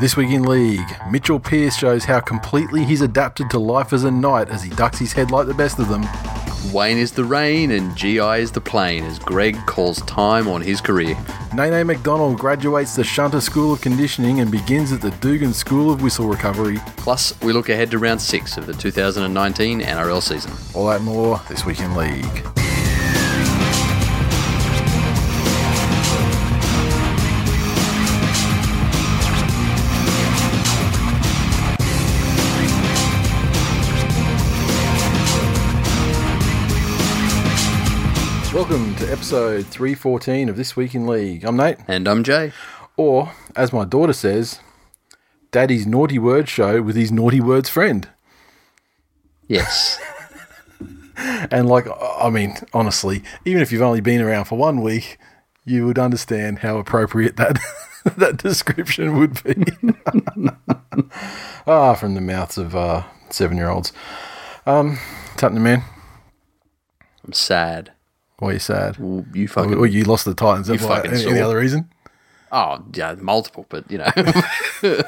This week in League, Mitchell Pearce shows how completely he's adapted to life as a knight as he ducks his head like the best of them. Wayne is the rain and GI is the plane as Greg calls time on his career. Nene McDonald graduates the Shunter School of Conditioning and begins at the Dugan School of Whistle Recovery. Plus, we look ahead to round six of the 2019 NRL season. All that more this week in League. Welcome to episode 314 of This Week in League. I'm Nate, And I'm Jay. or as my daughter says, Daddy's Naughty Word Show with his Naughty Words friend. Yes. And like, I mean, honestly, even if you've only been around for one week, you would understand how appropriate that that description would be. ah, from the mouths of uh, seven-year-olds. Um, what's happening, man? I'm sad. Why are you sad? Well, you Or, fucking. or you lost the Titans? You That's fucking any, any other reason? Oh, yeah, multiple, but you know.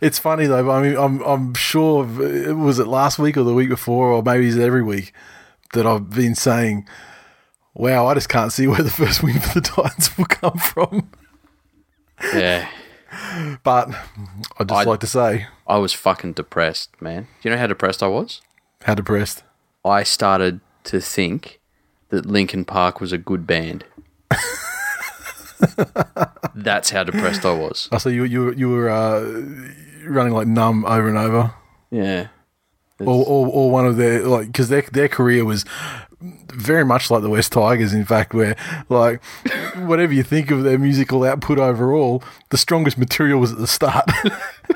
It's funny though. but I mean, I'm I'm sure was it last week or the week before, or maybe it's every week that I've been saying, "Wow, I just can't see where the first win for the Titans will come from." yeah. But I'd just I'd- like to say, I was fucking depressed, man. Do you know how depressed I was? how depressed. I started to think that Linkin Park was a good band. That's how depressed I was. I see you you were- you were uh, running like numb over and over, Yeah. or, or or one of their like because their their career was very much like the West Tigers. In fact, where like whatever you think of their musical output overall, the strongest material was at the start,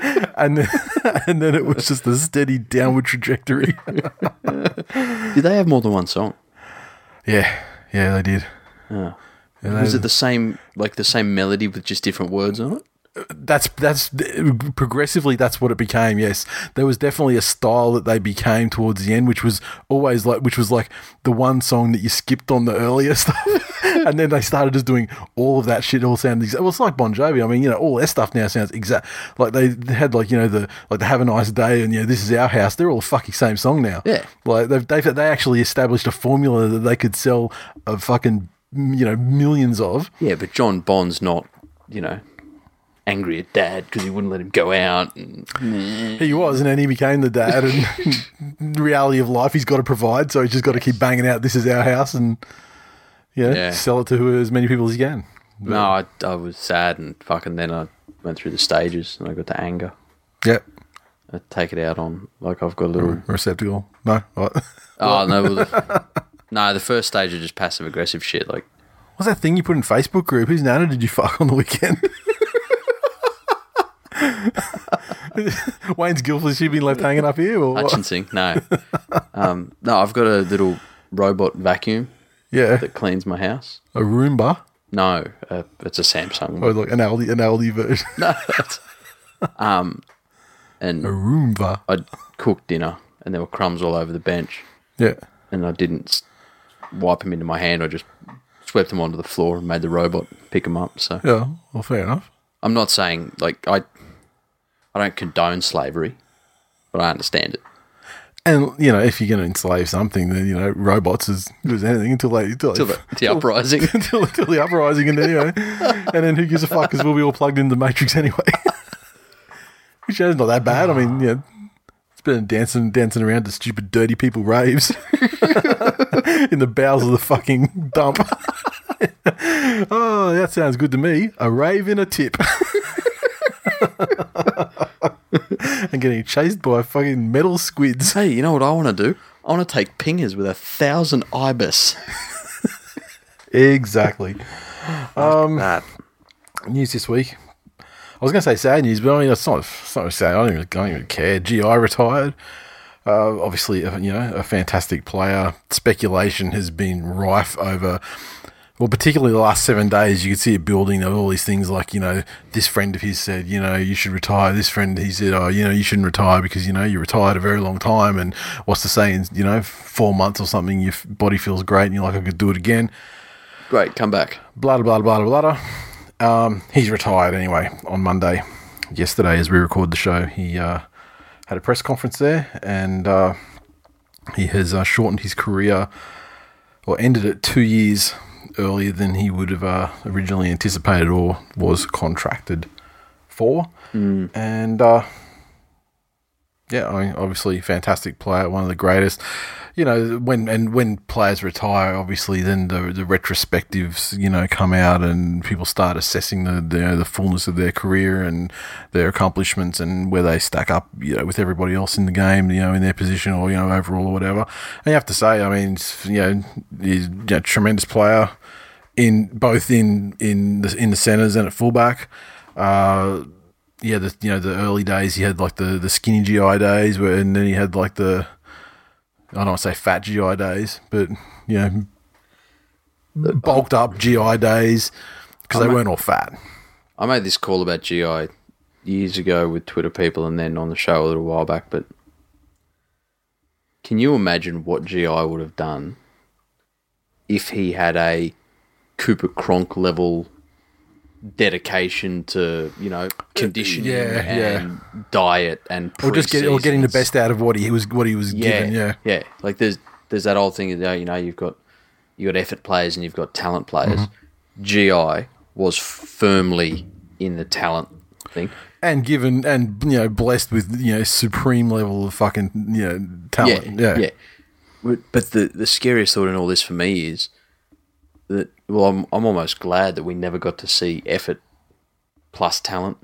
and then, and then it was just a steady downward trajectory. Did they have more than one song? Yeah, yeah, they did. Yeah, they- Was it the same, like the same melody with just different words on it? That's that's progressively that's what it became yes. There was definitely a style that they became towards the end which was always like which was like the one song that you skipped on the earlier stuff. And then they started just doing all of that shit all sounded exact well it's like Bon Jovi. I mean you know all their stuff now sounds exact like they had like you know the like the Have a Nice Day and you know This Is Our House. They're all the fucking same song now. Yeah. like they've, they've they actually established a formula that they could sell a fucking you know millions of. Yeah, but Jon Bon's not, you know, angry at dad because he wouldn't let him go out. And, He was, and then he became the dad. And reality of life, he's got to provide, so he's just got to keep banging out. This is our house, and you know, Yeah. sell it to as many people as he can. no, I, I was sad and fucking then I went through the stages and I got to anger. Yep, I take it out on, like, I've got a little. receptacle. No, what? Oh, no. well, no, the first stage is just passive aggressive shit. Like, what's that thing you put in Facebook group? Whose nana did you fuck on the weekend? Wayne's guiltless. She been left hanging up here, or? Hutchinson, no. Um, no, I've got a little robot vacuum Yeah, that cleans my house. a Roomba, No, uh, it's a Samsung. or like an Aldi, an Aldi version. No, um, and A Roomba. I'd cooked dinner and there were crumbs all over the bench, Yeah, and I didn't wipe them into my hand. I just swept them onto the floor and made the robot pick them up. So yeah. Well, fair enough. I'm not saying like I, I don't condone slavery, but I understand it. And you know, if you're going to enslave something, then you know, robots is good as anything until they until, they, the, the uprising. until, until the uprising, and then you know, and then who gives a fuck? Because we'll be all plugged into the Matrix anyway. Which is not that bad. I mean, you know, it's than dancing dancing around to stupid dirty people raves in the bowels of the fucking dump. oh, that sounds good to me. A rave in a tip. and getting chased by fucking metal squids. hey, you know what I want to do? I want to take pingers with a thousand ibis. Exactly. that. news this week. I was going to say sad news, but I mean, it's not, it's not sad. I don't, even, I don't even care. GI retired. Uh, obviously, you know, a fantastic player. Speculation has been rife over, well, particularly the last seven days. You could see it building of all these things like, you know, this friend of his said, you know, you should retire. This friend, he said, oh, you know, you shouldn't retire because, you know, you retired a very long time. And what's the saying, you know, four months or something, your body feels great and you're like, I could do it again. Great, come back. Blah, blah, blah, blah, blah. Um, he's retired anyway on Monday. Yesterday, as we record the show, he uh, had a press conference there and uh, he has uh, shortened his career or ended it two years earlier than he would have uh, originally anticipated or was contracted for. And uh, yeah, I mean, obviously, fantastic player, one of the greatest. You know, when and when players retire, obviously, then the the retrospectives, you know, come out and people start assessing the the, you know, the fullness of their career and their accomplishments and where they stack up, you know, with everybody else in the game, you know, in their position or you know overall or whatever. And you have to say, I mean, you know, he's a tremendous player in both in in the in the centers and at fullback. Uh, yeah, the you know the early days he had like the the skinny GI days, where and then he had like the I don't want to say fat GI days, but you know bulked up GI days because they weren't all fat. I made this call about GI years ago with Twitter people and then on the show a little while back, but can you imagine what GI would have done if he had a Cooper Cronk level dedication to, you know, conditioning yeah, yeah. and diet and Or just get, or getting the best out of what he was what he was yeah, given. Yeah, yeah. Like there's there's that old thing that you know you've got you got effort players and you've got talent players. Mm-hmm. GI was firmly in the talent thing. and given and you know blessed with you know supreme level of fucking you know talent. Yeah, yeah. But but the the scariest thought in all this for me is that well, I'm I'm almost glad that we never got to see effort plus talent.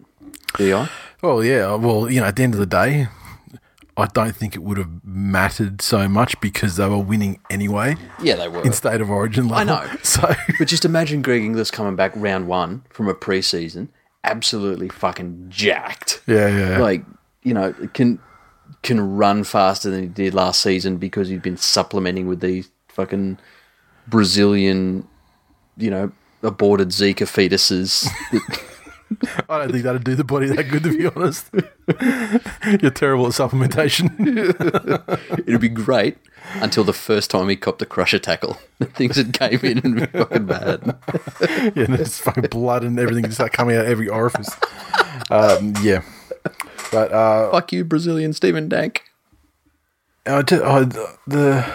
GI. Well, yeah. Well, you know, at the end of the day, I don't think it would have mattered so much because they were winning anyway Yeah, they were. in state of origin level. I know. So But just imagine Greg Inglis coming back round one from a preseason, absolutely fucking jacked. yeah, yeah. Like, you know, can can run faster than he did last season because he'd been supplementing with these fucking Brazilian, you know, aborted Zika fetuses. I don't think that'd do the body that good, to be honest. You're terrible at supplementation. It'd be great until the first time he copped a crusher tackle. Things had came in and were fucking bad. yeah, there's fucking blood and everything just like coming out of every orifice. Um, yeah, but uh, Fuck you, Brazilian Stephen Dank. I ju- I- the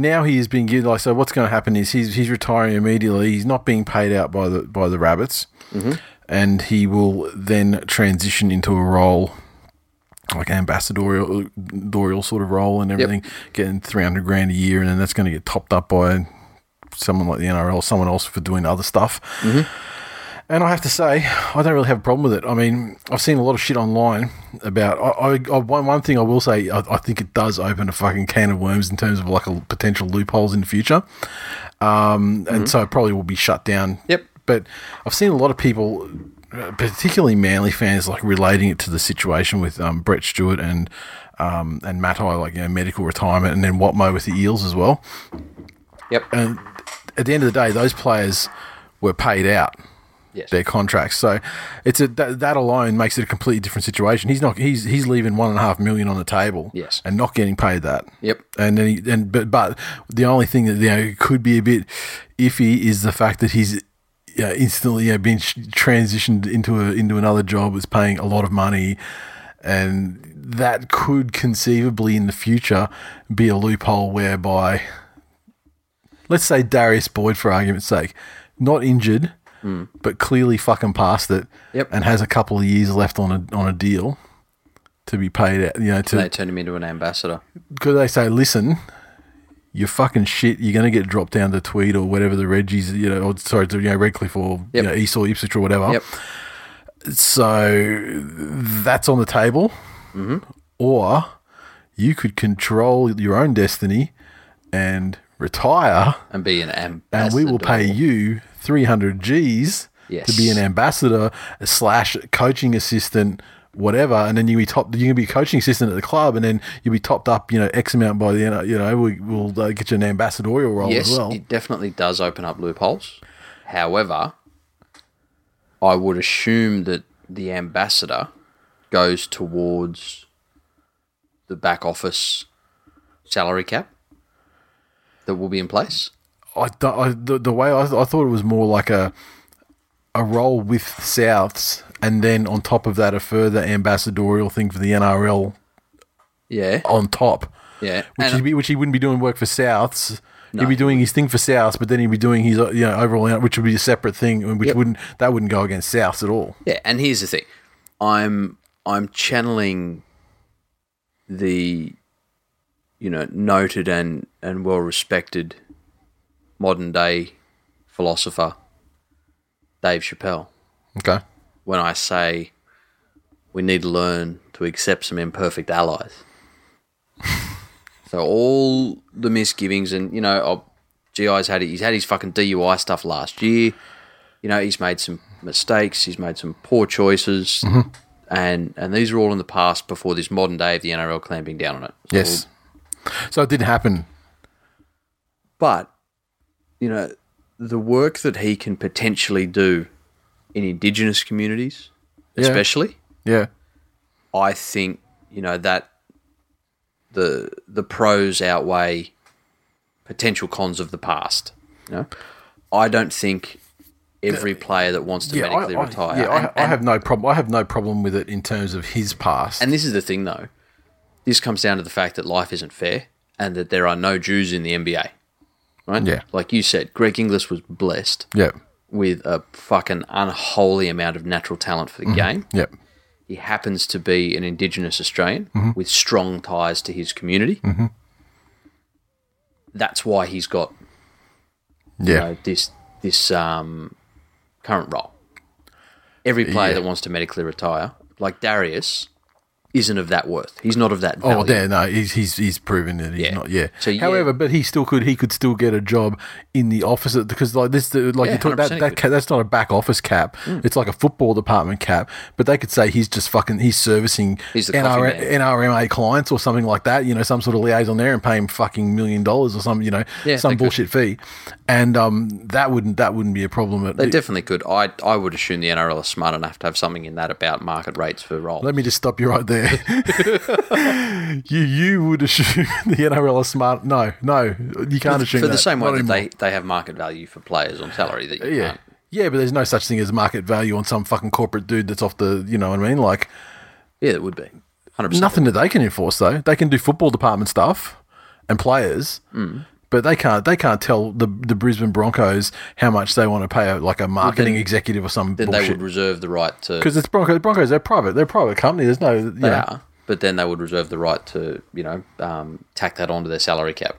now he is being given like so. What's going to happen is he's he's retiring immediately. He's not being paid out by the by the rabbits, mm-hmm. and he will then transition into a role like ambassadorial ambassadorial sort of role and everything, getting three hundred grand a year, and then that's going to get topped up by someone like the NRL, someone else for doing other stuff. Mm-hmm. And I have to say, I don't really have a problem with it. I mean, I've seen a lot of shit online about. I, I, I one, one thing I will say, I, I think it does open a fucking can of worms in terms of like a potential loopholes in the future, um, and so it probably will be shut down. Yep. But I've seen a lot of people, uh, particularly Manly fans, like relating it to the situation with um, Brett Stewart and um, and Matai, like you know, medical retirement, and then Watmough with the Eels as well. Yep. And at the end of the day, those players were paid out Yes. their contracts. So it's a that, that alone makes it a completely different situation. He's not he's he's leaving one and a half million on the table. Yes. and not getting paid that. Yep. And then he, and but but the only thing that you know could be a bit iffy is the fact that he's. Yeah, instantly you know, being transitioned into a into another job is paying a lot of money, and that could conceivably in the future be a loophole whereby let's say Darius Boyd, for argument's sake, not injured, but clearly fucking past it, Yep. and has a couple of years left on a on a deal to be paid out. You know, They to turned him into an ambassador. because they say, listen, you're fucking shit. You're going to get dropped down to Tweed or whatever the Reggies, you know, or sorry, to, you know, Redcliffe or Yep. you know, or Ipswich or whatever. Yep. So that's on the table. Mm-hmm. Or you could control your own destiny and retire, And be an ambassador. and we will pay you 300 G's Yes. to be an ambassador slash coaching assistant, whatever, and then you be top. You can be a coaching assistant at the club, and then you'll be topped up, you know, X amount by the end. You know, we, we'll uh, get you an ambassadorial role yes, as well. it definitely does open up loopholes. However, I would assume that the ambassador goes towards the back office salary cap that will be in place. I, don't- I the, the way I, I thought it was more like a a role with Souths, and then on top of that, a further ambassadorial thing for the NRL Yeah, on top. yeah. which, he'd be, which he wouldn't be doing work for Souths. he'd be doing his thing for Souths, but then he'd be doing his you know overall, which would be a separate thing, which Yep. wouldn't that wouldn't go against Souths at all. Yeah, and here's the thing. I'm I'm channeling the you know, noted and, and well respected modern day philosopher Dave Chappelle Okay, when I say we need to learn to accept some imperfect allies. so all the misgivings and you know, oh, GI's had he's had his fucking DUI stuff last year. You know, he's made some mistakes. He's made some poor choices, mm-hmm. and and these are all in the past before this modern day of the NRL clamping down on it. So yes. So it didn't happen. but you know the work that he can potentially do in indigenous communities Yeah. especially Yeah, i think you know that the the pros outweigh potential cons of the past you know i don't think every player that wants to yeah. medically I, I- retire yeah, I, and, I have no problem. I have no problem with it in terms of his past. and this is the thing though this comes down to the fact that life isn't fair and that there are no jews in the nba right Yeah. like you said greg inglis was blessed yeah, with a fucking unholy amount of natural talent for the game. yeah, He happens to be an Indigenous Australian Mm-hmm. with strong ties to his community. That's why he's got yeah. know, this this um, current role. Every player Yeah. that wants to medically retire, like Darius, isn't of that worth. He's not of that value. Oh, there, no, he's he's he's proven that he's Yeah. not. Yeah. So, yeah. However, but he still could he could still get a job in the office because like this like Yeah, you talk 100% that that that's not a back office cap. It's like a football department cap. But they could say he's just fucking he's servicing He's NR. NRMA clients or something like that. You know, some sort of liaison there and pay him fucking million dollars or some you know Yeah, some they could. bullshit fee, and um that wouldn't that wouldn't be a problem. At, They definitely could. I I would assume the NRL is smart enough to have something in that about market rates for roles. Let me just stop you right there. you you would assume the NRL are smart. No, no, you can't assume for the that. same way Not that anymore. they, they have market value for players on salary that you Yeah. can't. Yeah, but there's no such thing as market value on some fucking corporate dude that's off the, you know what I mean? Like, Yeah, it would be. 100%. nothing that they can enforce though. They can do football department stuff and players, Mm. But they can't. They can't tell the the Brisbane Broncos how much they want to pay a, like a marketing executive or some Then they bullshit. would reserve the right to. Because it's Broncos. Broncos, they're private. They're a private company. There's no. You They know, are. But then they would reserve the right to, you know, um, tack that onto their salary cap.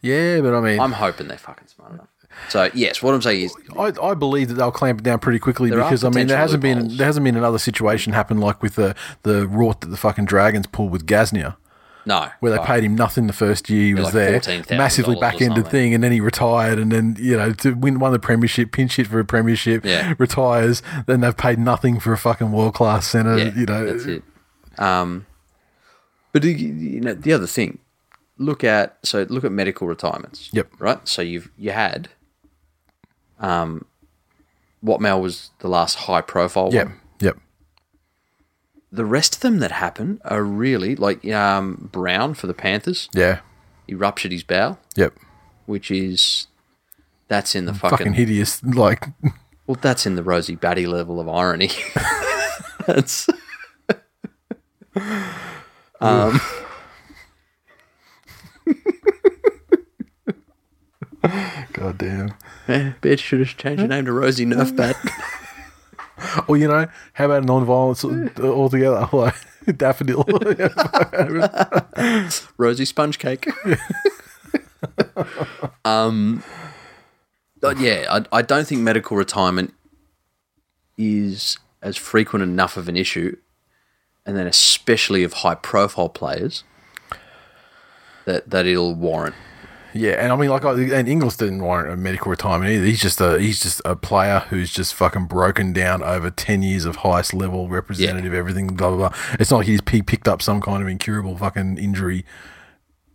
Yeah, but I mean, I'm hoping they're fucking smart enough. So, yes, what I'm saying is I, I believe that they'll clamp it down pretty quickly because I mean there hasn't been there hasn't been another situation happen like with the the rort that the fucking Dragons pulled with Gasnier. No. where they right. paid him nothing the first year he was like there, $14,000 massively back ended thing, and then he retired, and then you know to win won the premiership, pinch hit for a premiership, Yeah. retires, then they've paid nothing for a fucking world class centre, Yeah, you know. that's it. Um, but you- you know, the other thing, look at so look at medical retirements. Yep. Right. So you've you had, um, what Mel was the last high profile Yep, one. The rest of them that happen are really like um, Brown for the Panthers. yeah, He ruptured his bowel, yep. which is that's in the Fucking, fucking, hideous. Like, well, that's in the Rosie Batty level of irony. that's um, goddamn. eh, bitch should have changed your name to Rosie Nerfbat. Or you know, how about non-violence altogether? Like daffodil. rosy Sponge Cake. um, but yeah, I, I don't think medical retirement is as frequent enough of an issue, and then especially of high-profile players, that that it'll warrant Yeah, and I mean, like, and Inglis didn't warrant a medical retirement either. He's just a he's just a player who's just fucking broken down over ten years of highest level representative, everything, blah blah blah. It's not like he's he picked up some kind of incurable fucking injury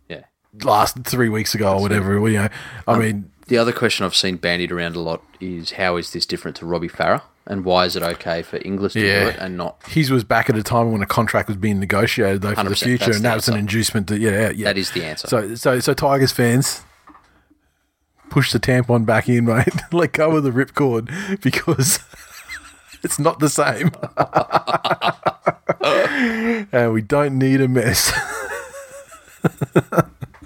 Yeah. last three weeks ago or whatever. You know, I um, mean, The other question I've seen bandied around a lot is how is this different to Robbie Farah, and why is it okay for Inglis to Yeah. do it and not? his was back at a time when a contract was being negotiated though for the future, and that was an inducement to yeah, yeah. That is the answer. So, so, so Tigers fans, push the tampon back in, mate. Let go of the ripcord because it's not the same, and we don't need a mess.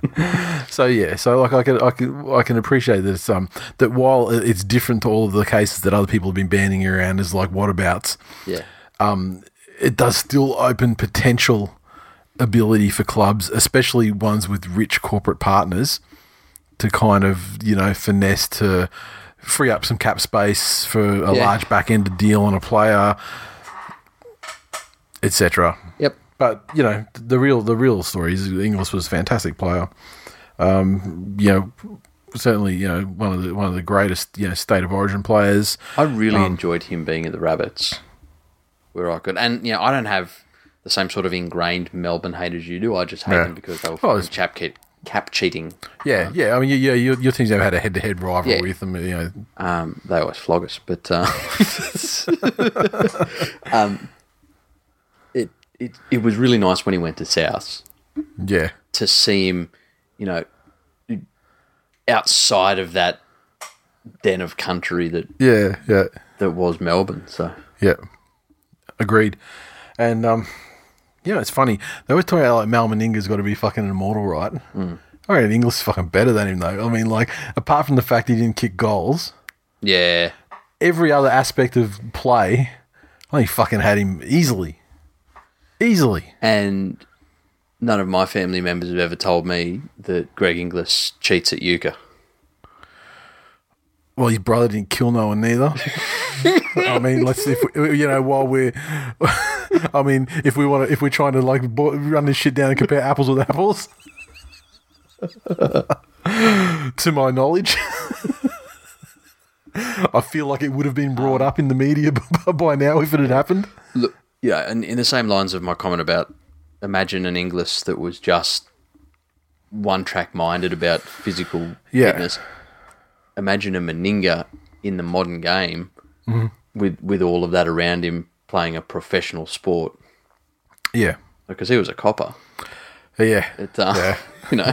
so yeah, so like I can, I can, I can appreciate that it's um that while it's different to all of the cases that other people have been banning around as like whatabouts yeah, Um, it does still open potential ability for clubs, especially ones with rich corporate partners, to kind of you know finesse to free up some cap space for a Yeah. large back end deal on a player, etc. But you know the real the real story is Inglis was a fantastic player. Um, you know, certainly you know one of the one of the greatest you know state of origin players. I really Um, enjoyed him being at the Rabbits, where I could, and you know, I don't have the same sort of ingrained Melbourne hate as you do. I just hate Yeah. them because they were Well, chap cap cheating. Yeah, yeah. I mean, yeah, your, your team's never had a head to head rivalry Yeah. with them. You know, Um, they always flog us, but uh, um, it it was really nice when he went to South yeah. to see him, you know, outside of that den of country that Yeah, yeah, that was Melbourne. So yeah. Agreed. And um, you know, it's funny. They always talk about like Mal Meninga's got to be fucking immortal, right? Mm. I reckon Inglis is fucking better than him though. I mean, like apart from the fact he didn't kick goals, yeah, every other aspect of play, I think he fucking had him easily, easily. and none of my family members have ever told me that Greg Inglis cheats at euchre. Well, his brother didn't kill no one neither. I mean, let's if we, you know while we're, I mean, if we want to, if we're trying to like run this shit down and compare apples with apples, to my knowledge, I feel like it would have been brought up in the media by now if it had happened. Look, yeah, and in the same lines of my comment about imagine an Inglis that was just one track minded about physical Yeah. fitness. Imagine a Meninga in the modern game Mm-hmm. with with all of that around him playing a professional sport Yeah, because he was a copper. yeah, It, uh, Yeah. you know,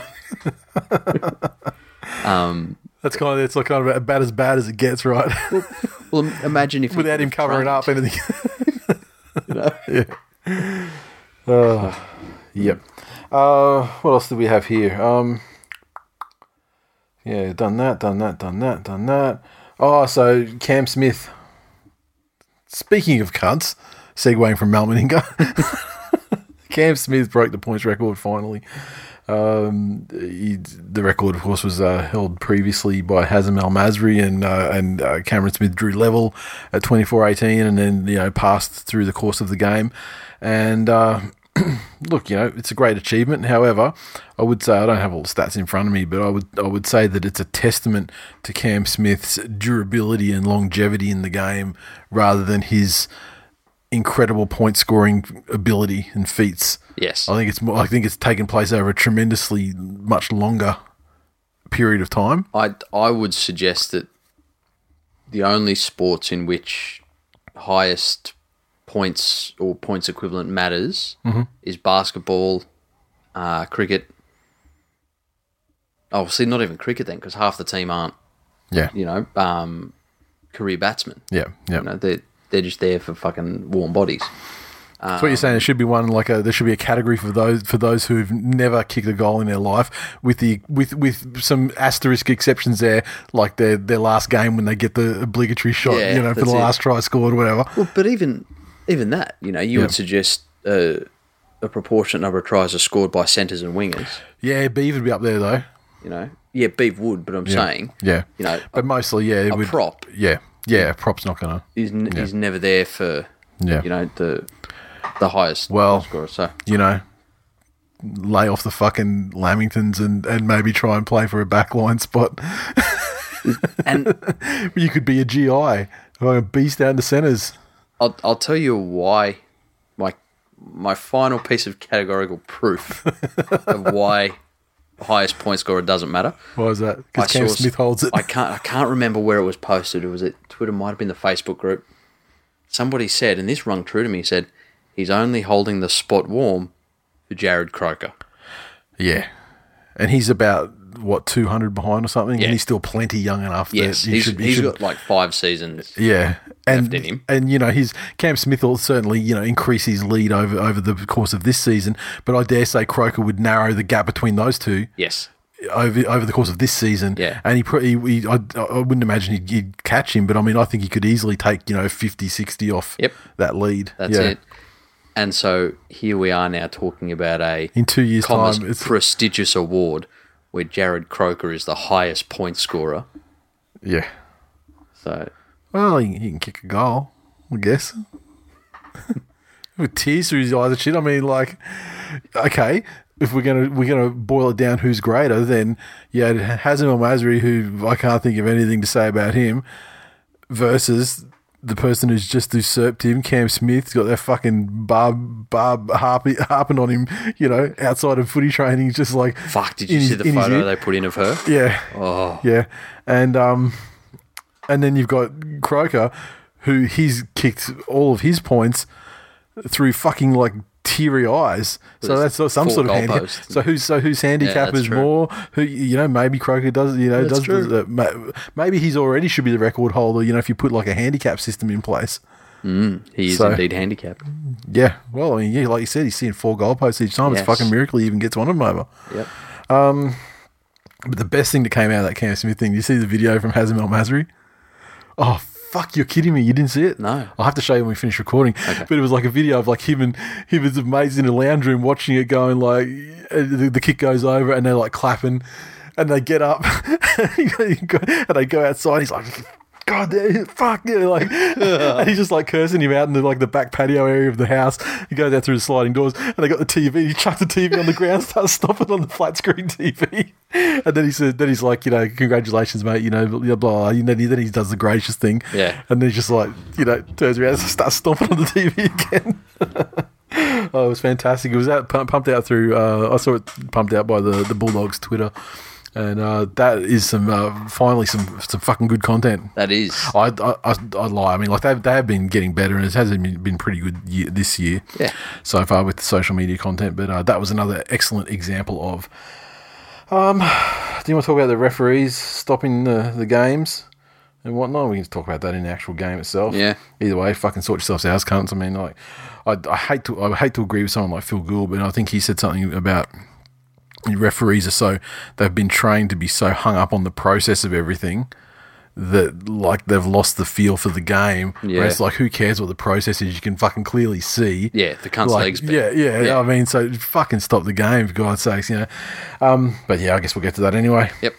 um, that's kind of it's like kind of about as bad as it gets, right? well, imagine if Without him have covering up anything. Know? yeah. Uh, yep. Uh, what else do we have here? Um, yeah, done that, done that, done that, done that. Oh, so Cam Smith. Speaking of cunts, segueing from Mal Meninga, Cam Smith broke the points record finally. Um, he, the record, of course, was uh, held previously by Hazem El Masri and uh, and uh, Cameron Smith drew level at twenty four eighteen, and then you know passed through the course of the game. And uh, look, you know, it's a great achievement. However, I would say I don't have all the stats in front of me, but I would I would say that it's a testament to Cam Smith's durability and longevity in the game, rather than his incredible point scoring ability and feats. Yes. I think it's more, I think it's taken place over a tremendously much longer period of time. I I would suggest that the only sports in which highest points or points equivalent matters is basketball, uh, cricket. See, not even cricket then, because half the team aren't, Yeah, you know, um, career batsmen. yeah, yeah. You know, they're just there for fucking warm bodies. That's what you're saying. There should be one like a there should be a category for those for those who've never kicked a goal in their life, with the with with some asterisk exceptions there, like their their last game when they get the obligatory shot, Yeah, you know, for the it. last try scored or whatever. Well, but even even that, you know, you Yeah. would suggest uh, a proportionate number of tries are scored by centres and wingers. Yeah, Beav would be up there though. You know, yeah, Beef would, but I'm saying, Yeah, you know, but mostly, yeah, it a would, prop Yeah, yeah, prop's not gonna. He's, n- is never there for Yeah. you know the the highest Well- score. So you know, lay off the fucking Lamingtons and, and maybe try and play for a backline spot. And you could be a GI, like a beast down the centres. I'll, I'll tell you why my my final piece of categorical proof of why highest point scorer doesn't matter. Why is that? Because Cam saw- Smith holds it. I can't I can't remember where it was posted. It was it Twitter, might have been the Facebook group. Somebody said, and this rung true to me. Said he's only holding the spot warm for Jarrod Croker. yeah, and he's about what two hundred behind or something, Yeah. and he's still plenty young enough. Yes, he's, should, he he's should- got like five seasons. Yeah, and and you know his Cam Smith will certainly you know increase his lead over over the course of this season, but I dare say Croker would narrow the gap between those two Yes, over over the course of this season. Yeah. and he, he, he I, I wouldn't imagine he'd, he'd catch him, but I mean I think he could easily take you know 50, 60 off Yep. that lead. that's Yeah. it. And so here we are now talking about a In two years' time, prestigious award where Jarrod Croker is the highest point scorer. yeah. So Well, he, he can kick a goal, I guess. With tears through his eyes and shit. I mean, like, okay, if we're gonna we're gonna boil it down, who's greater? Then yeah, Hazem El Masri, who I can't think of anything to say about him, versus the person who's just usurped him, Cam Smith's got that fucking barb barb harping, harping on him, you know, outside of footy training, just like fuck, did you see his- the photo they put in of her? Yeah. Oh. Yeah. And um and then you've got Croker, who he's kicked all of his points through fucking like teary eyes. So that's some sort of handicap. So who's so whose handicap that's is true. more? Who you know maybe Croker does you know That's does the, ma- maybe he's already should be the record holder. You know if you put like a handicap system in place. Mm, he is So- indeed handicapped. Yeah. Well, I mean, yeah, like you said, he's seeing four goalposts each time. Yes. It's fucking miracle he even gets one of them over. Yep. Um, but the best thing that came out of that Cam Smith thing, you see the video from Hazem El Masri? Oh, fuck, you're kidding me. You didn't see it? No. I'll have to show you when we finish recording. But it was like a video of like him and him and his mates in a lounge room watching it going like, the, the kick goes over and they're like clapping and they get up and they go outside. He's like, God damn, fuck yeah, like, and he's just like cursing him out in the like the back patio area of the house. He goes out through the sliding doors, and they got the TV. He chucks the TV on the ground, starts stomping on the flat screen TV, and then he said, then he's like, you know, congratulations, mate, you know, blah blah. blah. And then he, then he does the gracious thing, Yeah. and then he's just like, you know, turns around and starts stomping on the TV again. oh, it was fantastic. It was out pumped out through. Uh, I saw it pumped out by the the Bulldogs Twitter. And uh, that is some uh, finally some some fucking good content. That is. I, I, I, I lie. I mean, like they they have been getting better, and it has been, been pretty good year, this year. Yeah. So far with the social media content, but uh, that was another excellent example of. Um, do you want to talk about the referees stopping the, the games and whatnot? We can talk about that in the actual game itself. Yeah. Either way, fucking sort yourselves out, cunts. I mean, like, I, I hate to I hate to agree with someone like Phil Gould, but I think he said something about referees are so they've been trained to be so hung up on the process of everything that like they've lost the feel for the game. Yeah. Whereas like who cares what the process is? You can fucking clearly see. Yeah, the cunt's Like, legs. yeah, yeah, Yeah. I mean, so fucking stop the game for God's sakes, you know. Um, but yeah, I guess we'll get to that anyway. Yep.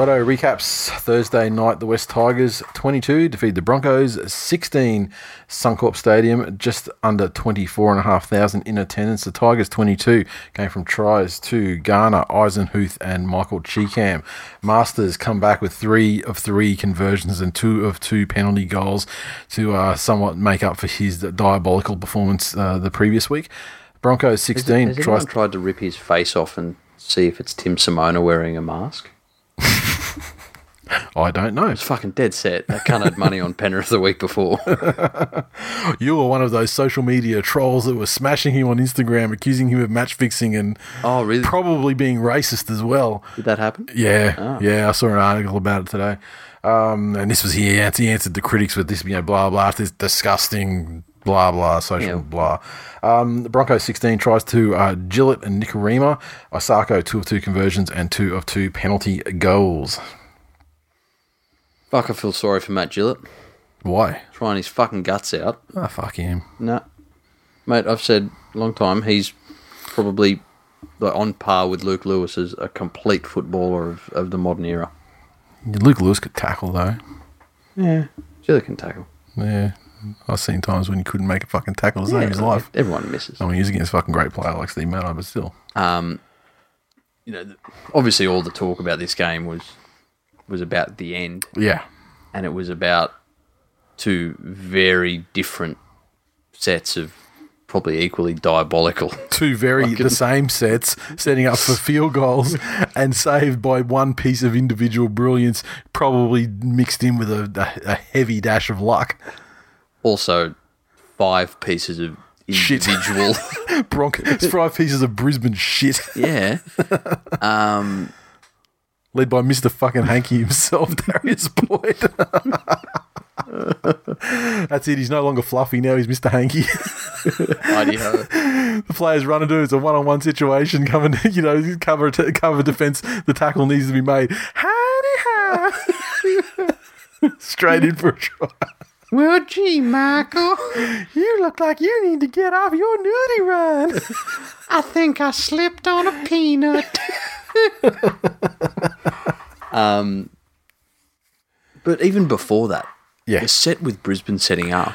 Righto, recaps Thursday night. The West Tigers 22 defeat the Broncos 16. Suncorp Stadium just under 24,500 in attendance. The Tigers 22 came from tries to Garner, Eisenhuth, and Michael Chee-Kam. Marsters come back with three of three conversions and two of two penalty goals to uh, somewhat make up for his diabolical performance uh, the previous week. Broncos 16 Has tries anyone tried to rip his face off and see if it's Tim Simona wearing a mask? I don't know. It's fucking dead set. That cunt had money on Penrith the week before. You were one of those social media trolls that were smashing him on Instagram, accusing him of match fixing and Oh, really? probably being racist as well. Did that happen? Yeah, yeah, I saw an article about it today. Um, and this was he answered, he answered the critics with this, you know, blah blah, this disgusting blah blah, social Yeah. blah. Um, the Broncos 16 tries to uh, Gillett and Nikorima. Isaako two of two conversions and two of two penalty goals. Fuck, I feel sorry for Matt Gillett. Why? trying his fucking guts out. Ah, fuck him. No, mate, I've said a long time he's probably like, on par with Luke Lewis as a complete footballer of, of the modern era. Luke Lewis could tackle though. Yeah, Jilla can tackle. Yeah, I've seen times when he couldn't make a fucking tackle to save his life. Everyone misses. I mean, he's against a fucking great player like Steve Maddow, but still. Um, you know, obviously all the talk about this game was was about the end, Yeah. and it was about two very different sets of probably equally diabolical. Two very the same sets, setting up for field goals and saved by one piece of individual brilliance, probably mixed in with a, a, a heavy dash of luck. Also, five pieces of Shit. individual. Bronco, it's five pieces of Brisbane shit, yeah. Um, led by Mr. fucking Hanky himself, Darius Boyd. That's it. He's no longer fluffy now. He's Mr. Hanky. The players run into it. It's a one-on-one situation. Coming, you know, cover cover defense. The tackle needs to be made. Howdy ho! Straight in for a try. Well, gee, Michael, You look like you need to get off your nudie run. I think I slipped on a peanut. um, but even before that, Yeah. the set with Brisbane setting up.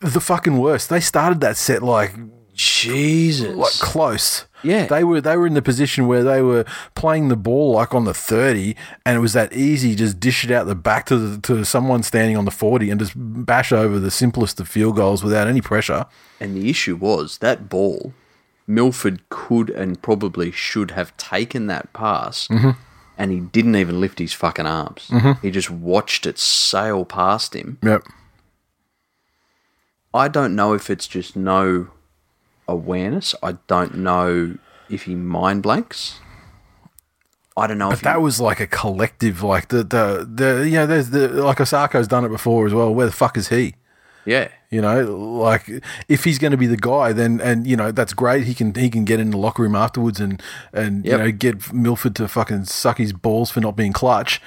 the fucking worst. They started that set like Jesus. like close. Yeah. They were they were in the position where they were playing the ball like on the thirty, and it was that easy. Just dish it out the back to the, to someone standing on the forty, and just bash over the simplest of field goals without any pressure. And the issue was that ball, Milford could and probably should have taken that pass, mm-hmm. and he didn't even lift his fucking arms. Mm-hmm. He just watched it sail past him. Yep. I don't know if it's just no awareness. I don't know if he mind blanks. I don't know if That he, was like a collective, like the the the you know, there's the like Isaako's done it before as well. Where the fuck is he? yeah. You know, like if he's going to be the guy, then and you know that's great. He can he can get in the locker room afterwards and and Yep. you know get Milford to fucking suck his balls for not being clutch.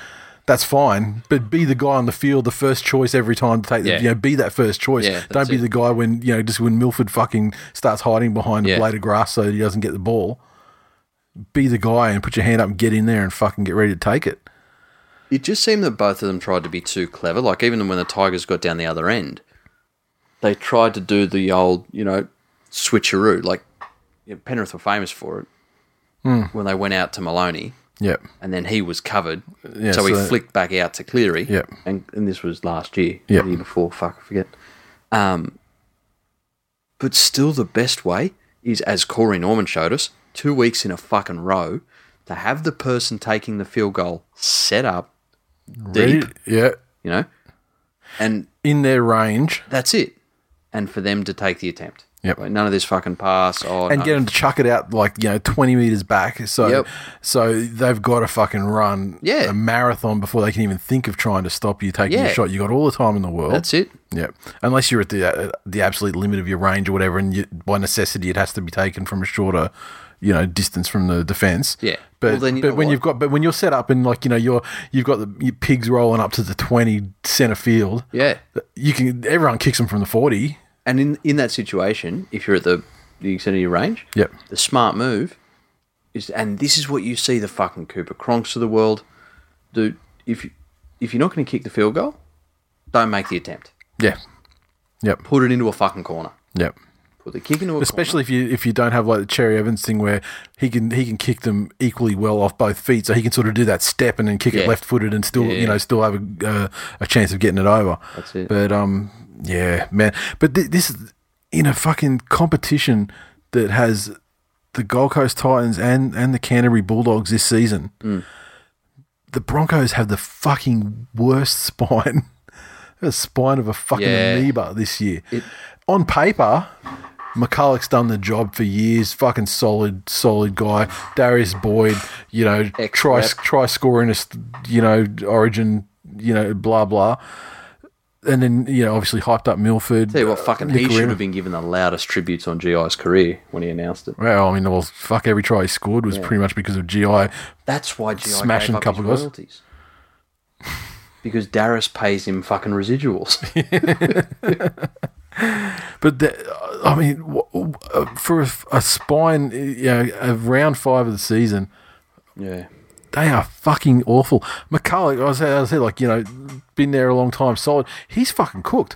That's fine, but be the guy on the field, the first choice every time to take. The, Yeah. You know, be that first choice. Yeah, Don't be it. the guy when you know just when Milford fucking starts hiding behind a blade of grass so he doesn't get the ball. Be the guy and put your hand up and get in there and fucking get ready to take it. It just seemed that both of them tried to be too clever. Like even when the Tigers got down the other end, they tried to do the old, you know, switcheroo. Like you know, Penrith were famous for it Hmm. when they went out to Maloney, Yep. and then he was covered, Yeah, so he so- flicked back out to Cleary. Yep. and and this was last year, Yep. year before. Fuck, I forget. Um, but still, the best way is, as Corey Norman showed us, two weeks in a fucking row, to have the person taking the field goal set up deep, Ready? Yeah. you know, and In their range. that's it. And for them to take the attempt. Yep. Like, none of this fucking pass. Oh, and no. get them to chuck it out like you know twenty meters back. So Yep. so they've got to fucking run Yeah. a marathon before they can even think of trying to stop you taking Yeah. your shot. You got all the time in the world. That's it. Yeah, unless you're at the uh, the absolute limit of your range or whatever, and you, by necessity it has to be taken from a shorter, you know, distance from the defense. Yeah. But Well, but when what? you've got but when you're set up and like you know you're you've got the your pigs rolling up to the twenty center field. Yeah. You can everyone kicks them from the forty. And in, in that situation, if you're at the, the extent of your range, Yep. the smart move is, and this is what you see the fucking Cooper Cronks of the world do. If, you, if you're not going to kick the field goal, don't make the attempt. Yeah. Yep. Put it into a fucking corner. Yep. Put the kick into a corner. Especially if you if you don't have like the Cherry Evans thing where he can he can kick them equally well off both feet, so he can sort of do that step and then kick it left footed and still Yeah. you know still have a uh, a chance of getting it over. That's it. But um yeah man, but th- this is in a fucking competition that has the Gold Coast Titans and and the Canterbury Bulldogs this season. Mm. The Broncos have the fucking worst spine. The spine of a fucking Yeah. amoeba this year. It- On paper, McCullough's done the job for years. Fucking solid, solid guy. Darius Boyd, you know, try Ex-rep. try scoring a, you know, Origin, you know, blah blah. And then you know, obviously hyped up Milford. Tell you what, fucking he should have been given the loudest tributes on GI's career when he announced it. Well, I mean, well, fuck, every try he scored was pretty much because of GI. That's why GI Smashing up couple of guys. royalties. because Darius pays him fucking residuals. But the, I mean, uh, for a, a spine, you know, of round five of the season, yeah. They are fucking awful. McCullough, I was, I said, like you know, been there a long time, solid. He's fucking cooked.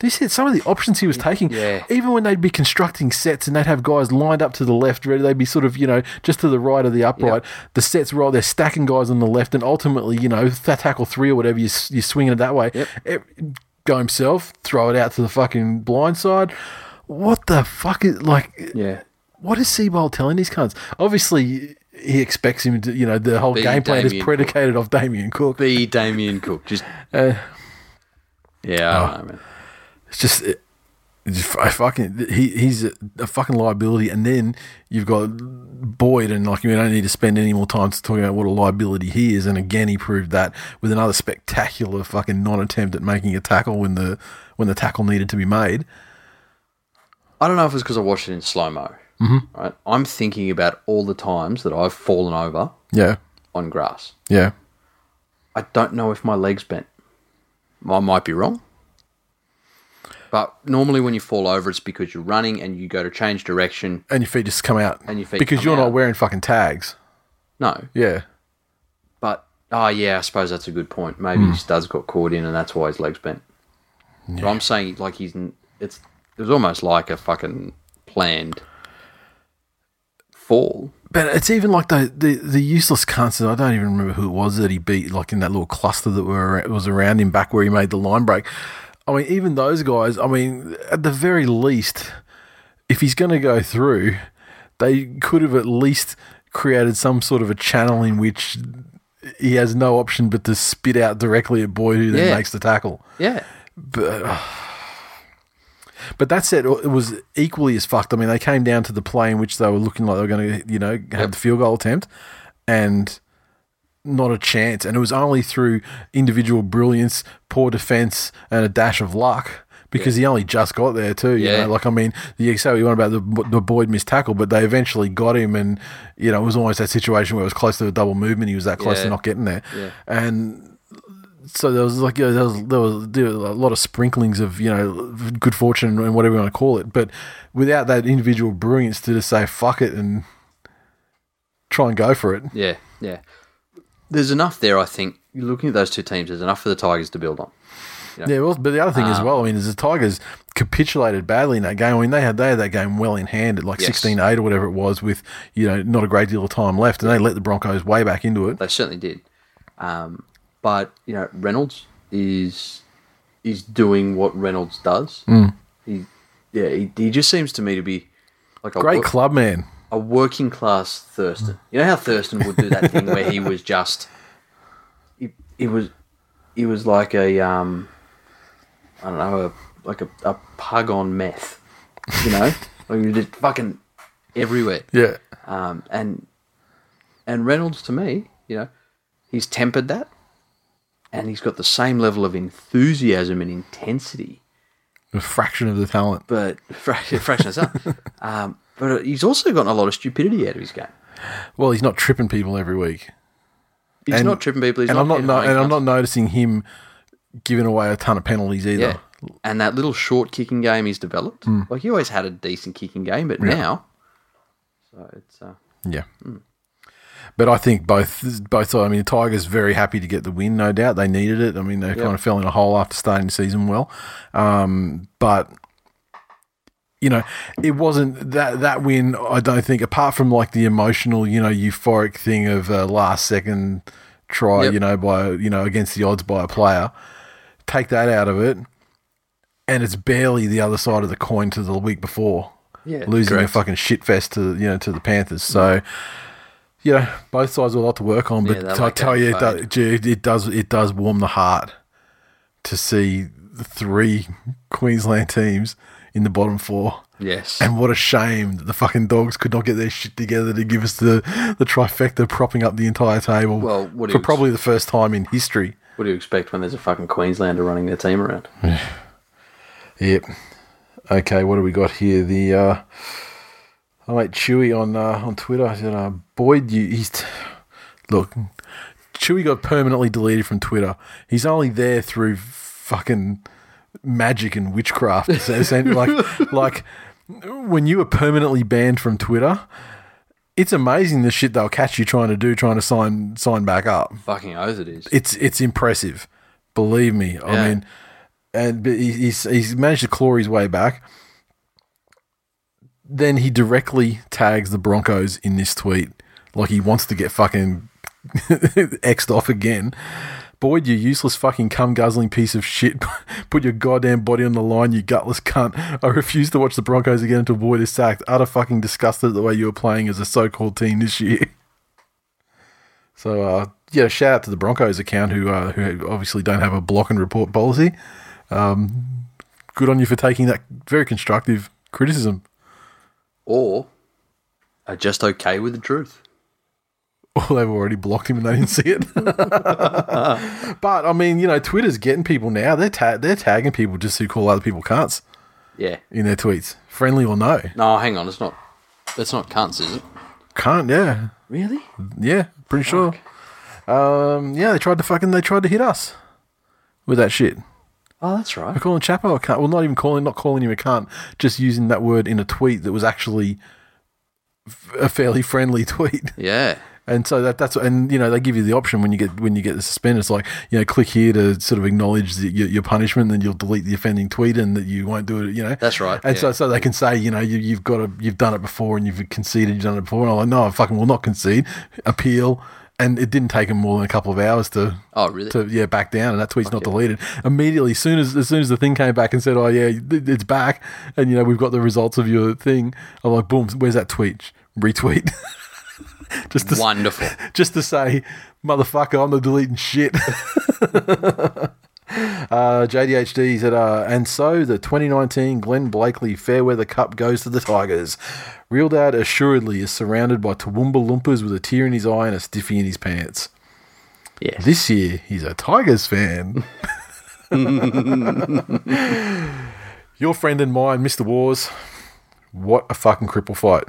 This hit some of the options he was taking. Yeah. Even when they'd be constructing sets and they'd have guys lined up to the left, ready, they'd be sort of, you know, just to the right of the upright. The sets roll, they're stacking guys on the left, and ultimately, you know, that tackle three or whatever, you're, you're swinging it that way. Yep. Eh, go himself, throw it out to the fucking blind side. What the fuck is like? Yeah. What is Seibold telling these cunts? Obviously, he expects him to, you know, the whole Be game plan is predicated off Damien Cook. Be Damien Cook. Just Uh, yeah, Oh. I don't know. It's just, it, it's I fucking he he's a, a fucking liability, and then you've got Boyd, and like we don't need to spend any more time talking about what a liability he is. And again, he proved that with another spectacular fucking non-attempt at making a tackle when the when the tackle needed to be made. I don't know if it's because I watched it in slow mo. Mm-hmm. Right, I'm thinking about all the times that I've fallen over Yeah, on grass. yeah, I don't know if my legs bent. I might be wrong. But normally when you fall over, it's because you're running and you go to change direction. and your feet just come out, And your feet because you're not wearing fucking tags. No, Yeah, but oh yeah, I suppose that's a good point. Maybe his studs got caught in, and that's why his legs bent. But I'm saying like he's it's it was almost like a fucking planned fall. But it's even like the, the, the useless cunts. I don't even remember who it was that he beat, like in that little cluster that were was around him back where he made the line break. I mean, even those guys. I mean, at the very least, if he's going to go through, they could have at least created some sort of a channel in which he has no option but to spit out directly at Boyd, who then Yeah. makes the tackle. Yeah, But, but that said, it was equally as fucked. I mean, they came down to the play in which they were looking like they were going to, you know, have the field goal attempt, and not a chance. And it was only through individual brilliance, poor defense, and a dash of luck. Because he only just got there too, you Yeah. know. Like I mean, you say what you want about the the Boyd missed tackle, but they eventually got him, and you know it was almost that situation where it was close to a double movement. He was that close to not getting there, Yeah. and so there was like you know, there was there was there a lot of sprinklings of you know good fortune and whatever you want to call it, but without that individual brilliance to just say fuck it and try and go for it. yeah, yeah. There's enough there, I think. Looking at those two teams. There's enough for the Tigers to build on. Yeah, well, but the other thing as well, I mean, is the Tigers capitulated badly in that game. I mean, they had they had that game well in hand at like Yes. 16-8 or whatever it was, with you know not a great deal of time left, and they let the Broncos way back into it. They certainly did. Um, but you know, Reynolds is is doing what Reynolds does. He, yeah, he, he just seems to me to be like a Great wo- club man. a working class Thurston. You know how Thurston would do that thing where he was just he, he was he was like a um I don't know a like a, a pug on meth. You know, like he just fucking everywhere. Yeah, Um, and and Reynolds to me, you know, he's tempered that, and he's got the same level of enthusiasm and intensity, a fraction of the talent. but fra- fraction of that. Um, but he's also gotten a lot of stupidity out of his game. Well, he's not tripping people every week. He's And- not tripping people. He's and I'm not, no, and I'm not noticing him giving away a ton of penalties either. Yeah. And that little short kicking game he's developed. Hmm. Like he always had a decent kicking game, but now, so it's uh, Yeah. But I think both both. I mean, the Tigers very happy to get the win. No doubt they needed it. I mean, they kind of fell in a hole after starting the season well. Um, but you know, it wasn't that that win. I don't think, apart from like the emotional, you know, euphoric thing of uh, last second try, Yep. you know, by you know against the odds by a player. Take that out of it, and it's barely the other side of the coin to the week before yeah, losing correct. a fucking shit fest to you know to the Panthers. So you know both sides have a lot to work on, but they're I like tell you, it does, it does it does warm the heart to see the three Queensland teams in the bottom four. Yes, And what a shame that the fucking dogs could not get their shit together to give us the, the trifecta propping up the entire table Well, what do for probably the first time in history. what do you expect when there's a fucking Queenslander running their team around? Yep. Okay, what do we got here? The uh I mate Chewy on uh, on Twitter. Said, uh, Boyd, you he's look. Chewy got permanently deleted from Twitter. He's only there through fucking magic and witchcraft. So like, like when you are permanently banned from Twitter, it's amazing the shit they'll catch you trying to do, trying to sign sign back up. Fucking oath it is. It's it's impressive, believe me. I mean, and but he's he's managed to claw his way back. Then he directly tags the Broncos in this tweet, like he wants to get fucking xed off again. Boyd, you useless fucking cum guzzling piece of shit. Put your goddamn body on the line, you gutless cunt. I refuse to watch the Broncos again until Boyd is sacked. Utter fucking disgusted at the way you were playing as a so called team this year. So, uh, yeah, shout out to the Broncos account who, uh, who obviously don't have a block and report policy. Um, good on you for taking that very constructive criticism. Or are just okay with the truth. Or they've already blocked him and they didn't see it. but I mean, you know, Twitter's getting people now. They're ta- they're tagging people just who call other people cunts Yeah. in their tweets, friendly or no. No, hang on. It's not. That's not cunts, is it? Cunt, yeah, Really? yeah, pretty sure. Um, yeah, they tried to fucking they tried to hit us with that shit. Oh, that's right. We're calling Chapo a cunt. Well, not even calling, not calling him a cunt, just using that word in a tweet that was actually f- a fairly friendly tweet. Yeah. And so that that's and you know they give you the option when you get when you get the suspended. It's like you know click here to sort of acknowledge the, your, your punishment, then you'll delete the offending tweet, and that you won't do it. You know That's right, And so yeah. so they can say you know you, you've got to you've done it before and you've conceded you've done it before. And I'm like no, I fucking will not concede. Appeal. And it didn't take him more than a couple of hours to Oh, really? to yeah back down, and that tweet's not deleted immediately. As soon as as soon as the thing came back and said, "Oh yeah, it's back," and you know we've got the results of your thing, I'm like, boom, where's that tweet? Retweet. just to Wonderful. just to say, motherfucker, I'm not deleting shit. Uh, JDHD said, uh, and so the 2019 Glenn Blakely Fairweather Cup goes to the Tigers. Real Dad assuredly is surrounded by Toowoomba Loompas with a tear in his eye and a stiffy in his pants. Yes. This year, he's a Tigers fan. Your friend and mine, Mr. Wars. What a fucking cripple fight.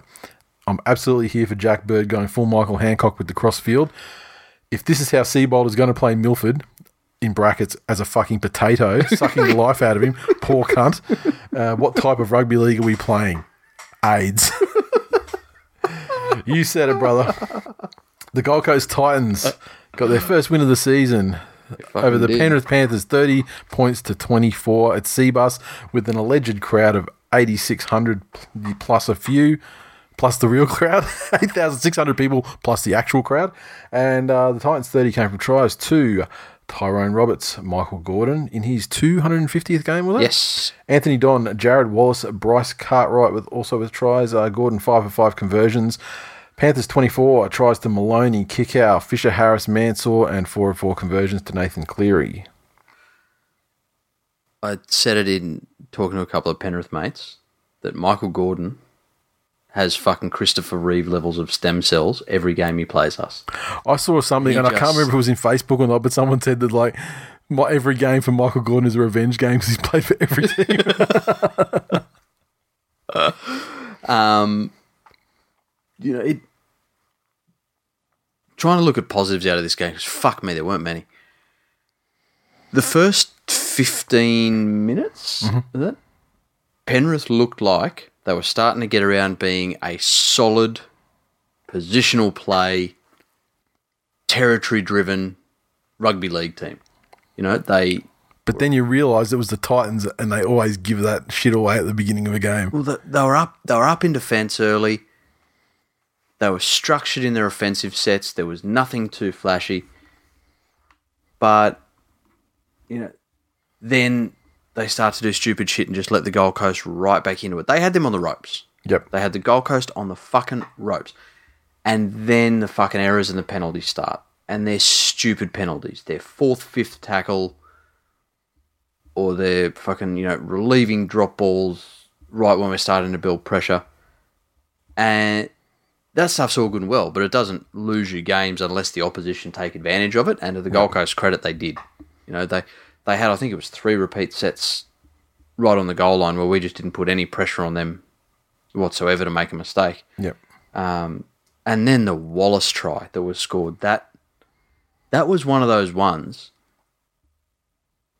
I'm absolutely here for Jack Bird going full Michael Hancock with the cross field. If this is how Seibold is going to play Milford, in brackets, as a fucking potato, sucking the life out of him, poor cunt, uh, what type of rugby league are we playing? AIDS. you said it, brother. The Gold Coast Titans got their first win of the season over the did. Penrith Panthers, 30 points to 24 at Cbus with an alleged crowd of 8,600 plus a few, plus the real crowd, 8,600 people plus the actual crowd. And uh, the Titans 30 came from tries to Tyrone Roberts, Michael Gordon in his 250th game, was it? Yes. Anthony Don, Jarrod Wallace, Bryce Cartwright with also with tries. Uh, Gordon five for five conversions. Panthers twenty four tries to Maloney, Kikau, Fisher Harris, Mansour, and four of four conversions to Nathan Cleary. I said it in talking to a couple of Penrith mates that Michael Gordon has fucking Christopher Reeve levels of stem cells every game he plays us. I saw something, He and I can't remember if it was in Facebook or not, but someone said that like my, every game for Michael Gordon is a revenge game because he's played for every team. Um, you know, it. Trying to look at positives out of this game 'cause fuck me, there weren't many. The first fifteen minutes, is it? Penrith looked like they were starting to get around being a solid, positional play, territory-driven rugby league team. You know, they but then you realise it was the Titans, and they always give that shit away at the beginning of a game. Well, they, they were up. They were up in defence early. They were structured in their offensive sets. There was nothing too flashy, but you know, then they start to do stupid shit and just let the Gold Coast right back into it. They had them on the ropes. Yep. They had the Gold Coast on the fucking ropes, and then the fucking errors and the penalties start, and they're stupid penalties. They're fourth, fifth tackle, or they're fucking you know relieving drop balls right when we're starting to build pressure, and that stuff's all good and well, but it doesn't lose you games unless the opposition take advantage of it. And to the Gold Coast credit, they did. You know they they had I think it was three repeat sets right on the goal line where we just didn't put any pressure on them whatsoever to make a mistake. Yep. Um, and then the Wallace try that was scored that that was one of those ones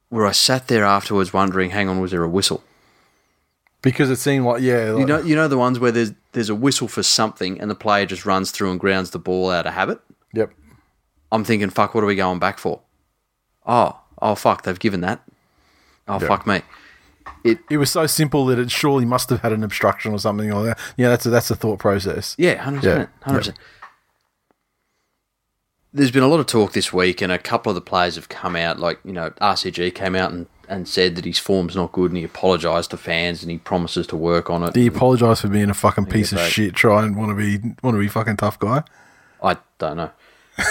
where I sat there afterwards wondering, hang on, was there a whistle? Because it seemed like yeah, You know, you know the ones where there's there's a whistle for something and the player just runs through and grounds the ball out of habit. yep. I'm thinking, fuck, what are we going back for? Oh, oh, fuck, they've given that. Oh, Yeah. fuck me. It it was so simple that it surely must have had an obstruction or something like that. Yeah, that's a, that's a thought process. Yeah, hundred percent, hundred percent. There's been a lot of talk this week, and a couple of the players have come out. Like you know, RCG came out and, and said that his form's not good, and he apologised to fans, and he promises to work on it. Do you apologise for being a fucking piece of back. shit? Try and want to be want to be fucking tough guy? I don't know.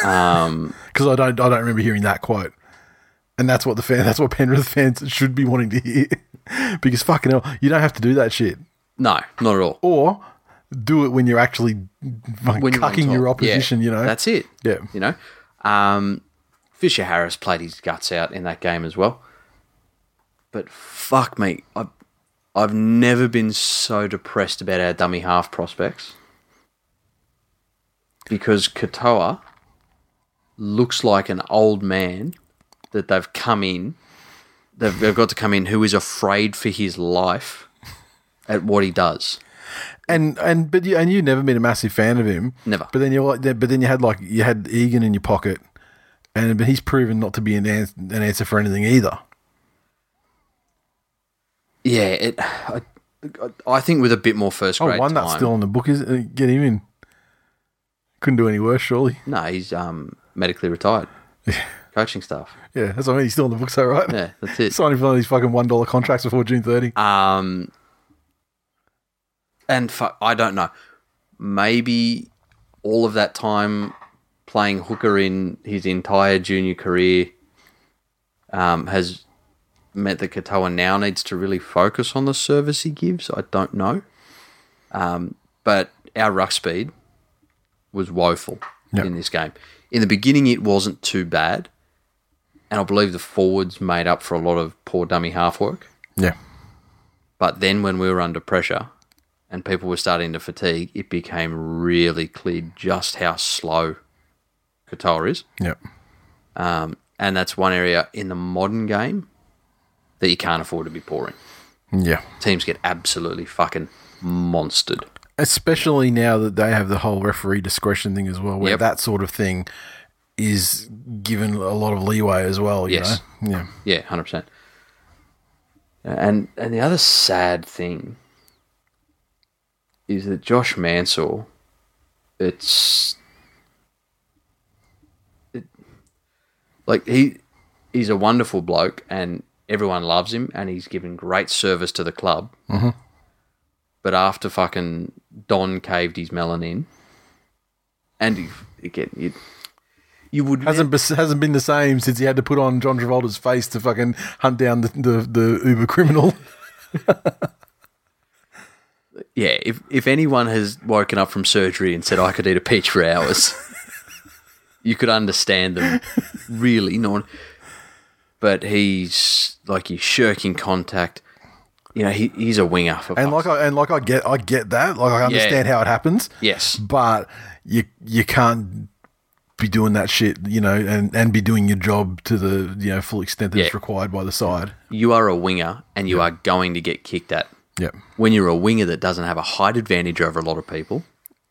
Um, Because I don't I don't remember hearing that quote. And that's what the fan that's what Penrith fans should be wanting to hear. because fucking hell, you don't have to do that shit. no, not at all. Or do it when you're actually fucking When you're cucking top. your Yeah, opposition, you know. That's it. Yeah. You know, um, Fisher Harris played his guts out in that game as well. But fuck me, I've I've never been so depressed about our dummy half prospects because Katoa looks like an old man that they've come in. They've, they've got to come in who is afraid for his life at what he does. and and but you and you've never been a massive fan of him. Never. But then you're like but then you had like you had Egan in your pocket and but he's proven not to be an, ans- an answer for anything either. Yeah, it. I, I think with a bit more first Oh, grade one time. that's still on the book is uh, get him in. Couldn't do any worse, surely. No, he's um, medically retired. Coaching staff. Yeah, that's what I mean. He's still on the books, though, right? Yeah, that's it. Signing for one of these fucking one dollar contracts before June thirty. Um, and fu- I don't know. Maybe all of that time playing hooker in his entire junior career um, has meant that Katoa now needs to really focus on the service he gives. I don't know. Um, but our ruck speed was woeful Yep. in this game. In the beginning, it wasn't too bad. And I believe the forwards made up for a lot of poor dummy half work. Yeah, But then when we were under pressure and people were starting to fatigue, it became really clear just how slow Katoa is. yeah, Um, and that's one area in the modern game that you can't afford to be poor in. yeah. Teams get absolutely fucking monstered. Especially now that they have the whole referee discretion thing as well, where Yep. that sort of thing is given a lot of leeway as well. You Yes. know? yeah, Yeah, hundred percent. And and the other sad thing is that Josh Mansour, it's it, like he he's a wonderful bloke and everyone loves him and he's given great service to the club. Mm-hmm. But after fucking Don caved his melon in, and again, you, you would hasn't bes- hasn't been the same since he had to put on John Travolta's face to fucking hunt down the the, the Uber criminal. Yeah, if if anyone has woken up from surgery and said I could eat a peach for hours, you could understand them really not. But he's like he's shirking contact. You know, he, he's a winger for and like I and like I get I get that. Like I understand how it happens. Yes. But you you can't be doing that shit, you know, and, and be doing your job to the you know full extent that's Yeah. required by the side. you are a winger and you are going to get kicked at. Yep. When you're a winger that doesn't have a height advantage over a lot of people,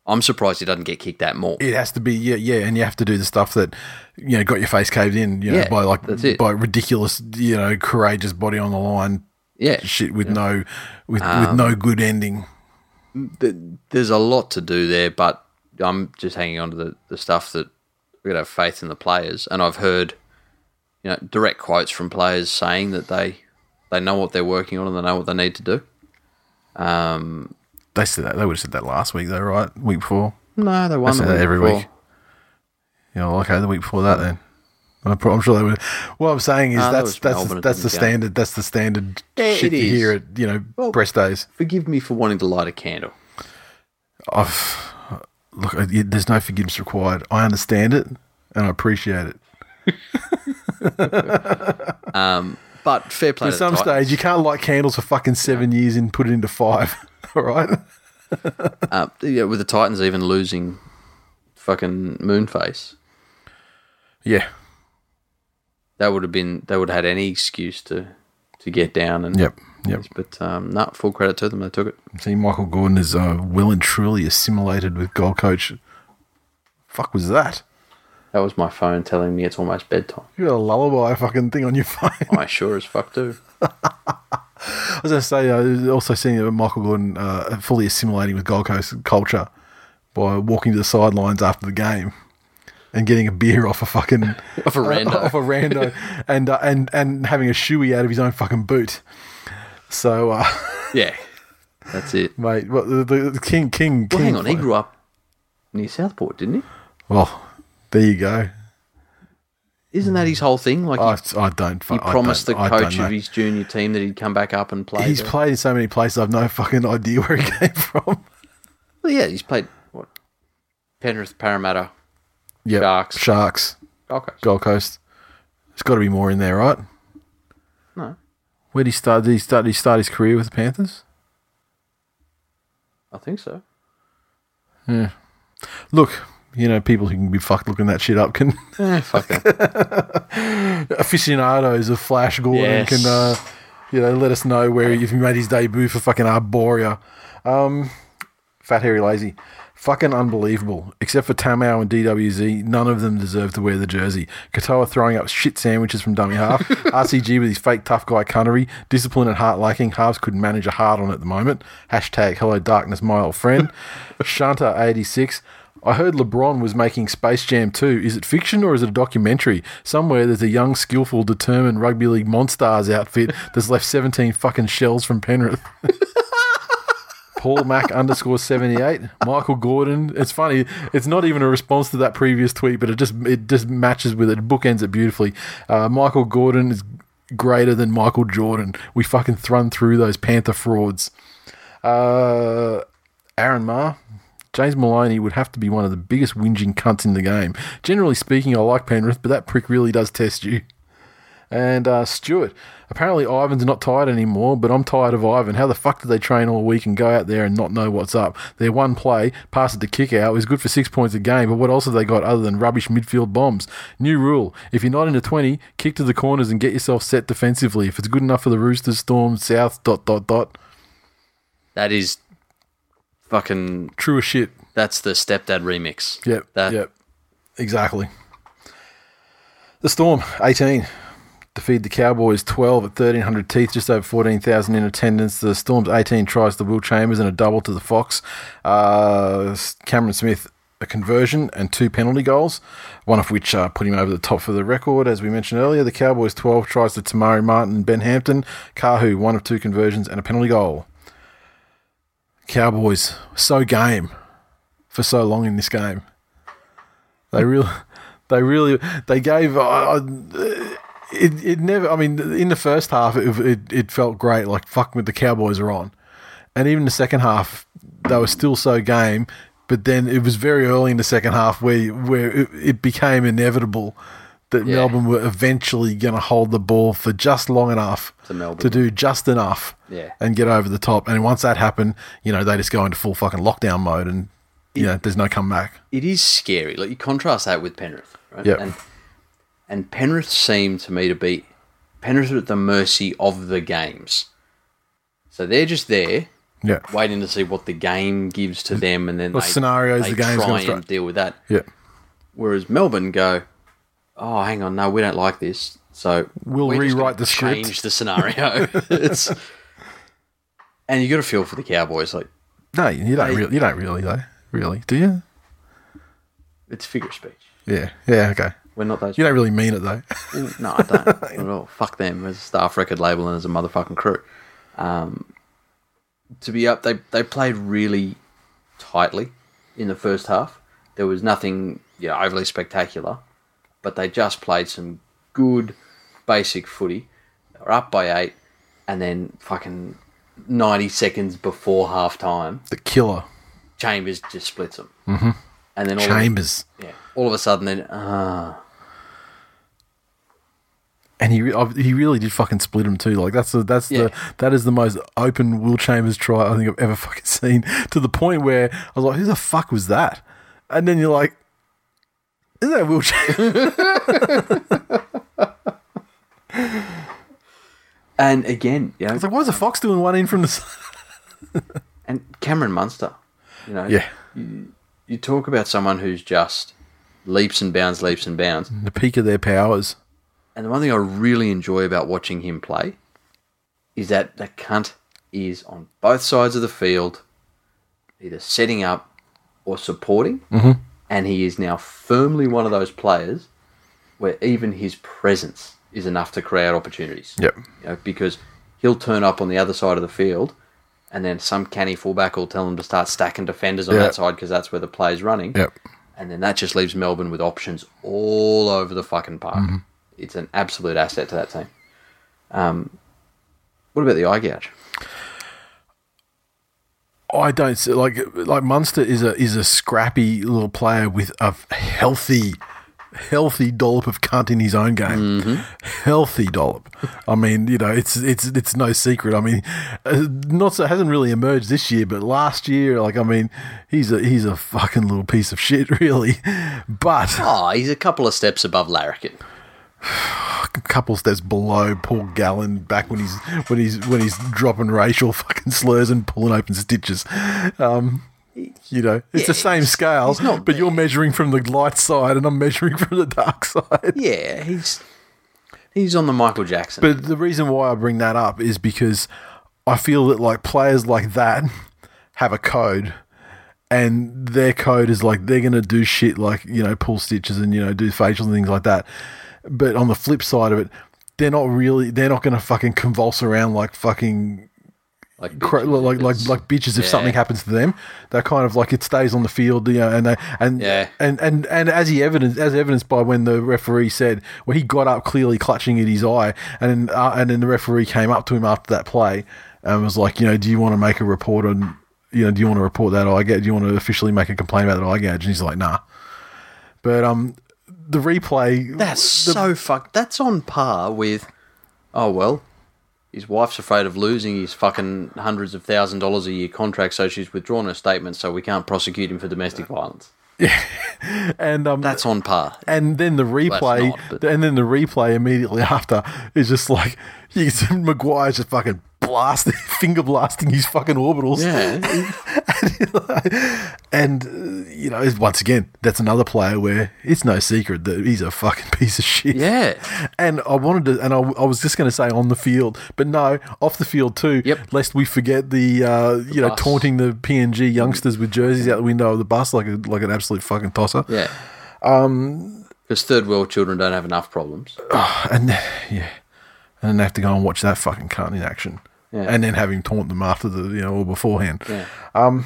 I'm surprised he doesn't get kicked at more. It has to be yeah, yeah, and you have to do the stuff that you know got your face caved in, you know, Yeah, by like by ridiculous, you know, courageous body on the line Yeah, shit with no with Um, with no good ending. th- there's a lot to do there, but I'm just hanging on to the, the stuff that we're gonna have faith in the players. And I've heard, you know, direct quotes from players saying that they they know what they're working on and they know what they need to do. Um, They said that they would have said that last week though, right? Week before. no, they They won say the that week every before. week. You know, okay, the week before that then. I'm, sure they would. What I'm saying is that's that's Melbourne, the, that's the didn't standard. That's the standard Yeah, shit it you hear at you know Well- press days. Forgive me for wanting to light a candle. I've, look, there's no forgiveness required. I understand it and I appreciate it. But fair play At some stage, you can't light candles for fucking seven years and put it into five. All right. uh, yeah, with the Titans even losing fucking Moonface. Yeah. that would have been they would have had any excuse to to get down and Yep, yep. But um, no, full credit to them. They took it. See, Michael Gordon is uh, well and truly assimilated with Gold Coast. Fuck was that? That was my phone telling me it's almost bedtime. You got a lullaby fucking thing on your phone. I sure as fuck do. I was going to say, uh, also seeing uh, Michael Gordon uh, fully assimilating with Gold Coast culture by walking to the sidelines after the game and getting a beer off a fucking Off a rando. off a rando, and uh, and and having a shoey out of his own fucking boot. So, uh, Yeah, that's it. mate, Well, the, the, the king, king, Well, king. hang on. He grew up near Southport, didn't he? Well, there you go. Isn't that his whole thing? Like I, he, I don't. he I promised the don't- don't coach of his junior team that he'd come back up and play. He's there. played in so many places. I've no fucking idea where he came from. Well, yeah, he's played what? Penrith, Parramatta, Yeah, Sharks. Sharks, Gold Coast. Gold Coast. There's got to be more in there, right? Where did he start? Did he start? Did he start his career with the Panthers? I think so. Yeah. Look, you know, people who can be fucked looking that shit up can Eh, fuck that. aficionados of Flash Gordon Yes. can, uh, you know, let us know where if he made his debut for fucking Arboria. Um, Fat hairy, Lazy. Fucking unbelievable. Except for Tamau and DWZ, none of them deserve to wear the jersey. Katoa throwing up shit sandwiches from dummy half. RCG with his fake tough guy cunnery. Discipline and heart lacking. Halves couldn't manage a hard on at the moment. Hashtag hello darkness, my old friend. Shanta 86. I heard LeBron was making Space Jam 2. Is it fiction or is it a documentary? Somewhere there's a young, skillful, determined rugby league Monstars outfit that's left 17 fucking shells from Penrith. Paul Mac underscore 78. Michael Gordon. It's funny. It's not even a response to that previous tweet, but it just it just matches with it. Bookends it beautifully. Uh, Michael Gordon is greater than Michael Jordan. We fucking thrun through those Panther frauds. Uh, Aaron Marr. James Maloney would have to be one of the biggest whinging cunts in the game. Generally speaking, I like Penrith, but that prick really does test you. And uh, Stuart, apparently Ivan's not tired anymore, but I'm tired of Ivan. How the fuck did they train all week and go out there and not know what's up? Their one play, pass it to kick out, was good for six points a game, but what else have they got other than rubbish midfield bombs? New rule if you're not into 20, kick to the corners and get yourself set defensively. If it's good enough for the Roosters, Storm, South, dot, dot, dot. That is fucking. True as shit. That's the stepdad remix. Yep. That Yep. Exactly. The Storm, 18. Defeat the Cowboys 12 at 1,300 teeth, just over 14,000 in attendance. The Storm's 18 tries to Will Chambers and a double to the Fox. Uh, Cameron Smith, a conversion and two penalty goals, one of which uh, put him over the top for the record. As we mentioned earlier, the Cowboys 12 tries to Te Maire Martin Ben Hampton. Kahu, one of two conversions and a penalty goal. Cowboys, so game for so long in this game. They really, they really, they gave. Uh, it, it never. I mean, in the first half, it, it it felt great. Like fuck with the Cowboys are on, and even the second half, they were still so game. But then it was very early in the second half where where it, it became inevitable that Yeah. Melbourne were eventually going to hold the ball for just long enough To to do just enough Yeah. and get over the top. And once that happened, you know, they just go into full fucking lockdown mode and, you know, there's no comeback. it is scary. Like you contrast that with Penrith, right? Yep. And and Penrith seem to me to be Penrith at the mercy of the games. So they're just there Yeah. waiting to see what the game gives to them, and then What they, scenarios they the game's try and deal with that. Yeah. Whereas Melbourne go, oh, hang on, no, we don't like this, so We'll rewrite the script." change the scenario. it's and you got to feel for the Cowboys, like No, you don't They- really, you don't really though. Really? Do you? it's figure speech. Yeah. Yeah. Okay. We're not those. You don't really mean it though. No, I don't at all. Fuck them as a staff record label and as a motherfucking crew. Um, to be up, they they played really tightly in the first half. There was nothing you know, overly spectacular, but they just played some good basic footy. They were up by eight, and then fucking ninety seconds before half time, the killer Chambers just splits them. Mm-hmm. And then all Chambers, Of, yeah, all of a sudden, then ah. and he re- he really did fucking split him too. Like that's the that's Yeah. the that is the most open Will Chambers try I think I've ever fucking seen. To the point where I was like, who the fuck was that? And then you're like, isn't that Will Chambers? And again, you know, It's like, why is the Fox doing one in from the? s- and Cameron Munster, you know, Yeah, you talk about someone who's just leaps and bounds, leaps and bounds. the peak of their powers. And the one thing I really enjoy about watching him play is that the cunt is on both sides of the field, either setting up or supporting. Mm-hmm. And he is now firmly one of those players where even his presence is enough to create opportunities. Yep. You know, because he'll turn up on the other side of the field, and then some canny fullback will tell him to start stacking defenders on Yeah. that side because that's where the play's running. Yep. And then that just leaves Melbourne with options all over the fucking park. Mm-hmm. It's an absolute asset to that team. Um, what about the eye gouge? I don't see, like like Munster is a is a scrappy little player with a healthy healthy dollop of cunt in his own game. Healthy dollop. I mean, you know, it's it's it's no secret. I mean, uh, not so hasn't really emerged this year, but last year, like I mean, he's a he's a fucking little piece of shit, really. But Oh, he's a couple of steps above Larrikin. a couple steps below Paul Gallen back when he's when he's when he's dropping racial fucking slurs and pulling open stitches. Um, you know, it's the same scale, but you're measuring from the light side and I'm measuring from the dark side. Yeah, he's he's on the Michael Jackson. But the reason why I bring that up is because I feel that like players like that have a code and their code is like they're gonna do shit like, you know, pull stitches and, you know, do facials and things like that. But on the flip side of it, they're not really they're not gonna fucking convulse around like fucking like, like like like bitches if Yeah. something happens to them. They're kind of like it stays on the field, you know, and they and Yeah. and and and as he evidence as evidenced by when the referee said when he got up clearly clutching at his eye, and then uh, and then the referee came up to him after that play and was like, you know, do you want to make a report on, you know, do you want to report that eye gouge? Do you want to officially make a complaint about that eye gouge? And he's like, nah. But um, the replay That's the- so fucked. That's on par with, oh well, his wife's afraid of losing his fucking hundreds of thousand dollars a year contract, so she's withdrawn her statement, so we can't prosecute him for domestic violence. Yeah, and um, That's on par. And then the replay, not, but- and then the replay immediately after is just like you see McGuire's just fucking blasting, finger blasting his fucking orbitals. Yeah, And uh, you know, once again, that's another player where it's no secret that he's a fucking piece of shit. yeah. And I wanted to, and I, I was just going to say on the field, but no, off the field too. Yep. Lest we forget the, uh, you know, bus. taunting the PNG youngsters with jerseys out the window of the bus like a, like an absolute fucking tosser. Yeah. Um, because third world children don't have enough problems. and yeah, and then they have to go and watch that fucking cunt in action, Yeah. and then have him taunt them after the you know or beforehand. Yeah. Um,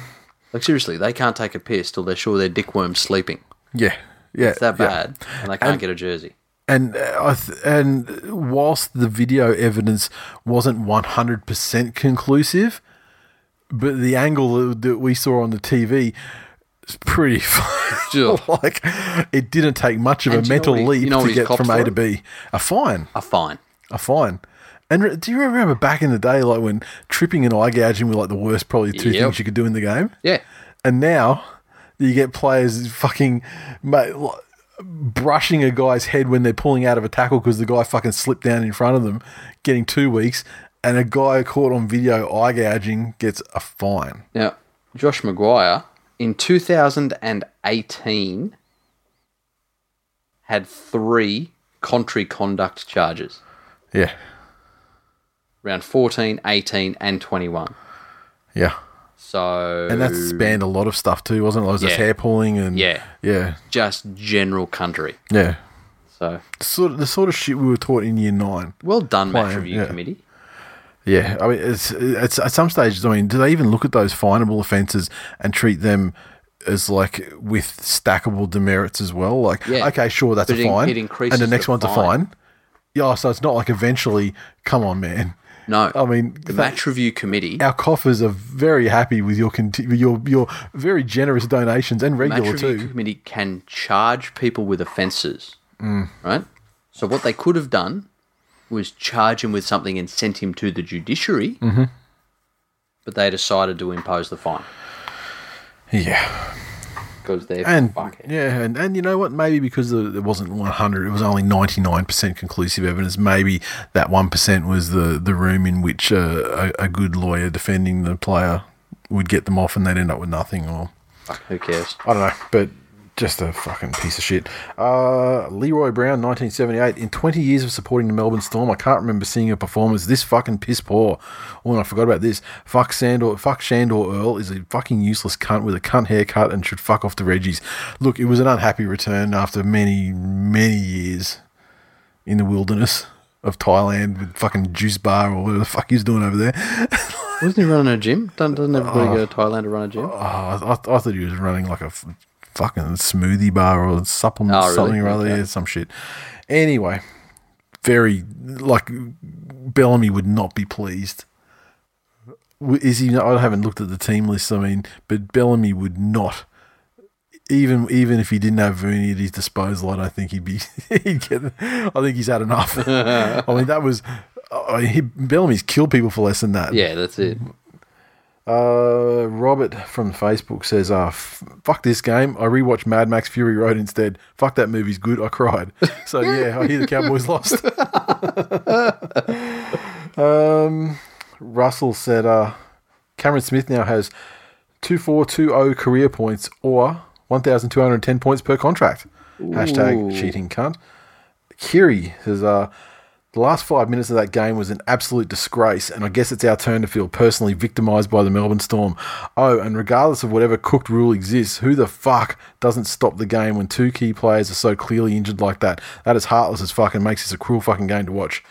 like seriously, they can't take a piss till they're sure their dickworm's sleeping. Yeah, yeah, It's that yeah. bad, and they can't get a jersey. And uh, I th- and whilst the video evidence wasn't one hundred percent conclusive, but the angle that, we saw on the TV is pretty. Sure. like it didn't take much of And a do you know mental he- leap you know to get from A to? B. A fine. A fine. a fine. And do you remember back in the day, like when tripping and eye gouging were like the worst, probably two Yep. things you could do in the game? Yeah. And now you get players fucking mate, like, brushing a guy's head when they're pulling out of a tackle because the guy fucking slipped down in front of them, getting two weeks, and a guy caught on video eye gouging gets a fine. Now, Josh McGuire in 2018 had three contrary conduct charges Yeah. Around 14, 18, and 21. Yeah. So And that spanned a lot of stuff too, wasn't it? Like, was Yeah. hair pulling and Yeah. yeah, just general country. yeah. So Sort of, the sort of shit we were taught in year nine. well done, match review yeah. committee. Yeah, I mean, it's, it's at some stages. I mean, do they even look at those finable offences and treat them as like with stackable demerits as well? Like, Yeah. okay, sure, that's But a fine, it increases and the next the one's a fine. fine. Yeah, so it's not like eventually. Come on, man. No, I mean, the match review committee. our coffers are very happy with your conti- your your very generous donations and match regular review too. committee can charge people with offences, Mm. right? So what they could have done was charge him with something and sent him to the judiciary, but they decided to impose the fine. Yeah, because they're And yeah, and, and you know what? Maybe because it wasn't 100, it was only 99% conclusive evidence. Maybe that 1% was the, the room in which uh, a, a good lawyer defending the player would get them off and they'd end up with nothing. Or who cares? I don't know, but just a fucking piece of shit. Uh, Leroy Brown, 1978. In 20 years of supporting the Melbourne Storm, I can't remember seeing a performance this fucking piss poor. Oh, and I forgot about this. Fuck Sandor, fuck Shandor Earl is a fucking useless cunt with a cunt haircut and should fuck off the Reggies. Look, it was an unhappy return after many, many years in the wilderness of Thailand with fucking juice bar or whatever the fuck he's doing over there. Wasn't he running a gym? Doesn't, doesn't everybody go to Thailand to run a gym? Oh, I, I, I thought he was running like a fucking smoothie bar or supplement, Oh, really? something or other, Okay. yeah, some shit. Anyway, very like Bellamy would not be pleased. Is he? I haven't looked at the team list. I mean, but Bellamy would not. Even even if he didn't have Verney at his disposal, I don't think he'd be. He'd get, I think he's had enough. I mean, that was. I mean, he, Bellamy's killed people for less than that. Yeah, that's it. Uh, Robert from Facebook says, "Uh, f- fuck this game. I rewatched Mad Max Fury Road instead. Fuck that movie's good. I cried. So yeah, I hear the Cowboys lost." um, Russell said, "Uh, Cameron Smith now has two four two zero career points or one thousand two hundred ten points per contract." Hashtag cheating cunt. Kiri says, uh, the last five minutes of that game was an absolute disgrace, and I guess it's our turn to feel personally victimised by the Melbourne Storm. Oh, and regardless of whatever cooked rule exists, who the fuck doesn't stop the game when two key players are so clearly injured like that? That is heartless as fuck and makes this a cruel fucking game to watch.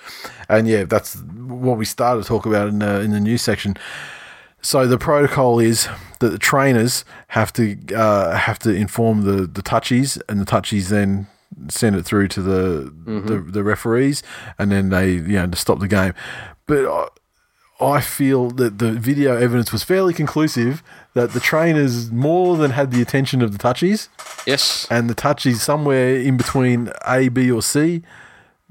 And yeah, that's what we started to talk about in the, in the news section. So the protocol is that the trainers have to uh, have to inform the the touchies, and the touchies then send it through to the the, the referees, and then they you know to stop the game. But I, I feel that the video evidence was fairly conclusive that the trainers more than had the attention of the touchies, Yes. and the touchies somewhere in between A, B, or C.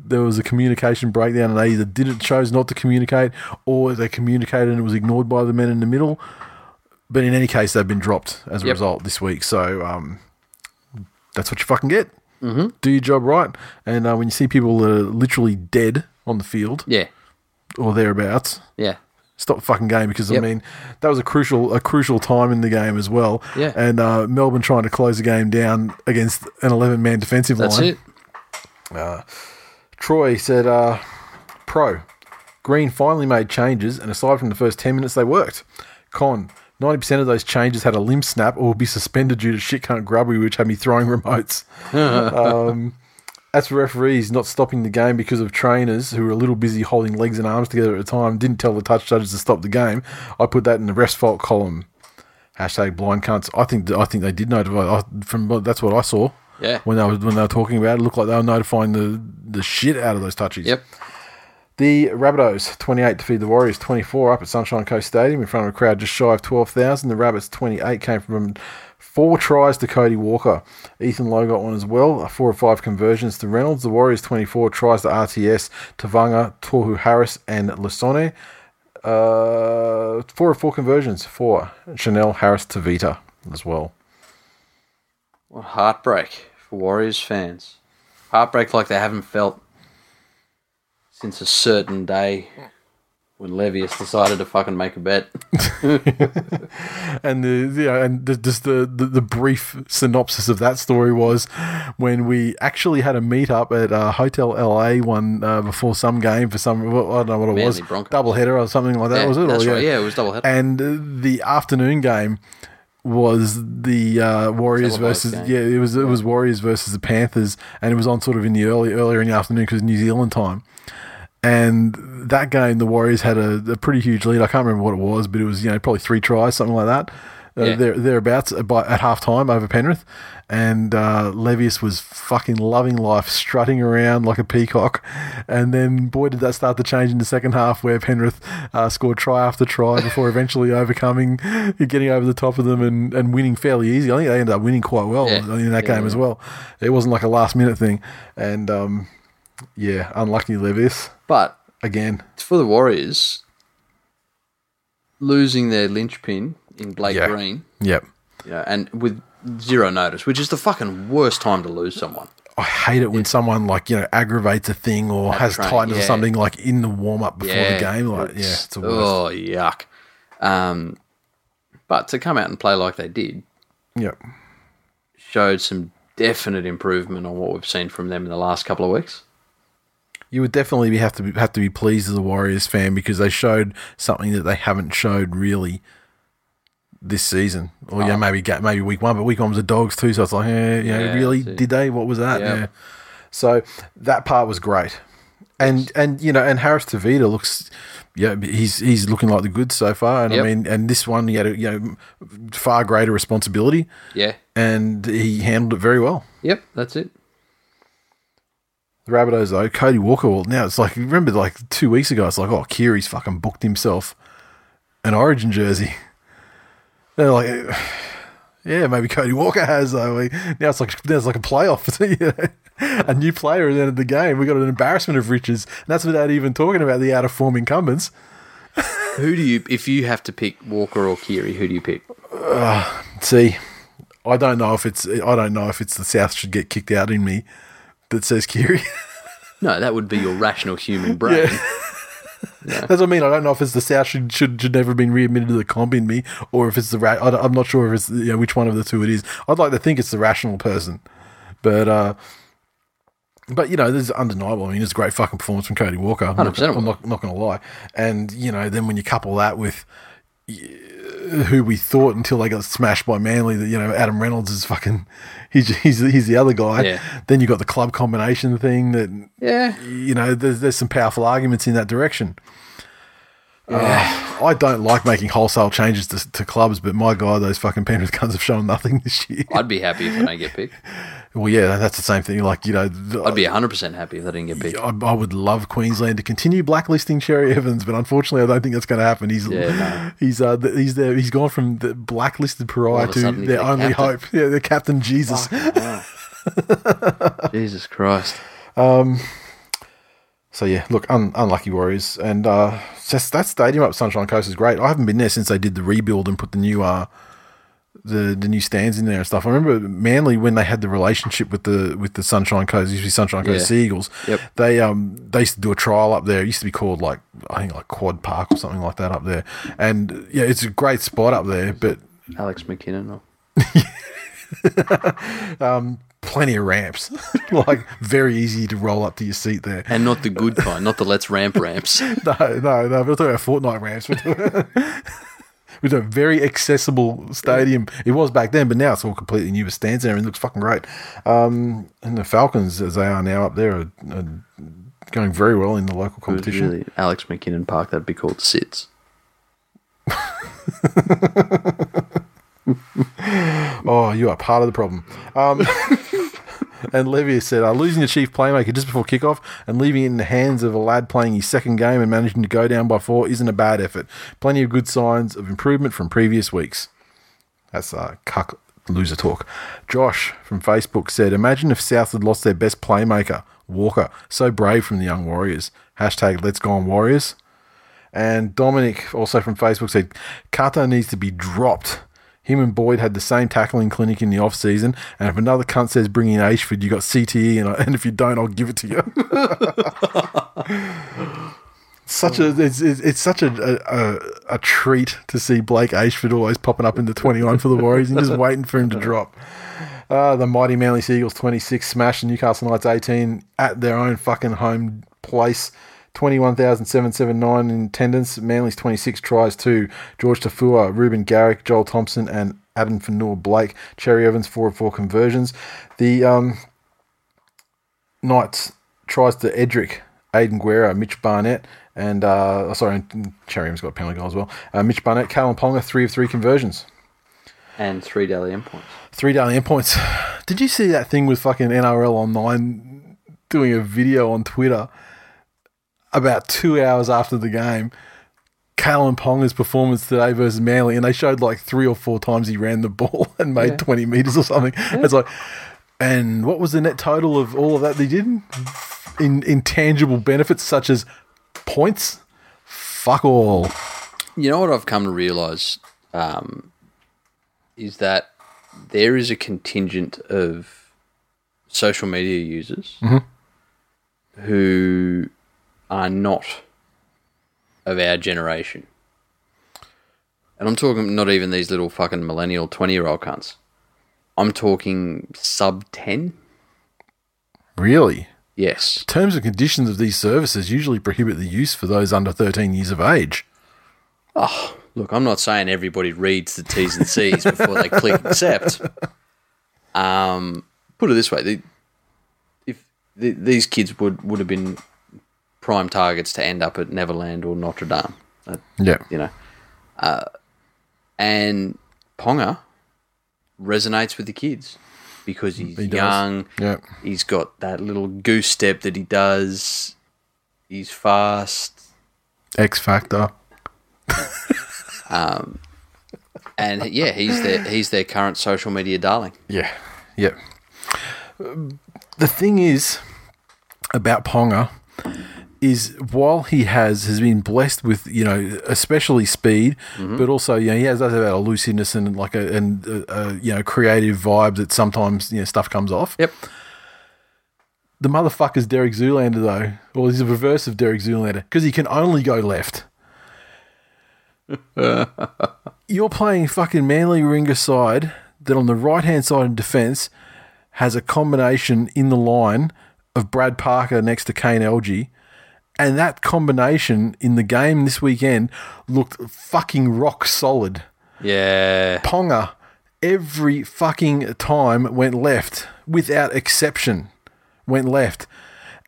There was a communication breakdown, and they either didn't chose not to communicate, or they communicated and it was ignored by the men in the middle. But in any case, they've been dropped as a Yep. result this week. So um, that's what you fucking get. Mm-hmm. Do your job right, and uh, when you see people that are literally dead on the field Yeah. or thereabouts, Yeah. stop the fucking game because Yep. I mean that was a crucial a crucial time in the game as well. Yeah. and uh, Melbourne trying to close the game down against an eleven man defensive That's line. That's it. Troy said, uh, Pro, Green finally made changes, and aside from the first 10 minutes, they worked. Con, 90% of those changes had a limb snap or will be suspended due to shit cunt grubbery, which had me throwing remotes. um, as for referees not stopping the game because of trainers who were a little busy holding legs and arms together at the time, didn't tell the touch judges to stop the game, I put that in the ref's fault column. Hashtag blind cunts. I think I think they did notify. I, from that's what I saw. Yeah. When they were when they were talking about it, it looked like they were notifying the the shit out of those touches. Yep. The Rabbitohs, 28 defeat the Warriors, 24 up at Sunshine Coast Stadium in front of a crowd just shy of 12,000. The Rabbits, 28, came from four tries to Cody Walker. Ethan Lowe got one as well, four or five conversions to Reynolds. The Warriors, 24 tries to RTS, Tavanga, Tohu Harris, and Lasone. Uh, four or four conversions for Chanel Harris Tavita as well. What heartbreak for Warriors fans. Heartbreak like they haven't felt since a certain day when Levius decided to fucking make a bet. and the you know, and the, just the, the the brief synopsis of that story was when we actually had a meetup at uh, Hotel LA one uh, before some game for some I don't know what it was Broncos. double header or something like that Yeah, was it that's Or, right. Yeah, it was double header. and uh, the afternoon game was the uh, Warriors versus game. yeah it was it was Warriors versus the Panthers and it was on sort of in the early earlier in the afternoon because New Zealand time and that game, the Warriors had a, a pretty huge lead. I can't remember what it was, but it was you know probably three tries, something like that. Uh, Yeah. there thereabouts at, by, at half time over Penrith, and uh, Levius was fucking loving life, strutting around like a peacock. And then, boy, did that start to change in the second half, where Penrith uh, scored try after try before eventually overcoming, getting over the top of them and, and winning fairly easy. I think they ended up winning quite well Yeah. in that Yeah, game as well. It wasn't like a last minute thing, and um, yeah, unlucky Levius But again. It's for the Warriors, losing their linchpin in Blake Yeah. Green, Yep. know, and with zero notice, which is the fucking worst time to lose someone. I hate it when someone like you know aggravates a thing or has train, tightness or something like in the warm up before Yeah, the game. Like, yeah, it's the worst. Oh yuck. Um, but to come out and play like they did Yep. showed some definite improvement on what we've seen from them in the last couple of weeks. You would definitely be, have to be, have to be pleased as a Warriors fan because they showed something that they haven't showed really this season, or Oh. yeah, maybe maybe week one, but week one was the Dogs too. So it's like, eh, know, Yeah, really, did they? What was that? Yeah. Yeah. So that part was great, and and you know, and Harris Tavita looks, yeah, he's he's looking like the goods so far, and Yep. I mean, and this one he had a you know far greater responsibility, Yeah. and he handled it very well. Yep, that's it. The Rabbitohs though, Cody Walker. Well, now it's like remember like two weeks ago, it's like oh, Keary's fucking booked himself an Origin jersey. They're like, yeah, maybe Cody Walker has though. Now it's like there's like a playoff, you know, a new player at the end of the game. We got an embarrassment of riches, and that's without even talking about the out of form incumbents. Who do you, if you have to pick Walker or Keary, who do you pick? Uh, see, I don't know if it's I don't know if it's the South should get kicked out in me that says Keary. No, that would be your rational human brain. That's what I mean. I don't know if it's the South should should, should never been readmitted to the comp in me, or if it's the ra- I I'm not sure if it's you know, which one of the two it is. I'd like to think it's the rational person, but uh, but you know, this is undeniable. I mean, it's a great fucking performance from Cody Walker. I'm not, I'm not, not going to lie. And you know, then when you couple that with who we thought until they got smashed by Manly, that you know Adam Reynolds is fucking he's he's he's the other guy. Yeah. Then you got the club combination thing that yeah. you know, there's, there's some powerful arguments in that direction. Uh, I don't like making wholesale changes to, to clubs, but my God, those fucking Penrith guns have shown nothing this year. I'd be happy if they get picked. Well, yeah, that's the same thing. Like, you know, I'd be 100% happy if they didn't get picked. I, I would love Queensland to continue blacklisting Cherry Evans, but unfortunately, I don't think that's going to happen. He's Yeah, no. he's uh, he's there. He's gone from the blacklisted pariah to their their only captain. hope. Yeah, the captain Jesus. Jesus Christ. Um, So yeah, look, un- unlucky Warriors, and uh, just that stadium up Sunshine Coast is great. I haven't been there since they did the rebuild and put the new uh, the the new stands in there and stuff. I remember Manly when they had the relationship with the with the Sunshine Coast, usually Sunshine Coast Yeah. Sea Eagles. Yep. They um they used to do a trial up there. It used to be called like I think like Quad Park or something like that up there. And yeah, it's a great spot up there, but Alex McKinnon. Or, plenty of ramps, like very easy to roll up to your seat there. and not the good kind, not the let's ramp ramps. No, no, no. We're talking about Fortnite ramps. We're doing, we're doing a very accessible stadium. It was back then, but now it's all completely new with stands there and it looks fucking great. Um, and the Falcons, as they are now up there, are, are going very well in the local competition. really Alex McKinnon Park, that'd be called Sits. Oh, you are part of the problem. Um, and Levy said, uh, losing the chief playmaker just before kickoff and leaving it in the hands of a lad playing his second game and managing to go down by four isn't a bad effort. Plenty of good signs of improvement from previous weeks. That's uh, cuck loser talk. Josh from Facebook said, Imagine if South had lost their best playmaker, Walker. So brave from the young Warriors. Hashtag let's go on Warriors. And Dominic, also from Facebook, said, Kata needs to be dropped. Him and Boyd had the same tackling clinic in the off season, and if another cunt says bring in Ayshford, you got CTE, and, I, and if you don't, I'll give it to you. such a it's, it's, such a, a a treat to see Blake Ayshford always popping up in the twenty one for the Warriors and just waiting for him to drop. Uh, the mighty Manly Seagulls twenty six smashed the Newcastle Knights eighteen at their own fucking home place. 21,779 in attendance. Manly's 26 tries to George Taufua, Ruben Garrick, Joel Thompson, and Addin Fonua-Blake. Cherry Evans, 4 of 4 conversions. The um, Knights tries to Edric, Aidan Guerra, Mitch Barnett, and uh, oh, sorry, Cherry Evans got a penalty goal as well. Uh, Mitch Barnett, Kalyn Ponga, 3 of 3 conversions. And three Dally M points. Three Dally M points. Did you see that thing with fucking NRL Online doing a video on Twitter about two hours after the game? Kalyn Ponga's performance today versus Manly, and they showed like three or four times he ran the ball and made 20 meters or something. It's like, and what was the net total of all of that they did? In intangible benefits such as points? Fuck all. You know what I've come to realise um, is that there is a contingent of social media users who are not of our generation. And I'm talking not even these little fucking millennial 20 year old cunts. I'm talking sub 10. Really? Yes. Terms and conditions of these services usually prohibit the use for those under 13 years of age. Oh, look, I'm not saying everybody reads the T's and C's before they click accept. Um, put it this way: the, if the, these kids would would have been prime targets to end up at Neverland or Notre Dame, uh, Yeah. you know, uh, and Ponga resonates with the kids because he's He young. Yeah. He's got that little goose step that he does. He's fast. X Factor. um, And yeah, he's their he's their current social media darling. Yeah. Yeah. The thing is about Ponga is while he has has been blessed with you know especially speed, but also you know he has does have a looseness and like a and uh, uh, you know creative vibe that sometimes you know stuff comes off. Yep. The motherfucker's Derek Zoolander though, well he's the reverse of Derek Zoolander because he can only go left. You're playing fucking Manly Ringer side that on the right hand side in defence has a combination in the line of Brad Parker next to Kane Elgey. And that combination in the game this weekend looked fucking rock solid. Yeah. Ponga every fucking time went left without exception. Went left,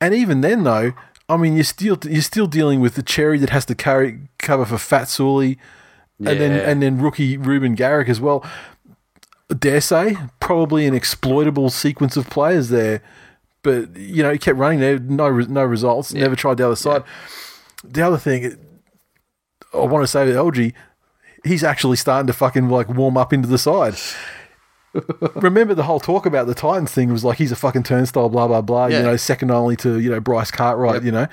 and even then though, I mean, you're still you're still dealing with the cherry that has to carry cover for Fat Sully, and then and then rookie Ruben Garrick as well. Dare say probably an exploitable sequence of players there, but you know he kept running there, no no results. Never tried the other side. The other thing I want to say to LG, he's actually starting to fucking like warm up into the side. Remember the whole talk about the Titans thing was like he's a fucking turnstile, blah blah blah. Yeah. You know, second only to you know Bryce Cartwright. Yep. You know,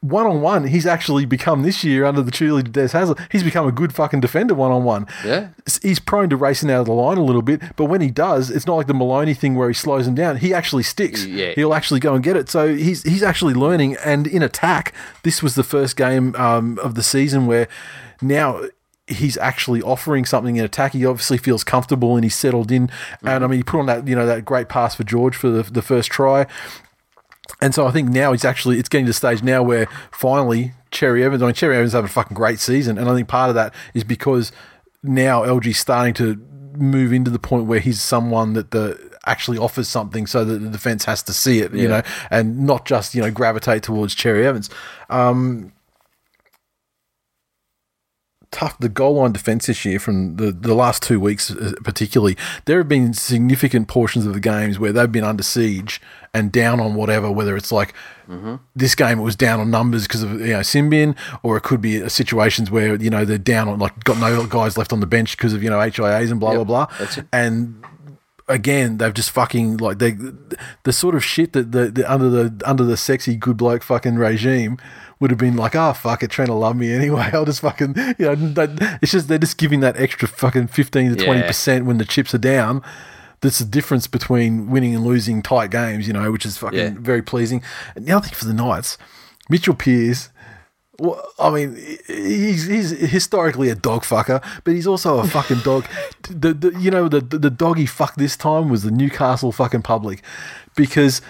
one on one, he's actually become this year under the tutelage of Des Hasler. He's become a good fucking defender one on one. Yeah. He's prone to racing out of the line a little bit, but when he does, it's not like the Maloney thing where he slows him down. He actually sticks. Yeah. He'll actually go and get it. So he's he's actually learning. And in attack, this was the first game um, of the season where now he's actually offering something in attack. He obviously feels comfortable and he's settled in. And I mean, he put on that you know that great pass for George for the, the first try. And so I think now it's actually it's getting to the stage now where finally Cherry Evans. I mean, Cherry Evans having a fucking great season, and I think part of that is because now LG's starting to move into the point where he's someone that the actually offers something, so that the defense has to see it, you Yeah. know, and not just you know gravitate towards Cherry Evans. Um, tough the goal line defense this year from the, the last two weeks uh, particularly there have been significant portions of the games where they've been under siege and down on whatever whether it's like this game it was down on numbers because of you know sin bin or it could be situations where you know they're down on like got no guys left on the bench because of you know HIAs and blah Yep, blah blah. And again they've just fucking like they the sort of shit that the, the under the under the sexy good bloke fucking regime would have been like oh fuck it trying to love me anyway I'll just fucking you know that, it's just they're just giving that extra fucking 15 to 20 Yeah. percent when the chips are down that's the difference between winning and losing tight games you know which is fucking Yeah. very pleasing and the other thing for the Knights Mitchell Pearce well, I mean, he's he's historically a dog fucker, but he's also a fucking dog. The, the you know the the dog he fucked this time was the Newcastle fucking public, because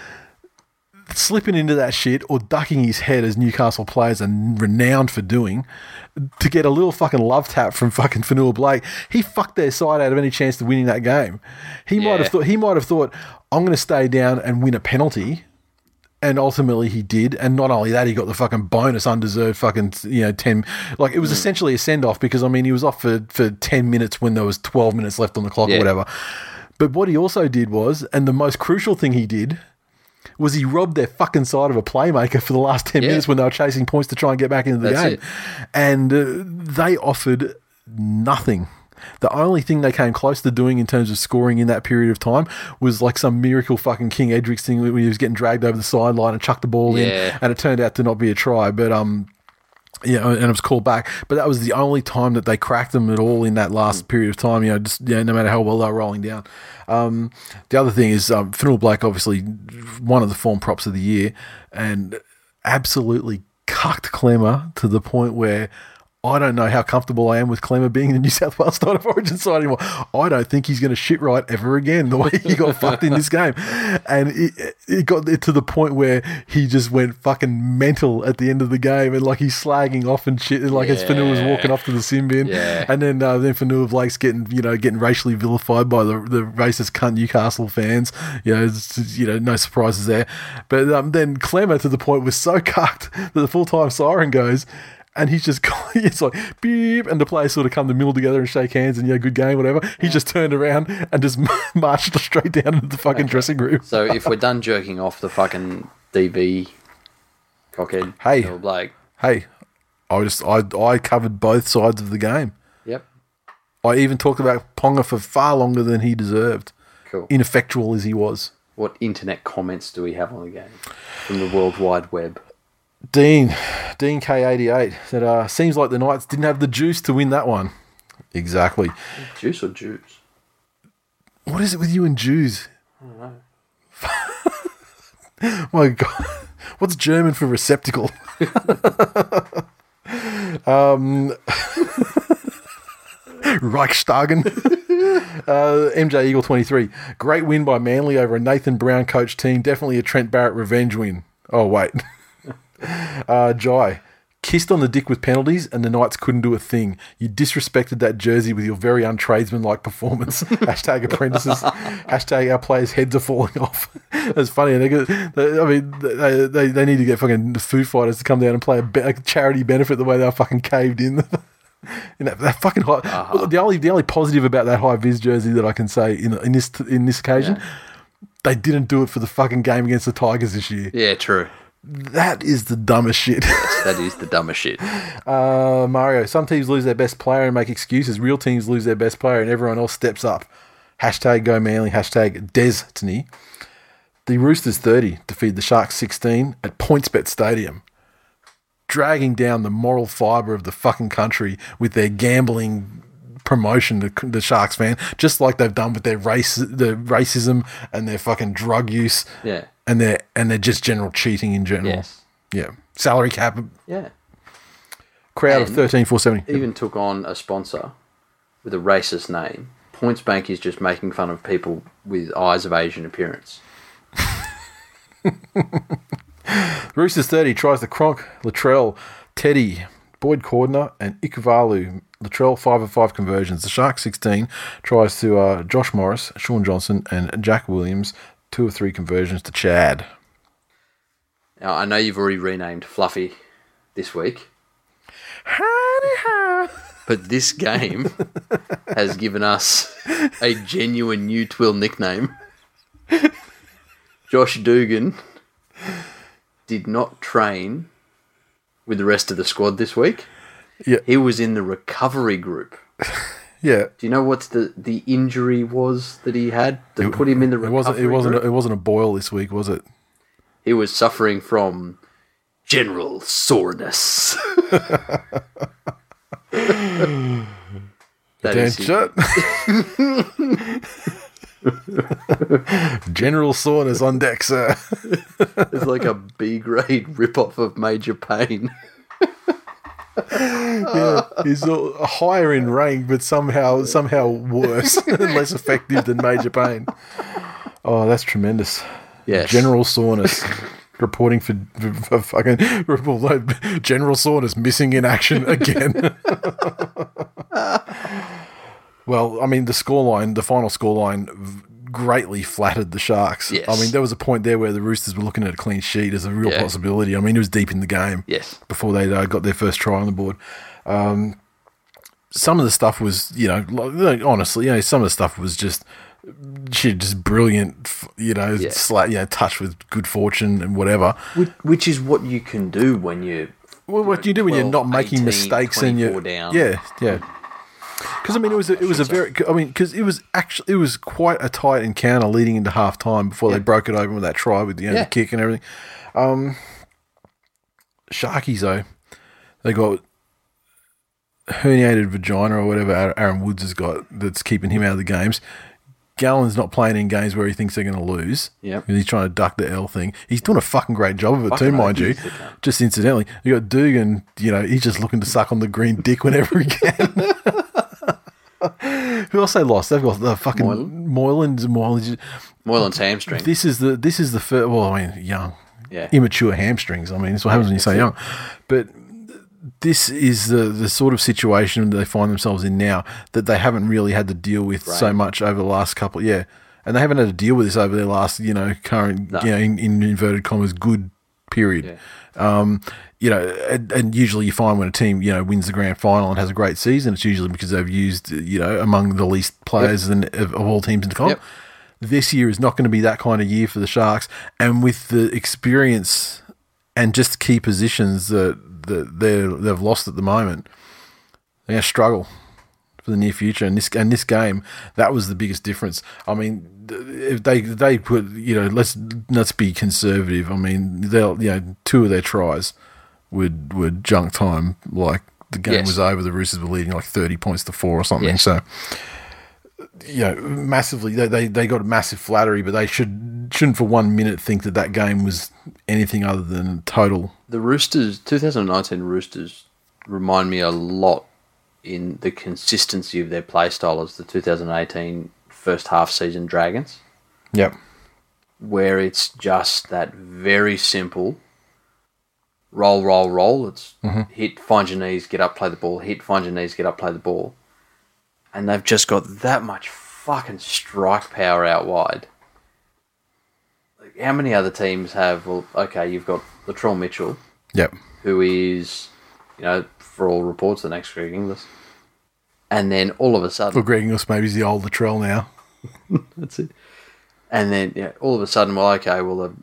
slipping into that shit or ducking his head as Newcastle players are renowned for doing, to get a little fucking love tap from fucking Fonua-Blake, he fucked their side out of any chance to winning that game. He might have thought he might have thought I'm going to stay down and win a penalty and ultimately he did. And not only that, he got the fucking bonus undeserved fucking you know ten. Like it was hmm. essentially a send off because I mean he was off for for ten minutes when there was twelve minutes left on the clock or whatever. But what he also did was, and the most crucial thing he did. Was he robbed their fucking side of a playmaker for the last 10 Yeah. minutes when they were chasing points to try and get back into the That's game? it. And uh, they offered nothing. The only thing they came close to doing in terms of scoring in that period of time was like some miracle fucking King Edricks thing when he was getting dragged over the sideline and chucked the ball Yeah. in, and it turned out to not be a try. But um, Yeah, and it was called back, but that was the only time that they cracked them at all in that last period of time. You know, just yeah, no matter how well they were rolling down. Um, the other thing is um, Fonua-Blake, obviously one of the form props of the year, and absolutely cucked Klemmer to the point where I don't know how comfortable I am with Klemmer being in the New South Wales Night of Origin side anymore. I don't think he's going to shit right ever again the way he got fucked in this game. And it, it got to the point where he just went fucking mental at the end of the game and like he's slagging off and shit. And Like as Fonua was walking off to the sin bin. Yeah. And then uh, then Fonua-Blake's getting, you know, getting racially vilified by the, the racist cunt Newcastle fans. You know, you know, no surprises there. But um, then Klemmer to the point was so cucked that the full time siren goes and he's just it's like beep, and the players sort of come to the middle together and shake hands and yeah, good game, whatever. He just turned around and just marched straight down into the fucking dressing room. So if we're done jerking off the fucking DB cockhead, Hey. Phil Blake. Hey, I just I I covered both sides of the game. Yep. I even talked about Ponga for far longer than he deserved, Cool. ineffectual as he was. what internet comments do we have on the game from the World Wide Web? Dean, Dean K88 said, uh, seems like the Knights didn't have the juice to win that one. Exactly. Juice or juice? What is it with you and Jews? My God. What's German for receptacle? um, Reichstagen. uh, MJ Eagle 23. Great win by Manly over a Nathan Brown coach team. Definitely a Trent Barrett revenge win. Oh, wait. Uh, Jai, kissed on the dick with penalties, and the Knights couldn't do a thing. You disrespected that jersey with your very untradesman-like performance. Hashtag apprentices. Hashtag our players' heads are falling off. It's funny. They, get- they, I mean, they, they, they need to get fucking the Foo Fighters to come down and play a, be- a charity benefit the way they are fucking caved in. in that, that fucking high. The only the only positive about that high vis jersey that I can say in in this in this occasion, they didn't do it for the fucking game against the Tigers this year. Yeah, true. That is the dumbest shit. That is the dumbest shit. Uh, Mario, some teams lose their best player and make excuses. Real teams lose their best player and everyone else steps up. Hashtag go Manly, hashtag Destiny. The Roosters 30 defeat the Sharks 16 at PointsBet Stadium, dragging down the moral fibre of the fucking country with their gambling promotion to the Sharks fan, just like they've done with their race, the racism and their fucking drug use, Yeah. And their and their just general cheating in general. Yes. Yeah, salary cap Yeah. crowd of And- thirteen four seventy. Even took on a sponsor with a racist name. Points Bank is just making fun of people with eyes of Asian appearance. Roosters 30 tries the Cronk, Latrell, Teddy, Boyd Cordner, and Ikuvalu. Latrell 5 of 5 conversions. The Sharks 16 tries to uh, Josh Morris, Shaun Johnson, and Jack Williams. 2 or 3 conversions to Chad. Now, I know you've already renamed Fluffy this week, but this game has given us a genuine new Twill nickname. Josh Dugan did not train with the rest of the squad this week. Yeah. He was in the recovery group. Yeah. Do you know what the, the injury was that he had that put him in the recovery? It wasn't it wasn't group? it wasn't a boil this week, was it? He was suffering from general soreness. That Damn shut. General soreness on deck, sir. It's like a B grade rip off of Major Pain. yeah, he's higher in rank, but somehow somehow worse and less effective than Major Pain. Oh, that's tremendous. Yes. General soreness. Reporting for, for, for fucking General Soreness missing in action again. well, I mean, the scoreline, the final scoreline, greatly flattered the Sharks. Yes. I mean, there was a point there where the Roosters were looking at a clean sheet as a real Yeah. possibility. I mean, it was deep in the game Yes. before they uh, got their first try on the board. Um, some of the stuff was, you know, like, like, honestly, you know, some of the stuff was just shit, just brilliant, you know, Yeah. sla- you know, touched with good fortune and whatever. Which, which is what you can do when you. Well, what do you do when you're not making 18, mistakes and you're down. yeah, yeah. Because I mean, it was a, it was a very I mean, because it was actually it was quite a tight encounter leading into half time before they broke it open with that try with the, you know, Yeah. the kick and everything. Um, Sharkies though, They got herniated vagina or whatever Aaron- Woods has got that's keeping him out of the games. Gallen's not playing in games where he thinks they're going to lose. Yep. And he's trying to duck the L thing. He's doing a fucking great job of it Fucking too, mind you. he's the cunt. Just incidentally, you got Dugan. You know, he's just looking to suck on the green dick whenever he can. Who else they lost? They've got the fucking Moylan? Moylan's Moylan's. Moylan's hamstring. This is the this is the first. Well, I mean, young, Yeah. immature hamstrings. I mean, that's what happens when you say young. But this is the the sort of situation that they find themselves in now that they haven't really had to deal with so much over the last couple. Yeah, and they haven't had to deal with this over their last, you know, current, No. you know, in, in inverted commas, good period. Um, you know, and, and usually you find when a team, you know, wins the grand final and has a great season, it's usually because they've used, you know, among the least players in, of, of all teams in the comp. Yep. This year is not going to be that kind of year for the Sharks, and with the experience and just key positions that that they they've lost at the moment, they're going to struggle for the near future. And this and this game, that was the biggest difference. I mean, if they they put you know let's let's be conservative. I mean, they'll you know two of their tries would would junk time like the game Yes. was over. The Roosters were leading like thirty points to four or something. Yes. So you know, massively they, they they got a massive flattery, but they should shouldn't for one minute think that that game was anything other than total. The Roosters, 2019 Roosters, remind me a lot in the consistency of their play style as the 2018 first half season Dragons, Yep. where it's just that very simple roll, roll, roll. It's mm-hmm. hit, find your knees, get up, play the ball, hit, find your knees, get up, play the ball. And they've just got that much fucking strike power out wide. Like, how many other teams have, well, okay, you've got Latrell Mitchell, Yep. who is, you know, for all reports, the next Greg Inglis. And then all of a sudden, Well, Greg Inglis maybe he's the old Latrell now. That's it. And then yeah, all of a sudden, well, okay, well, the,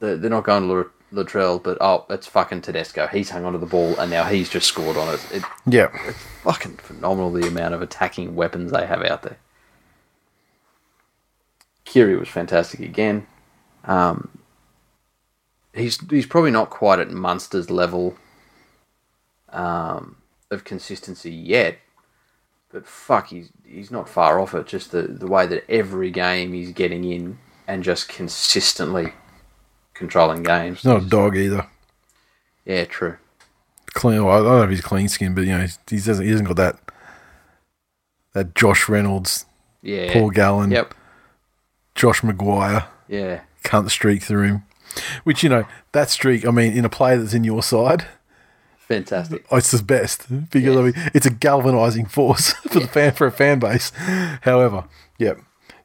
the, they're not going to Lat- Latrell, but oh, it's fucking Tedesco. He's hung onto the ball, and now he's just scored on it. Yeah. It's fucking phenomenal the amount of attacking weapons they have out there. Keary was fantastic again. Um, he's he's probably not quite at Munster's level um, of consistency yet, but fuck, he's he's not far off it. Just the the way that every game he's getting in and just consistently controlling games. He's not a dog either. Yeah, true. Clean. Well, I don't know if he's clean skin, but you know he's, he doesn't. He hasn't got that. That Josh Reynolds, Yeah. Paul Gallen, Yep. Josh McGuire, Yeah. cunt streak through him. Which you know that streak. I mean, in a player that's in your side, Fantastic. it's the best because I mean it's a galvanizing force for the fan for a fan base. However, yep.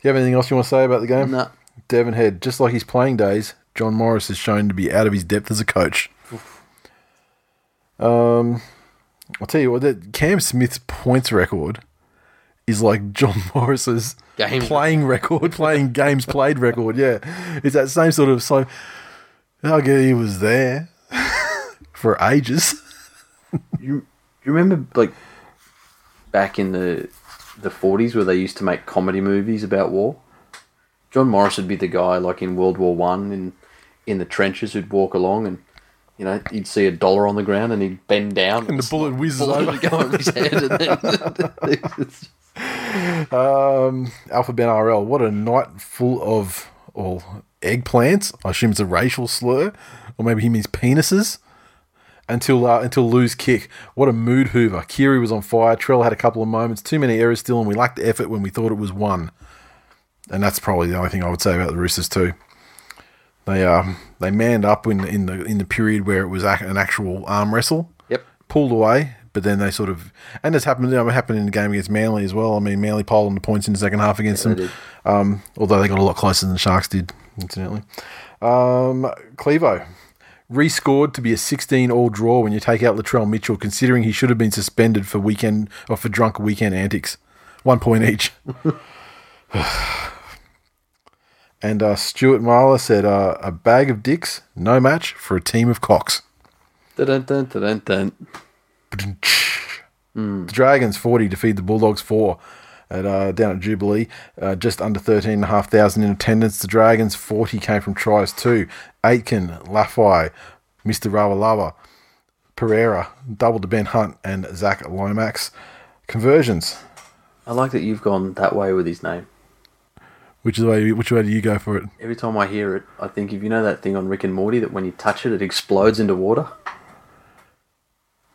You have anything else you want to say about the game? No. Devon Head, just like his playing days, John Morris has shown to be out of his depth as a coach. Um, I'll tell you what, that Cam Smith's points record is like John Morris's Games- playing record, playing games played record. Yeah, it's that same sort of so. I guess he was there for ages. You, you remember like back in the the forties where they used to make comedy movies about war? John Morris would be the guy like in World War One in in the trenches who'd walk along and you know he'd see a dollar on the ground and he'd bend down And the bullet whizzes bullet over. would go over his head and then Um, Alpha Ben RL, what a night full of all eggplants. I assume it's a racial slur, or maybe he means penises. Until uh, until Lou's kick, what a mood hoover. Keary was on fire. Trell had a couple of moments. Too many errors still, and we lacked effort when we thought it was one. And that's probably the only thing I would say about the Roosters too. They um they manned up in in the in the period where it was an actual arm wrestle Yep. pulled away, but then they sort of and it's happened. You know, happened in the game against Manly as well. I mean, Manly polled on the points in the second half against they them, um, although they got a lot closer than the Sharks did, incidentally. Um, Clevo rescored to be a 16 all draw when you take out Latrell Mitchell, considering he should have been suspended for weekend or for drunk weekend antics. One point each. and uh, Stuart Marler said, uh, "A bag of dicks, no match for a team of cocks." dun, dun, dun, dun, dun. The Dragons 40 defeat the Bulldogs 4 at, uh, down at Jubilee. Uh, just under 13,500 in attendance. The Dragons 40 came from tries too. Aitken, Lafai, Mr. Rawalava, Pereira, double to Ben Hunt and Zach Lomax. Conversions. I like that you've gone that way with his name. Which is way? Which way do you go for it? Every time I hear it, I think if you know that thing on Rick and Morty that when you touch it, it explodes into water.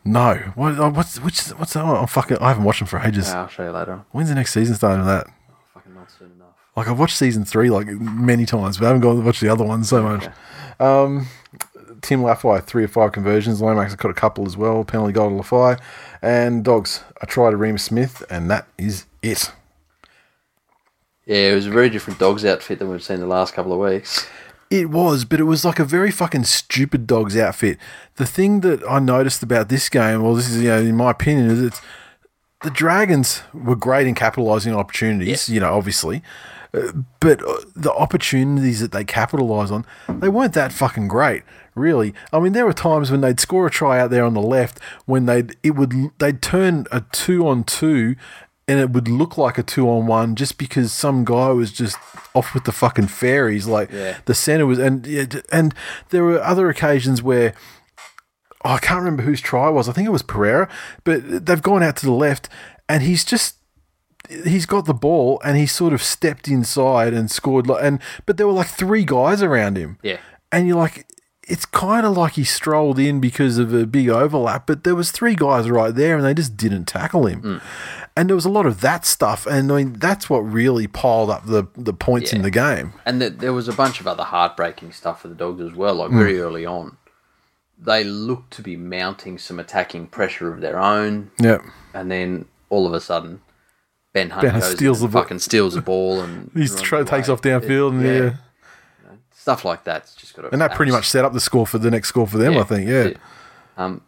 No. What? oh, What's which? What's that? one? I'm fucking. I haven't watched them for ages. Ah, I'll show you later. When's the next season starting that? Fucking not soon enough. Like I've watched season three like many times, but I haven't gone to watch the other ones so much. Um, Tim Lafai, three or five conversions. Lomax got a couple as well. Penalty goal to Lafai. And dogs, I tried a Reimis Smith, and that is it. Yeah, it was a very different dog's outfit than we've seen the last couple of weeks. It was, but it was like a very fucking stupid dog's outfit. The thing that I noticed about this game, well, this is, you know, in my opinion, is it's the Dragons were great in capitalising on opportunities, you know, obviously. Uh, But uh, the opportunities that they capitalise on, they weren't that fucking great, really. I mean, there were times when they'd score a try out there on the left when they'd it would they'd turn a two on two, and it would look like a two on one just because some guy was just off with the fucking fairies. Like Yeah. the center was, and and there were other occasions where oh, I can't remember whose try it was. I think it was Pereira, but they've gone out to the left, and he's just he's got the ball, and he sort of stepped inside and scored. Like, and but there were like three guys around him, Yeah. and you're like. It's kind of like he strolled in because of a big overlap, but there was three guys right there, and they just didn't tackle him. Mm. And there was a lot of that stuff, and I mean that's what really piled up the the points in the game. And th there was a bunch of other heartbreaking stuff for the dogs as well, Hmm. like very early on. They looked to be mounting some attacking pressure of their own, Yeah, and then all of a sudden, Ben Hunt Ben steals the ball. fucking steals the ball and try, takes off downfield, and yeah. stuff like that's just got to. and that pretty much set up the score for the next score for them. I think, yeah. Um,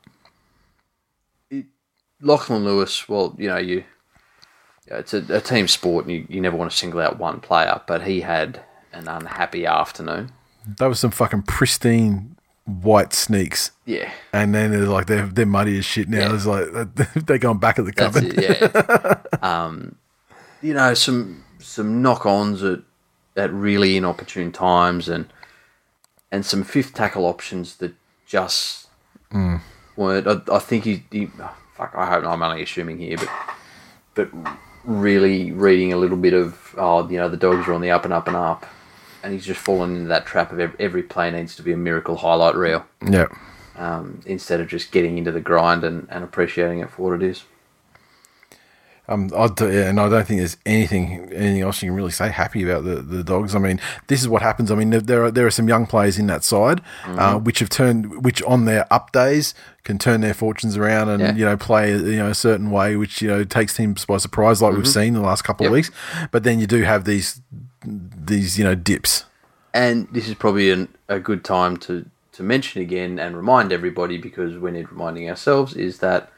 it, Lachlan Lewis, well, you know, you, yeah, it's a, a team sport, and you, you never want to single out one player, but he had an unhappy afternoon. That was some fucking pristine white sneaks. Yeah, And then they're like they're they're muddy as shit now. Yeah. It's like they're going back at the cupboard. it. Yeah, um, you know, some some knock-ons at at really inopportune times, and and some fifth tackle options that just Mm. weren't. I, I think he, he. Fuck, I hope I'm only assuming here, but but really reading a little bit of oh, you know, the dogs are on the up and up and up, and he's just fallen into that trap of every, every play needs to be a miracle highlight reel Yeah. um, instead of just getting into the grind and, and appreciating it for what it is. Um, I do, yeah, and I don't think there's anything anything else you can really say happy about the, the dogs. I mean, this is what happens. I mean, there- are there are some young players in that side, uh, which have turned, which on their up days can turn their fortunes around and Yeah. you know play you know a certain way, which you know takes teams by surprise, like we've seen the last couple of weeks. But then you do have these these you know dips. And this is probably an, a good time to, to mention again and remind everybody because we need reminding ourselves is that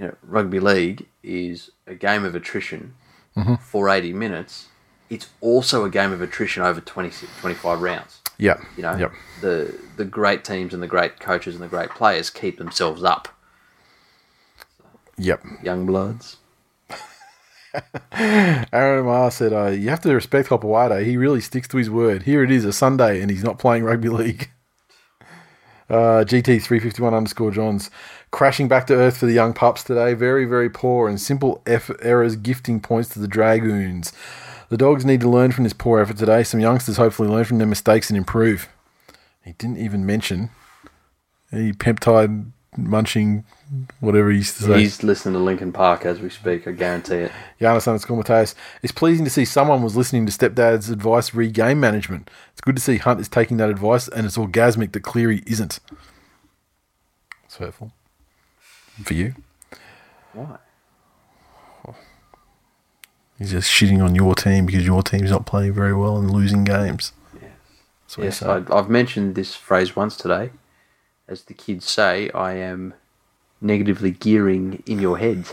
you know rugby league is a game of attrition for 80 minutes. It's also a game of attrition over 20, 25 rounds. Yeah, You know, Yep. the the great teams and the great coaches and the great players keep themselves up. Yep. Young bloods. Aaron Mar said, uh, "You have to respect Hopoate. He really sticks to his word. Here it is, a Sunday, and he's not playing rugby league." Uh, GT three fifty one underscore Johns crashing back to earth for the young pups today. Very very poor and simple errors, gifting points to the Dragoons. The dogs need to learn from this poor effort today. Some youngsters hopefully learn from their mistakes and improve. He didn't even mention any peptide munching, whatever he used to say. He's listening to Linkin Park as we speak. I guarantee it. Giannis Mateus. It's pleasing to see someone was listening to stepdad's advice re game management. It's good to see Hunt is taking that advice, and it's orgasmic that Cleary isn't. It's hurtful. For you. Why? He's just shitting on your team because your team's not playing very well and losing games. Yes. Yes. I, I've mentioned this phrase once today. As the kids say, I am negatively gearing in your head.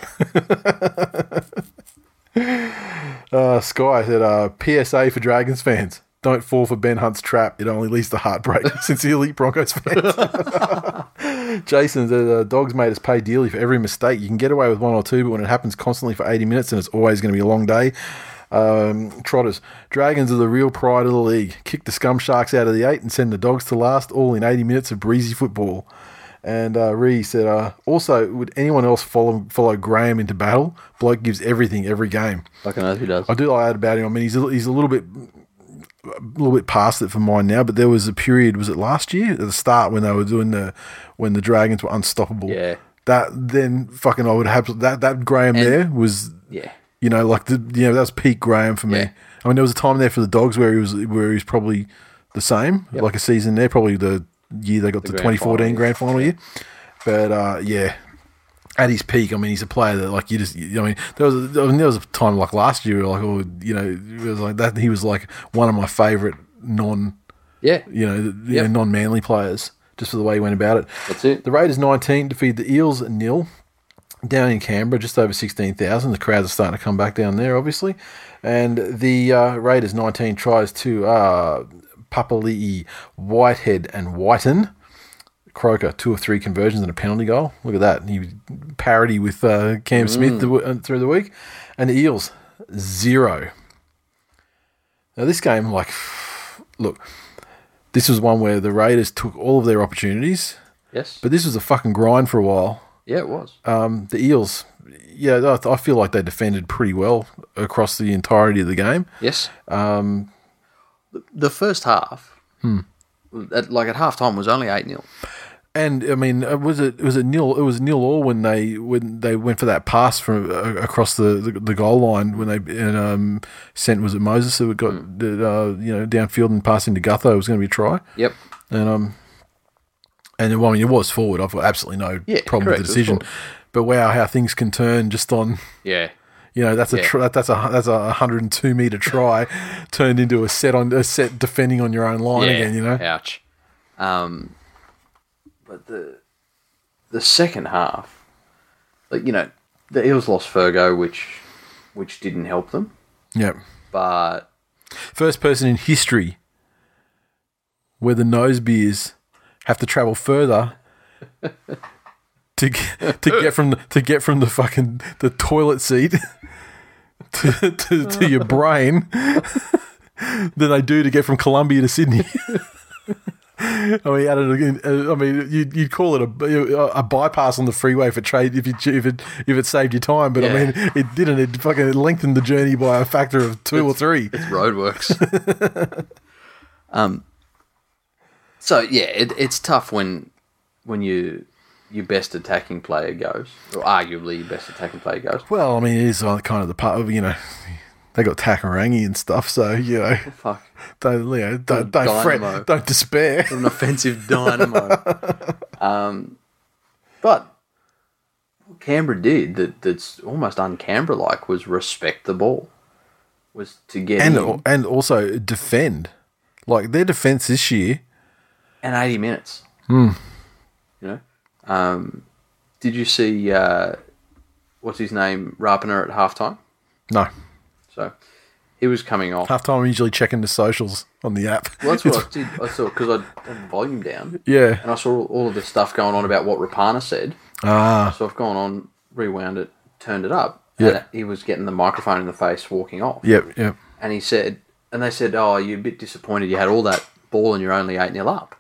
Uh, Sky said, uh, PSA for Dragons fans. Don't fall for Ben Hunt's trap. It only leads to heartbreak. Sincerely, Broncos fans. Jason the, uh, Dogs made us pay dearly for every mistake. You can get away with one or two, but when it happens constantly for 80 minutes, and it's always going to be a long day. Um, Trotters. Dragons are the real pride of the league. Kick the scum sharks out of the eight and send the dogs to last, all in 80 minutes of breezy football. And uh, Ree said, uh, also, would anyone else follow follow Graham into battle? Bloke gives everything every game. Fucking oath, who does? I do like that about him. I mean, he's a, he's a little bit a little bit past it for mine now, but there was a period. Was it last year at the start when they were doing the when the Dragons were unstoppable? Yeah. That then fucking I would have that that Graham there was Yeah. you know like the you know that was peak Graham for me. Yeah. I mean, there was a time there for the Dogs where he was where he was probably the same, like a season there, probably the year they got the, grand 2014 final, grand final year. But uh, yeah, at his peak, I mean, he's a player that like you just. You, I mean, there was I mean, there was a time like last year, like oh, you know, it was like that. He was like one of my favorite non, Yeah. you know, you Yep. know non manly players, just for the way he went about it. That's it. The Raiders 19 defeated the Eels nil down in Canberra, just over 16,000. The crowds are starting to come back down there, obviously. And the uh, Raiders 19 tries to uh, Papali'i, Whitehead, and Whiten. Croker, two or three conversions and a penalty goal. Look at that. He parody with uh, Cam Smith the, uh, through the week. And the Eels, zero. Now, this game, like, look, this was one where the Raiders took all of their opportunities, Yes. but this was a fucking grind for a while. yeah, it was. Um, the Eels, yeah, I, I feel like they defended pretty well across the entirety of the game. Yes. Um, the, the first half, Hmm. at, like at half time, was only 8 0. And I mean, uh, was it was it nil? It was nil all when they when they went for that pass from uh, across the, the, the goal line when they and, um, sent was it Moses who got Hmm. uh, you know downfield and passing to Gutho it was going to be a try Yep. and um and well, I mean it was forward I've got absolutely no Yeah, problem correct, with the decision but wow how things can turn just on Yeah. You know, that's a Yeah. tr- that's a that's a 102 meter try turned into a set on a set defending on your own line again. You know, Ouch. Um, but the the second half, like you know, the Eels lost Fergo, which which didn't help them. yeah. But First person in history where the nosebeers have to travel further to get, to get from the, to get from the fucking the toilet seat to, to, to your brain than they do to get from Colombia to Sydney. I mean, added again. uh, I mean, you'd, you'd call it a, a bypass on the freeway for trade if you if it if it saved you time, but I mean, it didn't. It fucking lengthened the journey by a factor of two or three. It's roadworks. um. So yeah, it, it's tough when when you your best attacking player goes, or arguably your best attacking player goes. Well, I mean, it is uh, kind of the part of you know they got Takairangi and stuff, so you know Fuck, don't you know don't, don't fret, don't despair. an offensive dynamo. um, but what Canberra did that that's almost un-Canberra like was respect the ball, was to get and in and also defend. Like their defense this year, and eighty minutes. Hmm. You know, um, did you see uh, what's his name Rapana at halftime? no So he was coming off. half time. I'm usually checking the socials on the app. Well, that's what I did. I saw because I had the volume down, yeah. and I saw all of the stuff going on about what Rapana said. Ah, So I've gone on, rewound it, turned it up. Yeah. He was getting the microphone in the face, walking off. yep, yep. And he said, and they said, "Oh, you're a bit disappointed. You had all that ball and you're only eight 0 up."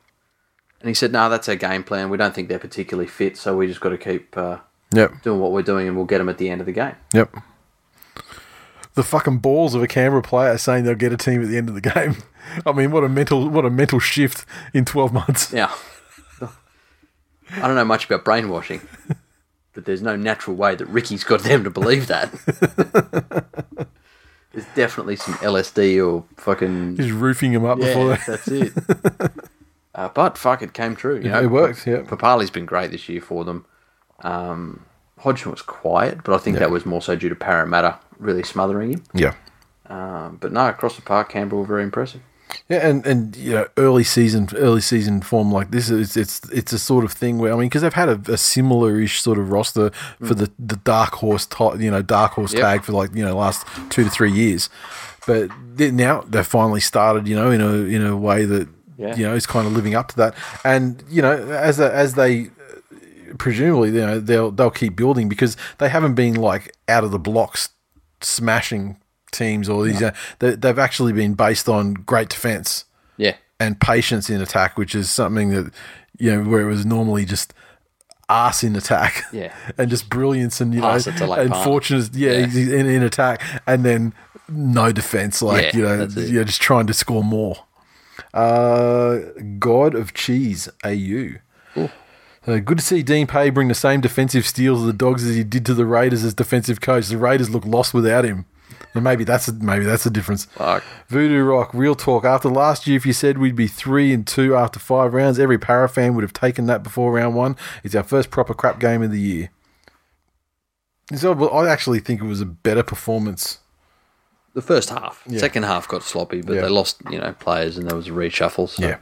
And he said, "No, that's our game plan. We don't think they're particularly fit, so we just got to keep uh, Yep, doing what we're doing, and we'll get them at the end of the game." yep. The fucking balls of a Canberra player saying they'll get a team at the end of the game. I mean, what a mental, what a mental shift in twelve months. Yeah. I don't know much about brainwashing, but there's no natural way that Ricky's got them to believe that. there's definitely some LSD or fucking Just roofing him up before that. that's it. uh, but fuck, it came true. You know, It worked, yeah. Papali's been great this year for them. Um, Hodgson was quiet, but I think that was more so due to Parramatta really smothering him. Yeah. Um, but no, across the park, Campbell were very impressive. Yeah, and, and you know, early season, early season form like this is it's it's a sort of thing where I mean, because they've had a, a similar-ish sort of roster for the, the dark horse, ti- you know, dark horse Yep. tag for like you know last two to three years, but now they've finally started, you know, in a in a way that Yeah. you know is kind of living up to that, and you know, as a, as they presumably you know they'll they'll keep building because they haven't been like out of the blocks smashing teams or these uh, they, they've actually been based on great defense Yeah, and patience in attack which is something that you know where it was normally just ass in attack. Yeah. and just brilliance and you know and fortunate. Yeah, Yeah. in, in attack and then no defense. Like Yeah, you know, you're just trying to score more. Uh, God of Cheese, AU. Uh, good to see Dean Pay bring the same defensive steals to the Dogs as he did to the Raiders as defensive coach. The Raiders look lost without him, and maybe that's a, maybe that's the difference. Fuck. Voodoo Rock, real talk. After last year, if you said we'd be three and two after five rounds, every para fan would have taken that before round one. It's our first proper crap game of the year. So well, I actually think it was a better performance. The first half, Yeah. second half got sloppy, but Yeah. they lost you know players and there was a reshuffle. So. Yeah.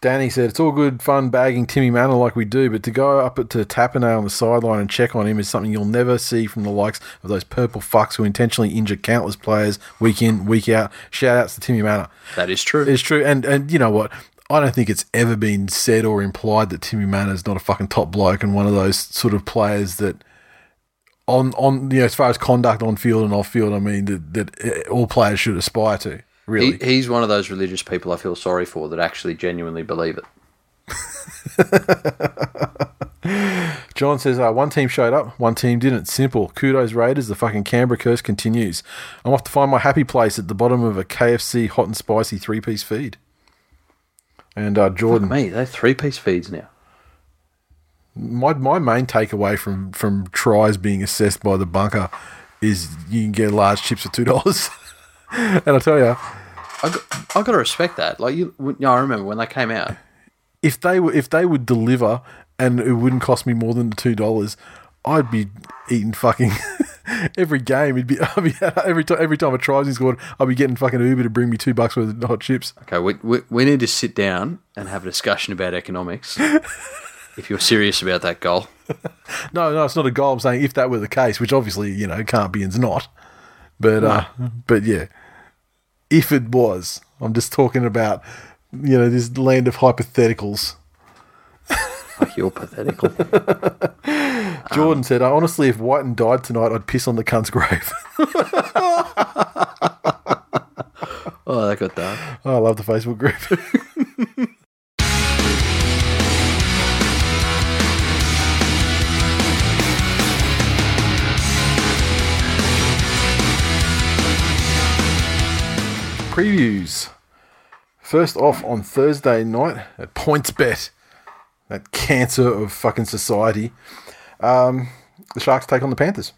Danny said, It's all good fun bagging Timmy Mannah like we do, but to go up to Tapine on the sideline and check on him is something you'll never see from the likes of those purple fucks who intentionally injure countless players week in, week out. Shout outs to Timmy Mannah. that is true. It's true. And, and you know what? I don't think it's ever been said or implied that Timmy Mannah is not a fucking top bloke and one of those sort of players that. On, on you know, as far as conduct on field and off field, I mean that, that all players should aspire to. Really, He, he's one of those religious people I feel sorry for that actually genuinely believe it. John says, uh, one team showed up, one team didn't. Simple. Kudos Raiders. The fucking Canberra curse continues. I'm off to find my happy place at the bottom of a KFC hot and spicy three piece feed. And uh, Jordan, Me, they're three piece feeds now. my my main takeaway from from tries being assessed by the bunker is you can get large chips for two dollars. and I'll tell you, I got, I got to respect that. Like you, you know, I remember when they came out. if they were if they would deliver and it wouldn't cost me more than the two dollars, I'd be eating fucking every game. It'd be, I'd be every time every time a tries is scored, I'd be getting fucking Uber to bring me two bucks worth of hot chips. Okay, we, we we need to sit down and have a discussion about economics. if you're serious about that goal, No, no, it's not a goal. I'm saying if that were the case, which obviously you know can't be and's not, but uh, but yeah, if it was, I'm just talking about you know this land of hypotheticals. like you're pathetical. Jordan said, I honestly, if Wighton died tonight, I'd piss on the cunt's grave. oh, that got dark. Oh, I love the Facebook group. Previews. First off on Thursday night at PointsBet, that cancer of fucking society. Um, the Sharks take on the Panthers.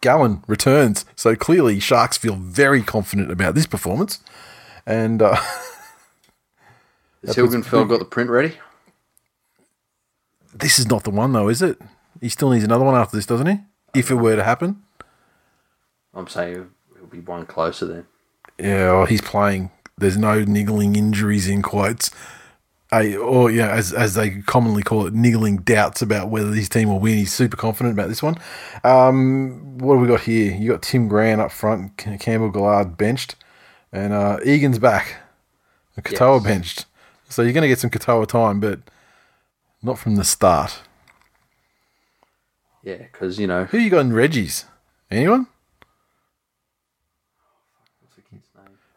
Gowan returns, so clearly Sharks feel very confident about this performance. And uh, Has Hilgenfeld got the print ready? this is not the one, though, is it? He still needs another one after this, doesn't he? If it were to happen. I'm saying it'll be one closer then. Yeah, well, he's playing. There's no niggling injuries in quotes. A, or yeah, as as they commonly call it, niggling doubts about whether his team will win. He's super confident about this one. Um, what have we got here? You got Tim Grant up front, Campbell Gillard benched, and uh, Egan's back. And Katoa Yes. benched. So you're going to get some Katoa time, but not from the start. Yeah, because you know Who you got in Reggie's? Anyone?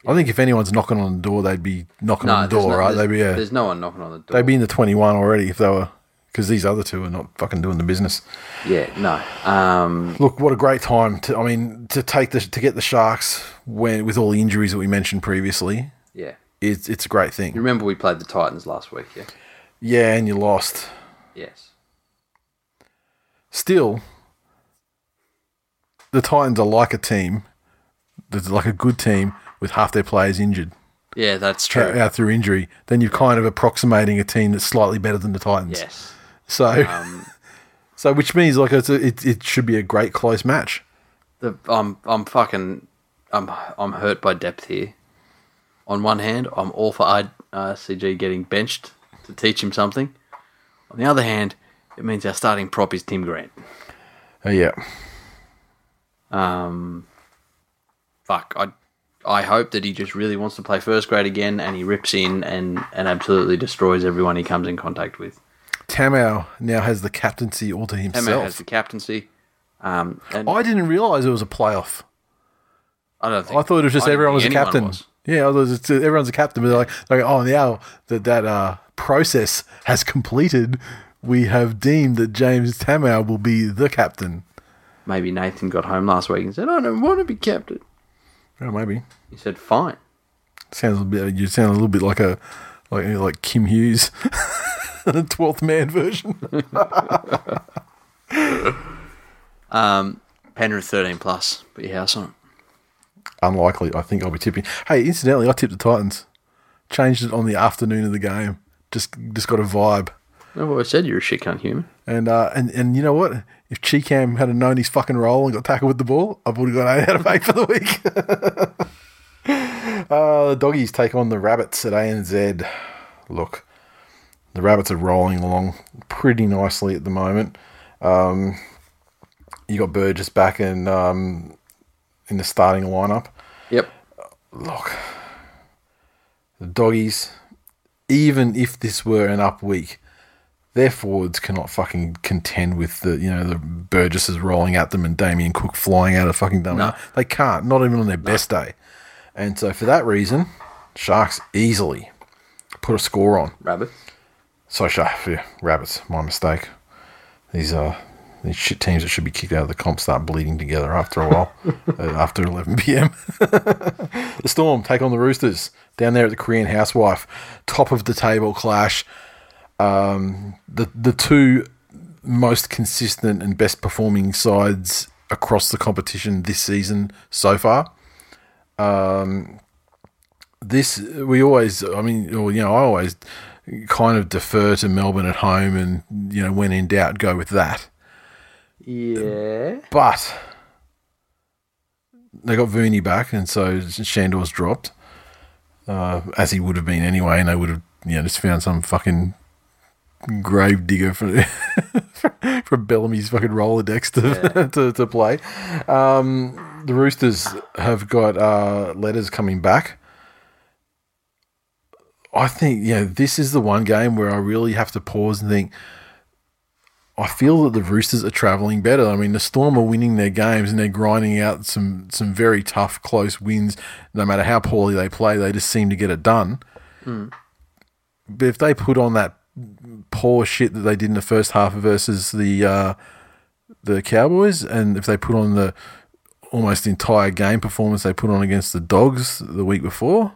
I think if anyone's knocking on the door, they'd be knocking on the door, no- right? There's, They'd be yeah. there's no one knocking on the door. They'd be in the 21 already if they were, because these other two are not fucking doing the business. yeah, no. Um, Look, what a great time to, I mean, to take the, to get the Sharks when, with all the injuries that we mentioned previously, yeah. it's, it's a great You thing. remember we played the Titans last week, yeah? Yeah, and you lost. Yes. Still, the Titans are like a team, They're like a good team with half their players injured Yeah, that's true. out, out through injury. Then you're kind of approximating a team that's slightly better than the Titans. Yes. So, Um, so which means like it's a, it, it should be a great close match. the, I'm I'm fucking I'm I'm hurt by depth here. On one hand, I'm all for I- RCG getting benched to teach him something. On the other hand, it means our starting prop is Tim Grant. Oh yeah. Um, fuck, I I hope that he just really wants to play first grade again, and he rips in and and absolutely destroys everyone he comes in contact with. Tamou now has the captaincy all to himself. has the captaincy. Um, and I didn't realize it was a playoff. I don't think I thought it was just I everyone was a captain. was. Yeah, I was just, everyone's a captain. But they're like, like, oh, now that that uh, process has completed, we have deemed that James Tamou will be the captain. Maybe Nathan got home last week and said, "I don't want to be captain." Oh, maybe. He said, "Fine." Sounds a bit. You sound a little bit like a like like Kim Hughes, the twelfth man version. Um, Penrith thirteen plus. Put your house on it. Unlikely. I think I'll be tipping. Hey, incidentally, I tipped the Titans. Changed it on the afternoon of the game. Just just got a vibe. Oh, I said you're a shit cunt human. And uh, and and you know what? If Chee-Kam had known his fucking role and got tackled with the ball, I would have got eight out of eight for the week. uh, the doggies take on the rabbits at ANZ. Look, the rabbits are rolling along pretty nicely at the moment. Um, you got Burgess back in um, in the starting lineup. Yep. Look, the doggies, even if this were an up week, their forwards cannot fucking contend with the you know the Burgesses rolling at them and Damien Cook flying out of fucking dummy. No. They can't, not even on their best day. And so for that reason, Sharks easily put a score on. Rabbit. So Sharks, yeah, rabbits, my mistake. These uh these shit teams that should be kicked out of the comp start bleeding together after a while, uh, after 11 p.m. the Storm take on the Roosters down there at the Korean Housewife, top of the table clash. Um, the the two most consistent and best performing sides across the competition this season so far. Um, this we always, I mean, or, you know, I always kind of defer to Melbourne at home, and you know, when in doubt, go with that. Yeah. But they got Verney back, and so Shandor's dropped, uh, as he would have been anyway, and they would have, you know, just found some fucking grave digger for for Bellamy's fucking Rolodex to, to, to play. Um, the Roosters have got uh, letters coming back. I think, yeah, this is the one game where I really have to pause and think. I feel that the Roosters are travelling better. I mean, the Storm are winning their games and they're grinding out some some very tough, close wins. No matter how poorly they play, they just seem to get it done. But if they put on that poor shit that they did in the first half versus the uh, the Cowboys, and if they put on the almost entire game performance they put on against the Dogs the week before,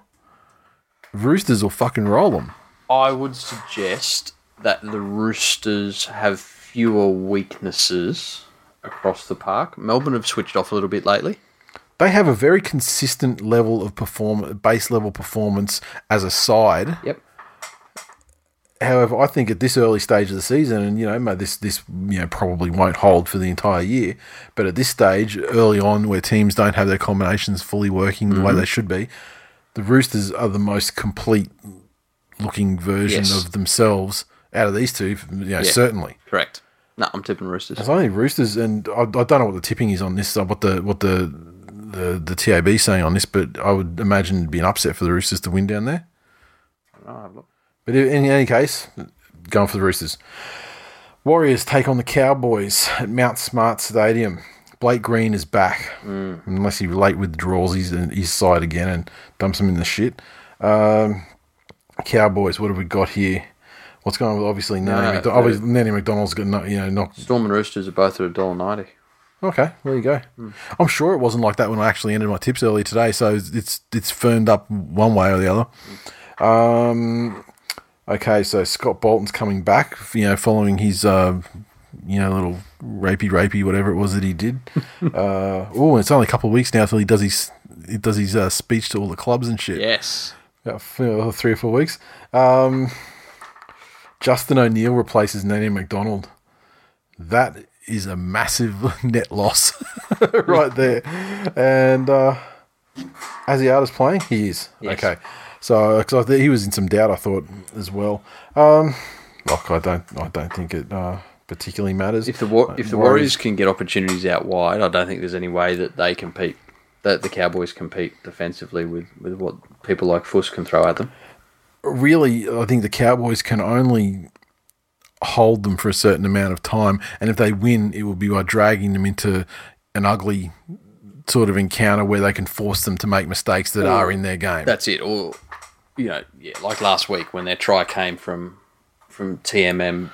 Roosters will fucking roll them. I would suggest that the Roosters have fewer weaknesses across the park. Melbourne have switched off a little bit lately. They have a very consistent level of perform base level performance as a side. Yep. However, I think at this early stage of the season, and you know, this this you know probably won't hold for the entire year, but at this stage, early on, where teams don't have their combinations fully working the way they should be, the Roosters are the most complete looking version Yes. of themselves out of these two. You know, certainly. Correct. No, I'm tipping Roosters. It's only Roosters, and I, I don't know what the tipping is on this, uh, what the what the the the TAB is saying on this, but I would imagine it'd be an upset for the Roosters to win down there. Have a look. But in any case, going for the Roosters. Warriors take on the Cowboys at Mount Smart Stadium. Blake Green is back, unless he late withdraws his his side again and dumps him in the shit. Um, Cowboys, what have we got here? What's going on with obviously Nanny, No, McDonald, obviously, Nanny McDonald's got no, you know knocked Storm and Roosters are both at $1.90. Okay, there you go. I'm sure it wasn't like that when I actually entered my tips earlier today, so it's it's firmed up one way or the other. Um, okay, so Scott Bolton's coming back, you know, following his uh, you know little rapey rapey whatever it was that he did. uh, oh, it's only a couple of weeks now till he does his he does his uh, speech to all the clubs and shit. Yes. About uh, three or four weeks. Um, Justin O'Neill replaces Nanny McDonald. That is a massive net loss right there. And uh, as the artist playing, he is. Yes. Okay. So, because he was in some doubt, I thought as well. Um, look, I don't, I don't think it uh, particularly matters. If the War- if the Warriors can get opportunities out wide, I don't think there's any way that they compete, that the Cowboys compete defensively with, with what people like Fuss can throw at them. really, I think the Cowboys can only hold them for a certain amount of time, and if they win, it will be by dragging them into an ugly sort of encounter where they can force them to make mistakes that are in their game. That's it. Or you know, yeah, like last week when their try came from from TMM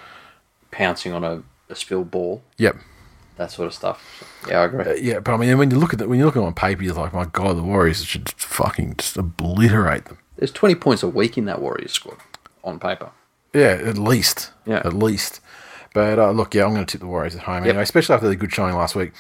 pouncing on a, a spilled ball, Yep. that sort of stuff. Yeah, I agree. Uh, yeah, but I mean, when you look at it, when you look at it on paper, you're like, my god, the Warriors should just fucking just obliterate them. There's 20 points a week in that Warriors squad on paper. Yeah, at least. Yeah. At least. But uh, look, yeah, I'm going to tip the Warriors at home Yep. anyway, especially after the good showing last week.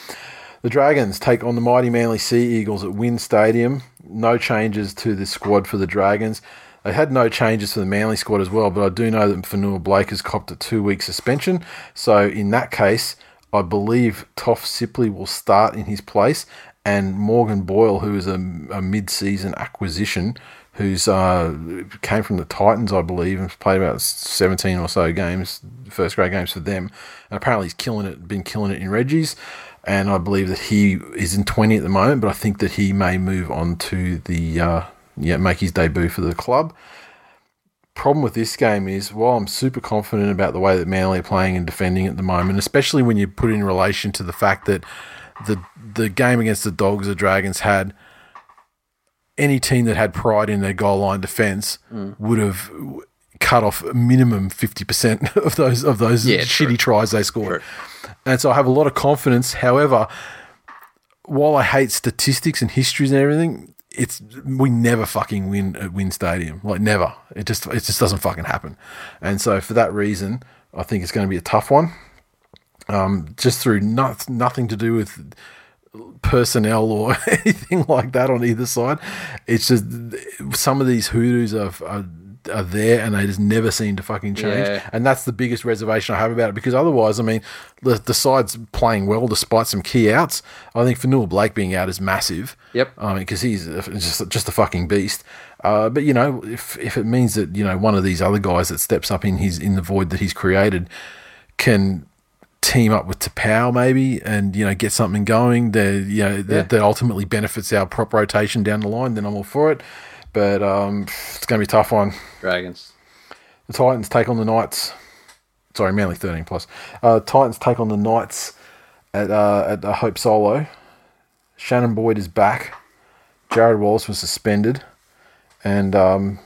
The Dragons take on the mighty Manly Sea Eagles at WIN Stadium. No changes to the squad for the Dragons. They had no changes for the Manly squad as well, but I do know that Fonua-Blake has copped a two week suspension. So in that case, I believe Toff Sipley will start in his place, and Morgan Boyle, who is a, a mid season acquisition, who's uh, came from the Titans, I believe, and played about 17 or so games, first grade games for them. And apparently he's killing it, been killing it in Reggie's. And I believe that he is in 20 at the moment, but I think that he may move on to the, uh, yeah, make his debut for the club. Problem with this game is, while I'm super confident about the way that Manly are playing and defending at the moment, especially when you put in relation to the fact that the the game against the Dogs, the Dragons had any team that had pride in their goal line defense would have cut off a minimum 50% of those of those Yeah, shitty true. tries they scored. And so I have a lot of confidence. However, while I hate statistics and histories and everything, it's we never fucking win at Win Stadium. Like never. It just it just doesn't fucking happen. And so for that reason, I think it's going to be a tough one. Um, just through not, nothing to do with personnel or anything like that on either side. It's just some of these hoodoos are, are are there and they just never seem to fucking change. Yeah. And that's the biggest reservation I have about it because otherwise, I mean, the, the side's playing well despite some key outs. I think Fonua-Blake being out is massive. Yep. I mean, because he's just just a fucking beast. Uh, but you know, if if it means that you know one of these other guys that steps up in his in the void that he's created can team up with Tapau maybe and you know get something going that you know that, Yeah. that ultimately benefits our prop rotation down the line then I'm all for it but um, it's going to be a tough one. Dragons. the Titans take on the Knights. Sorry Manly 13 plus. Uh, Titans take on the Knights at uh, at uh, Hope Solo. Shannon Boyd is back. Jarrod Wallace was suspended. And um,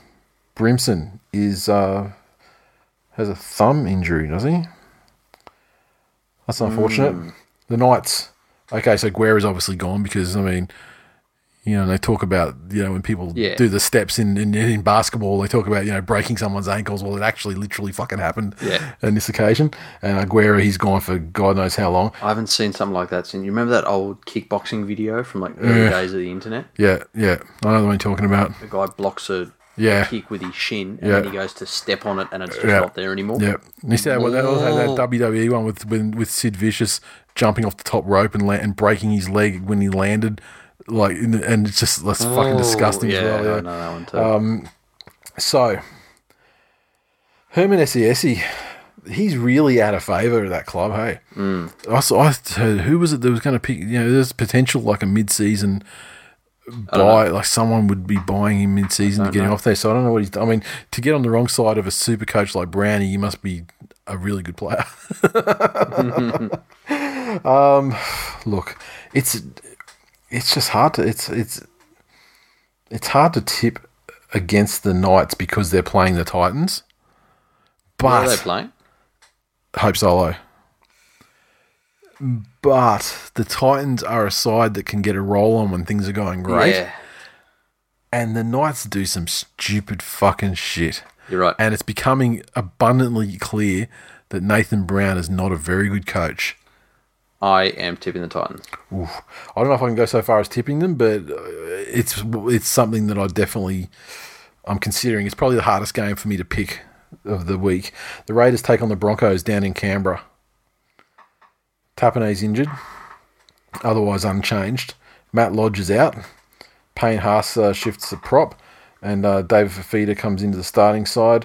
Brimson is uh, has a thumb injury does he? That's unfortunate. The Knights. Okay, so Guerra's obviously gone because I mean, you know, they talk about you know when people Yeah. do the steps in, in in basketball, they talk about you know breaking someone's ankles. Well, it actually literally fucking happened. Yeah. On this occasion, and Aguero, he's gone for God knows how long. I haven't seen something like that since. You remember that old kickboxing video from like early Yeah. days of the internet? Yeah, yeah, I know the one you're talking about. The guy blocks a Yeah. kick with his shin, and Yeah. then he goes to step on it, and it's just Yeah. not there anymore. Yeah, and you see that, that, also that WWE one with, with with Sid Vicious jumping off the top rope and la- and breaking his leg when he landed, like, and it's just that's fucking Oh, disgusting Yeah, as well. Yeah. I know that one too. So, Herman Ese'ese, he's really out of favour at that club, hey? Mm. I, saw, I heard, who was it that was going to pick, you know, there's potential like a mid season buy, like someone would be buying him mid season to get him off there. So I don't know what he's I mean, to get on the wrong side of a super coach like Brownie, you must be a really good player. um, look, it's it's just hard to it's it's it's hard to tip against the Knights because they're playing the Titans. Where But are they playing? Hope Solo. But the Titans are a side that can get a roll on when things are going great. Yeah, And the Knights do some stupid fucking shit. you're right. And it's becoming abundantly clear that Nathan Brown is not a very good coach. I am tipping the Titans. Oof. I don't know if I can go so far as tipping them, but uh, it's it's something that I definitely I'm considering. It's probably the hardest game for me to pick of the week. The Raiders take on the Broncos down in Canberra. Tapine's injured, otherwise unchanged. Matt Lodge is out. Payne Haas uh, shifts the prop, and uh, David Fifita comes into the starting side.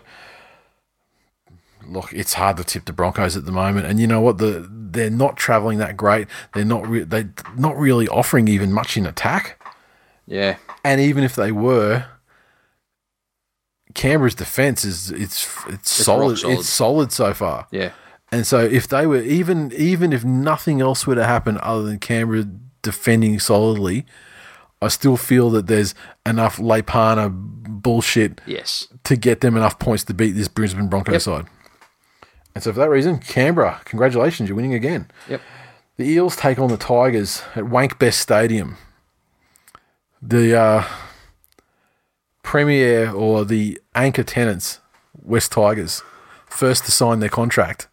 Look, it's hard to tip the Broncos at the moment, and you know what? The they're not traveling that great. They're not re- they're not really offering even much in attack. Yeah, And even if they were, Canberra's defense is it's it's, solid. solid. It's solid so far. yeah, And so if they were even even if nothing else were to happen other than Canberra defending solidly, I still feel that there's enough Leipana bullshit yes. to get them enough points to beat this Brisbane Broncos Yep. side. And so for that reason, Canberra, congratulations, you're winning again. Yep. The Eels take on the Tigers at Wankbest Stadium. The uh, premier or the anchor tenants, West Tigers, first to sign their contract,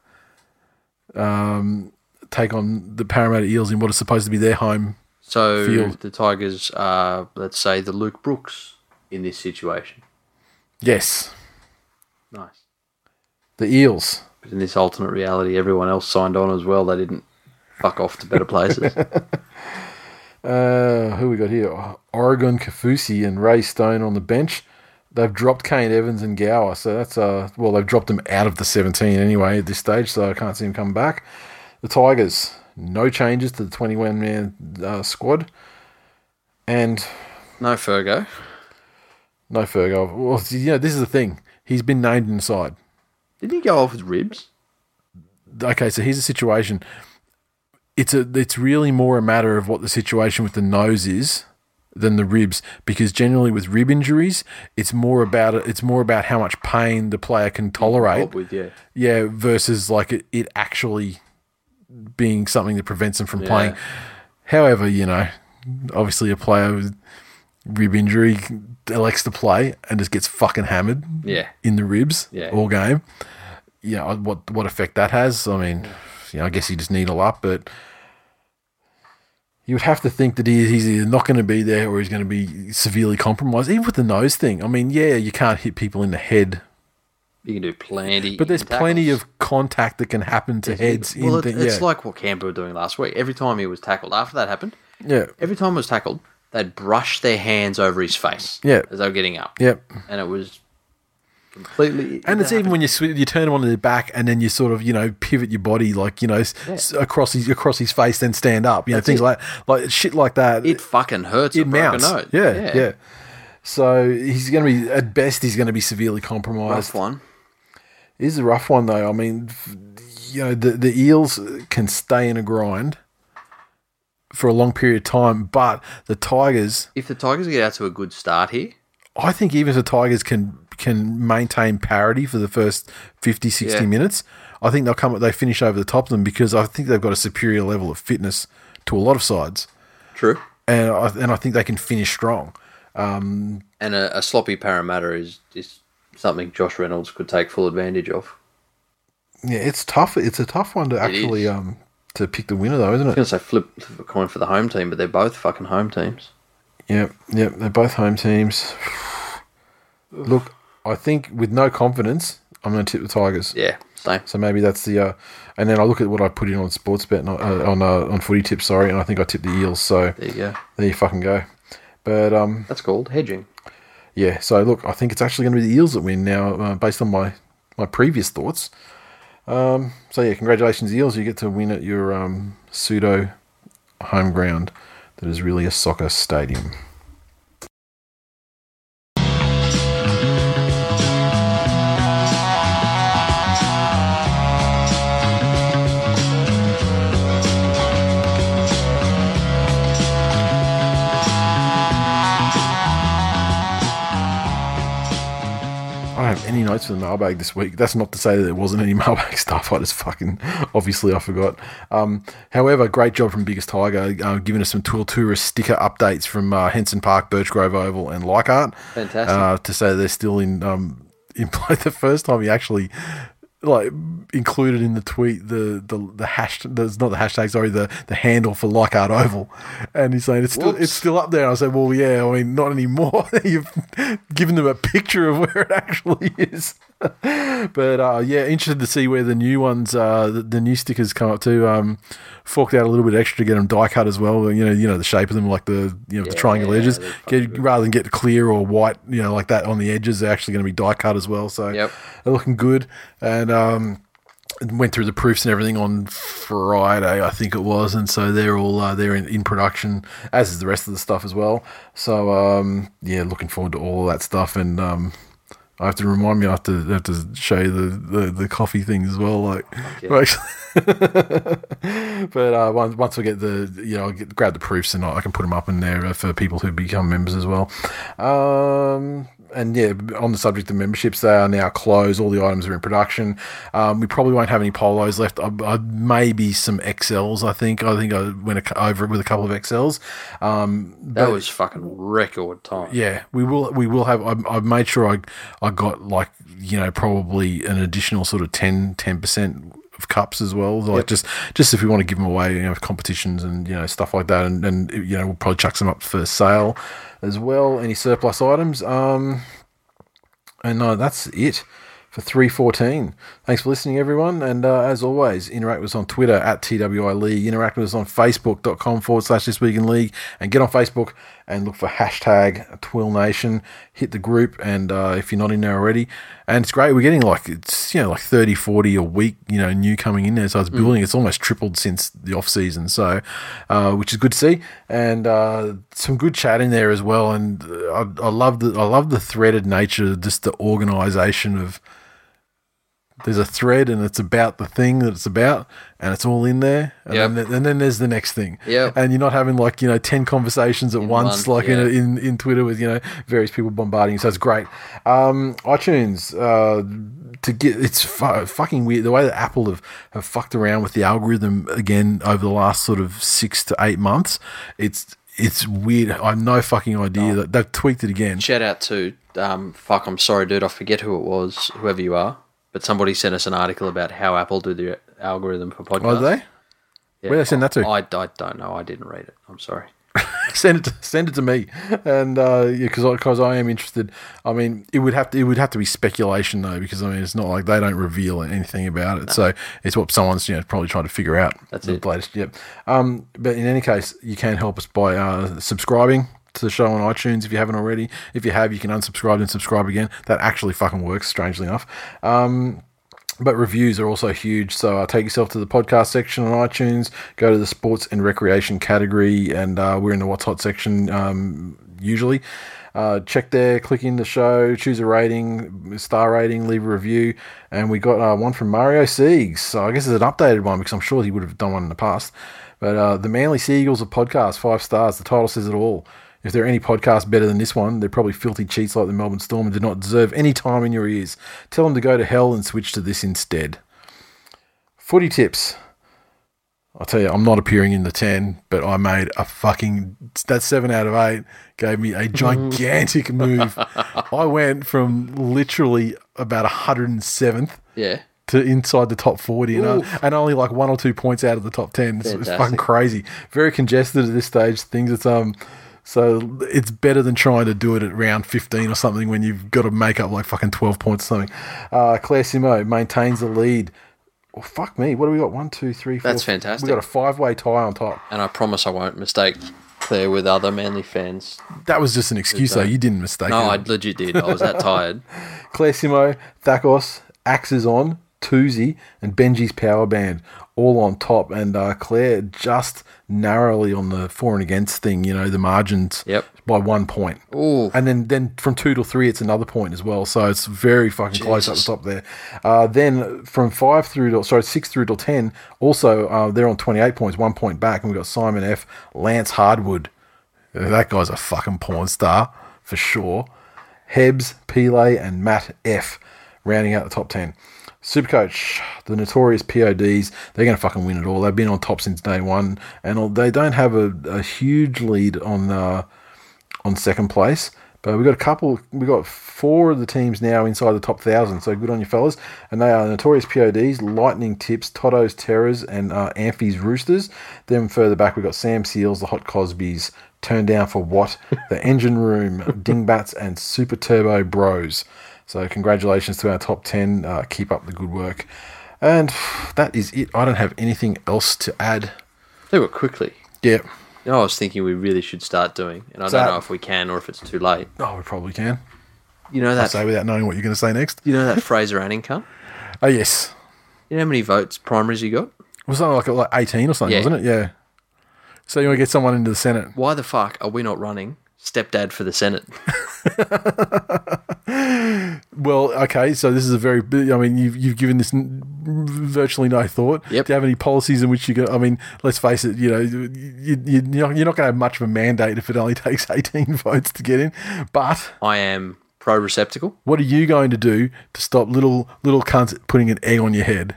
um, take on the Parramatta Eels in what is supposed to be their home. So Field. the Tigers are, let's say, the Luke Brooks in this situation. Yes, Nice. the Eels. But in this alternate reality, everyone else signed on as well. They didn't fuck off to better places. Uh, who we got here? Oregon Kaufusi and Ray Stone on the bench. They've dropped Kane Evans and Gower, so that's uh well they've dropped them out of the 17 anyway at this stage, so I can't see them come back. The Tigers, no changes to the 21 man uh, squad, and no Fergo. no Fergo. Well, you know this is the thing. He's been named inside. Did he go off with ribs? okay, so here's the situation. It's a it's really more a matter of what the situation with the nose is than the ribs because generally with rib injuries it's more about it's more about how much pain the player can tolerate with yeah. yeah versus like it, it actually being something that prevents them from Yeah. playing however you know obviously a player with rib injury elects to play and just gets fucking hammered Yeah. in the ribs Yeah. all game. You know what what effect that has. I mean, you know, I guess you just needle up, but you would have to think that he, he's either not going to be there or he's going to be severely compromised. Even with the nose thing, I mean, yeah, you can't hit people in the head, You can do plenty. but there's plenty of contact that can happen to heads. Well, in it, it's yeah, like what Canberra were doing last week. Every time he was tackled, after that happened, yeah, every time he was tackled, they'd brush their hands over his face. Yeah. As they were getting up. yep. And it was completely. And it's even when you sw- you turn him onto the back and then you sort of you know pivot your body like you know s s- across his across his face, then stand up. You know That's things it. like like shit like that. It fucking hurts. it a mounts. nose. Yeah, yeah, So he's going to be at best. He's going to be severely compromised. Rough one. It is a rough one though. I mean, you know, the the Eels can stay in a grind for a long period of time, but the Tigers. If the Tigers get out to a good start here, I think even if the Tigers can can maintain parity for the first 50, 60 Yeah. minutes, I think they'll come. They finish over the top of them because I think they've got a superior level of fitness to a lot of sides, true. and I, and I think they can finish strong. And a, a sloppy Parramatta is, is something Josh Reynolds could take full advantage of. Yeah, it's tough. It's a tough one to actually um to pick the winner though, isn't it? I was going to say flip, flip a coin for the home team, but they're both fucking home teams. Yep, yep. They're both home teams. Look, I think with no confidence, I'm going to tip the Tigers. Yeah, same. So maybe that's the. Uh, and then I look at what I put in on sports bet uh, on uh, on footy tips. Sorry, and I think I tipped the Eels. So There you go. there you fucking go. But um, That's called hedging. yeah. So look, I think it's actually going to be the Eels that win now, uh, based on my my previous thoughts. Um, so yeah, congratulations, Eels! You get to win at your um, pseudo home ground that is really a soccer stadium. Have any notes for the mailbag this week. That's not to say that there wasn't any mailbag stuff. I just fucking obviously I forgot. Um, however, great job from Biggest Tiger, uh, giving us some Tour Tourist sticker updates from uh, Henson Park, Birchgrove Oval, and Leichhardt. Fantastic. Uh, to say they're still in um, in play. The first time he actually like included in the tweet the the the hash there's not the hashtag sorry the the handle for Leichhardt Oval, and he's saying it's still Whoops. it's still up there. And I said, well, yeah, I mean, not anymore. You've given them a picture of where it actually is. but uh, yeah, interested to see where the new ones, uh, the, the new stickers come up to. Um, forked out a little bit extra to get them die cut as well. You know, you know the shape of them, like the you know the triangle Yeah, edges. Get, rather than get clear or white, you know, like that on the edges, they're actually going to be die cut as well. So Yep. they're looking good. And um, went through the proofs and everything on Friday, I think it was, and so they're all uh, they're in, in production, as is the rest of the stuff as well. So um, yeah, looking forward to all of that stuff, and um, I have to remind me I have to have to show you the, the, the coffee thing as well, like but uh, once once we get the you know get, grab the proofs and I can put them up in there for people who become members as well. Um, and yeah, on the subject of memberships, they are now closed. All the items are in production. Um, we probably won't have any polos left. I, I, maybe some XLs. I think. I think I went over it with a couple of XLs. Um, That was fucking record time. yeah, we will. We will have. I, I've made sure I I got like you know probably an additional sort of 10 percent of cups as well. Like just just if we want to give them away, you know, competitions and you know stuff like that, and, and you know we'll probably chuck some up for sale as well. Any surplus items. Um, and no, that's it for 314. Thanks for listening, everyone. And uh, as always, interact with us on Twitter at TWI League. Interact with us on Facebook.com forward slash This Week in League. And get on Facebook and look for hashtag Twill Nation. Hit the group. And uh, if you're not in there already, and it's great. We're getting like, it's, you know, like 30, 40 a week, you know, new coming in there. So it's building. It's almost tripled since the off season. So, uh, which is good to see. And uh, some good chat in there as well. And uh, I, I love the, I love the threaded nature, just the organization of, there's a thread and it's about the thing that it's about and it's all in there and, Yep. then, and then there's the next thing Yep. and you're not having like you know 10 conversations at once one, like in, yeah. in in twitter with you know various people bombarding you so it's great um itunes uh to get it's fu- fucking weird the way that apple have, have fucked around with the algorithm again over the last sort of six to eight months it's it's weird i have no fucking idea that they've tweaked it again Shout out to um, fuck. I'm sorry, dude. I forget who it was, whoever you are, but somebody sent us an article about how Apple do the algorithm for podcasts. oh they Yeah, Where they send that to? I, I don't know. I didn't read it. I'm sorry. send it to, send it to me and uh yeah because because I am interested i mean it would have to it would have to be speculation though because i mean it's not like they don't reveal anything about it so it's what someone's you know probably trying to figure out That's the it. latest yep um but in any case you can help us by uh subscribing to the show on iTunes if you haven't already. If you have, you can unsubscribe and subscribe again. That actually fucking works, strangely enough. Um, but reviews are also huge. So uh, take yourself to the podcast section on iTunes, go to the sports and recreation category, and uh, we're in the What's Hot section um, usually. Uh, check there, click in the show, choose a rating, star rating, leave a review. And we got uh, one from Mario Siegs. So I guess it's an updated one because I'm sure he would have done one in the past. But uh, the Manly Seagulls of podcast, five stars. The title says it all. If there are any podcasts better than this one, they're probably filthy cheats like the Melbourne Storm and do not deserve any time in your ears. Tell them to go to hell and switch to this instead. Footy tips. I'll tell you, I'm not appearing in the 10, but I made a fucking. That 7 out of 8 gave me a gigantic move. I went from literally about 107th Yeah. to inside the top 40 and, and only like one or two points out of the top 10 it's, it's fucking crazy very congested at this stage things it's um so it's better than trying to do it at round 15 or something when you've got to make up like fucking 12 points or something uh claire simo maintains the lead oh, fuck me what do we got one two three four That's fantastic. We've got a five-way tie on top And I promise I won't mistake Claire with other Manly fans. that was just an excuse though you didn't mistake No, it. I legit did. I was that tired. Claire Simo, Thakos, Axes on, Toozy, and Benji's Power Band all on top. And uh, Claire just narrowly on the for and against thing, you know, the margins Yep. by one point. Ooh. And then, then from two to three, it's another point as well. So it's very fucking close up the top there. Uh, then from five through to, sorry, six through to 10, also uh, they're on 28 points, one point back. And we've got Simon F., Lance Hardwood. That guy's a fucking porn star for sure. Hebs, Pele, and Matt F. rounding out the top 10. Supercoach, the notorious PODs, they're going to fucking win it all. They've been on top since day one, and they don't have a, a huge lead on uh, on second place. But we've got a couple, we've got four of the teams now inside the top thousand. So good on you fellas. And they are Notorious PODs, Lightning Tips, Toto's Terrors, and uh, Amphi's Roosters. Then further back, we've got Sam Seals, the Hot Cosbys, Turned Down for What, The Engine Room, Dingbats, and Super Turbo Bros. So congratulations to our top 10. Uh, keep up the good work. And that is it. I don't have anything else to add. They were quickly. Yeah. You know, I was thinking we really should start doing, and I So- don't know if we can or if it's too late. Oh, we probably can. You know that. say without knowing what you're going to say next. You know that Fraser Anning cunt. Oh, yes. You know how many votes primaries you got? Was something like like eighteen or something, Yeah. wasn't it? Yeah. So you want to get someone into the Senate? Why the fuck are we not running stepdad for the Senate? Well, okay. So this is a very. I mean, you've you've given this n- virtually no thought. Yep. Do you have any policies in which you go? I mean, let's face it. You know, you, you, you're not going to have much of a mandate if it only takes eighteen votes to get in. But I am pro receptacle. What are you going to do to stop little little cunts putting an egg on your head?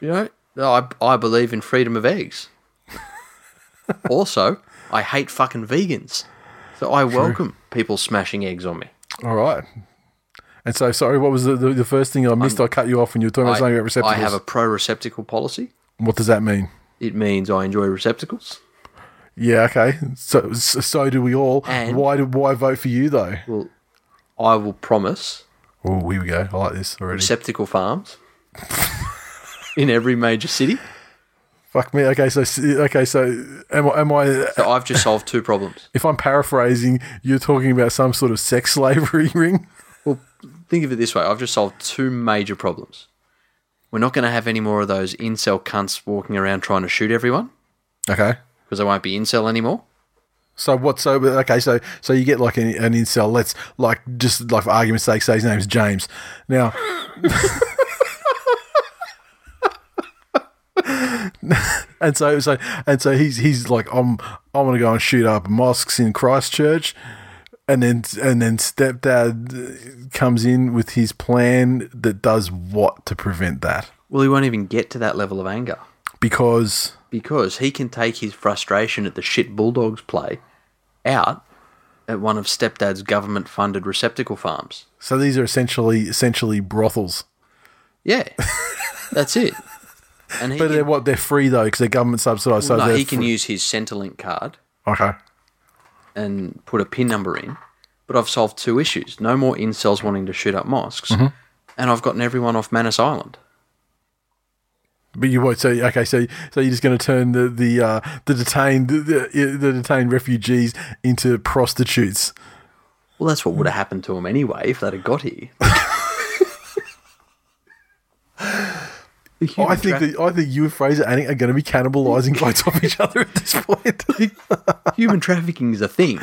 You know, I, I believe in freedom of eggs. also, I hate fucking vegans. So I welcome people smashing eggs on me. All right. And so, sorry, what was the, the, the first thing I missed? i cut you off when you were talking about I, something about receptacles. I have a pro receptacle policy. what does that mean? It means I enjoy receptacles. Yeah, okay. So, so, so do we all. And- why do why vote for you though? Well, I will promise Oh, here we go. I like this already. receptacle farms in every major city. Fuck me. Okay, so okay, so am I? Am I? So I've just solved two problems. If I'm paraphrasing, you're talking about some sort of sex slavery ring. Well, think of it this way I've just solved two major problems. We're not going to have any more of those incel cunts walking around trying to shoot everyone Okay. because they won't be incel anymore. So what? So okay. So so you get like an, an incel. Let's like just like for argument's sake, say his name's James. Now, and so so and so he's he's like I'm I'm gonna go and shoot up mosques in Christchurch, and then and then stepdad comes in with his plan that does what to prevent that Well, he won't even get to that level of anger because because he can take his frustration at the shit Bulldogs play out at one of stepdad's government funded receptacle farms. so these are essentially essentially brothels. Yeah, that's it. And But can, they're what they're free though because they're government subsidised. So no, he can free. use his Centrelink card Okay. and put a PIN number in. But I've solved two issues. No more incels wanting to shoot up mosques. Mm-hmm. And I've gotten everyone off Manus Island. But you won't. So okay. So so you're just going to turn the the uh, the detained the, the detained refugees into prostitutes. Well, that's what would have happened to them anyway if they'd have got here. Human I think tra- that I think you and Fraser Anning are going to be cannibalising votes off each other at this point. human trafficking is a thing.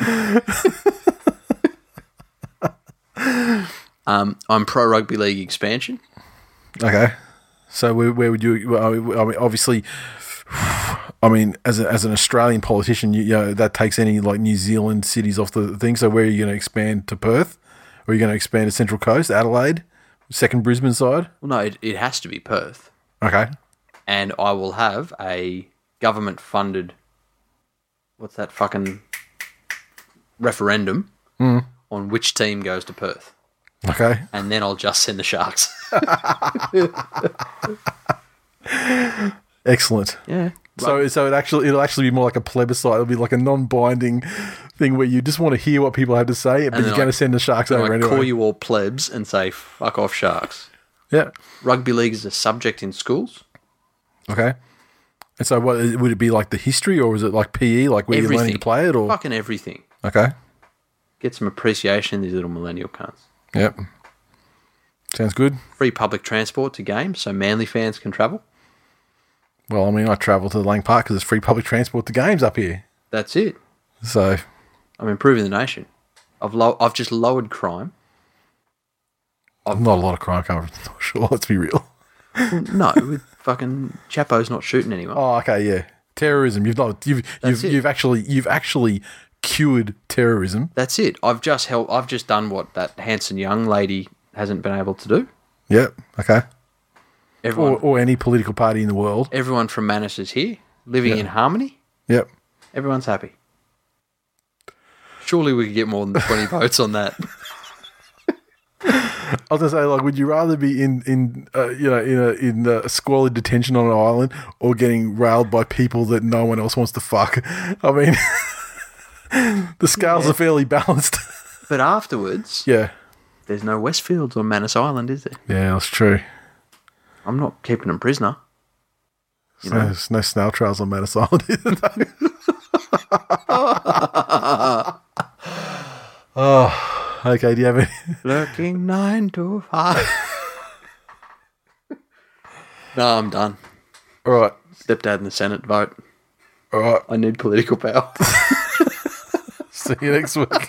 um, I'm pro rugby league expansion. okay. So where, where would you? I mean, I mean, obviously, I mean, as a, as an Australian politician, you, you know that takes any like New Zealand cities off the thing. So where are you going to expand to Perth? Or are you going to expand to Central Coast, Adelaide, second Brisbane side? Well, no, it, it has to be Perth. Okay. And I will have a government funded, what's that fucking referendum hmm. on which team goes to Perth. Okay. And then I'll just send the Sharks. Excellent. yeah. So, so it actually it'll actually be more like a plebiscite. It'll be like a non-binding thing where you just want to hear what people have to say, but you're going to send the sharks I over anyway. call you all plebs and say, fuck off, Sharks. Yeah. Rugby league is a subject in schools. Okay. And so, what would it be like the history, or is it like PE, like where you're learning to play it, or Fucking everything. okay? Get some appreciation, these little millennial cunts. Yep. Sounds good. Free public transport to games so Manly fans can travel. Well, I mean, I travel to the Lang Park because it's free public transport to games up here. That's it. So, I'm improving the nation. I've low, I've just lowered crime. Not a lot of crime coming from the North Shore. Let's be real. No, with fucking Chapo's not shooting anyone. Oh, okay, yeah. Terrorism. You've not. You've That's you've, it. you've actually you've actually cured terrorism. That's it. I've just helped. I've just done what that handsome Young lady hasn't been able to do. Yep. Okay. Everyone, Or, or any political party in the world. everyone from Manus is here, living Yeah. in harmony. Yep. Everyone's happy. Surely we could get more than twenty votes on that. I was gonna say, like, would you rather be in in uh, you know in a in a squalid detention on an island or getting railed by people that no one else wants to fuck? I mean, the scales are fairly balanced. But afterwards, yeah, there's no Westfields on Manus Island, is there? yeah, that's true. I'm not keeping them prisoner. There's no, there's no snail trails on Manus Island. either, though. oh, okay. Do you have any? Lurking nine to five. no, I'm done. All right, Stepdad in the Senate vote. all right. I need political power. See you next week.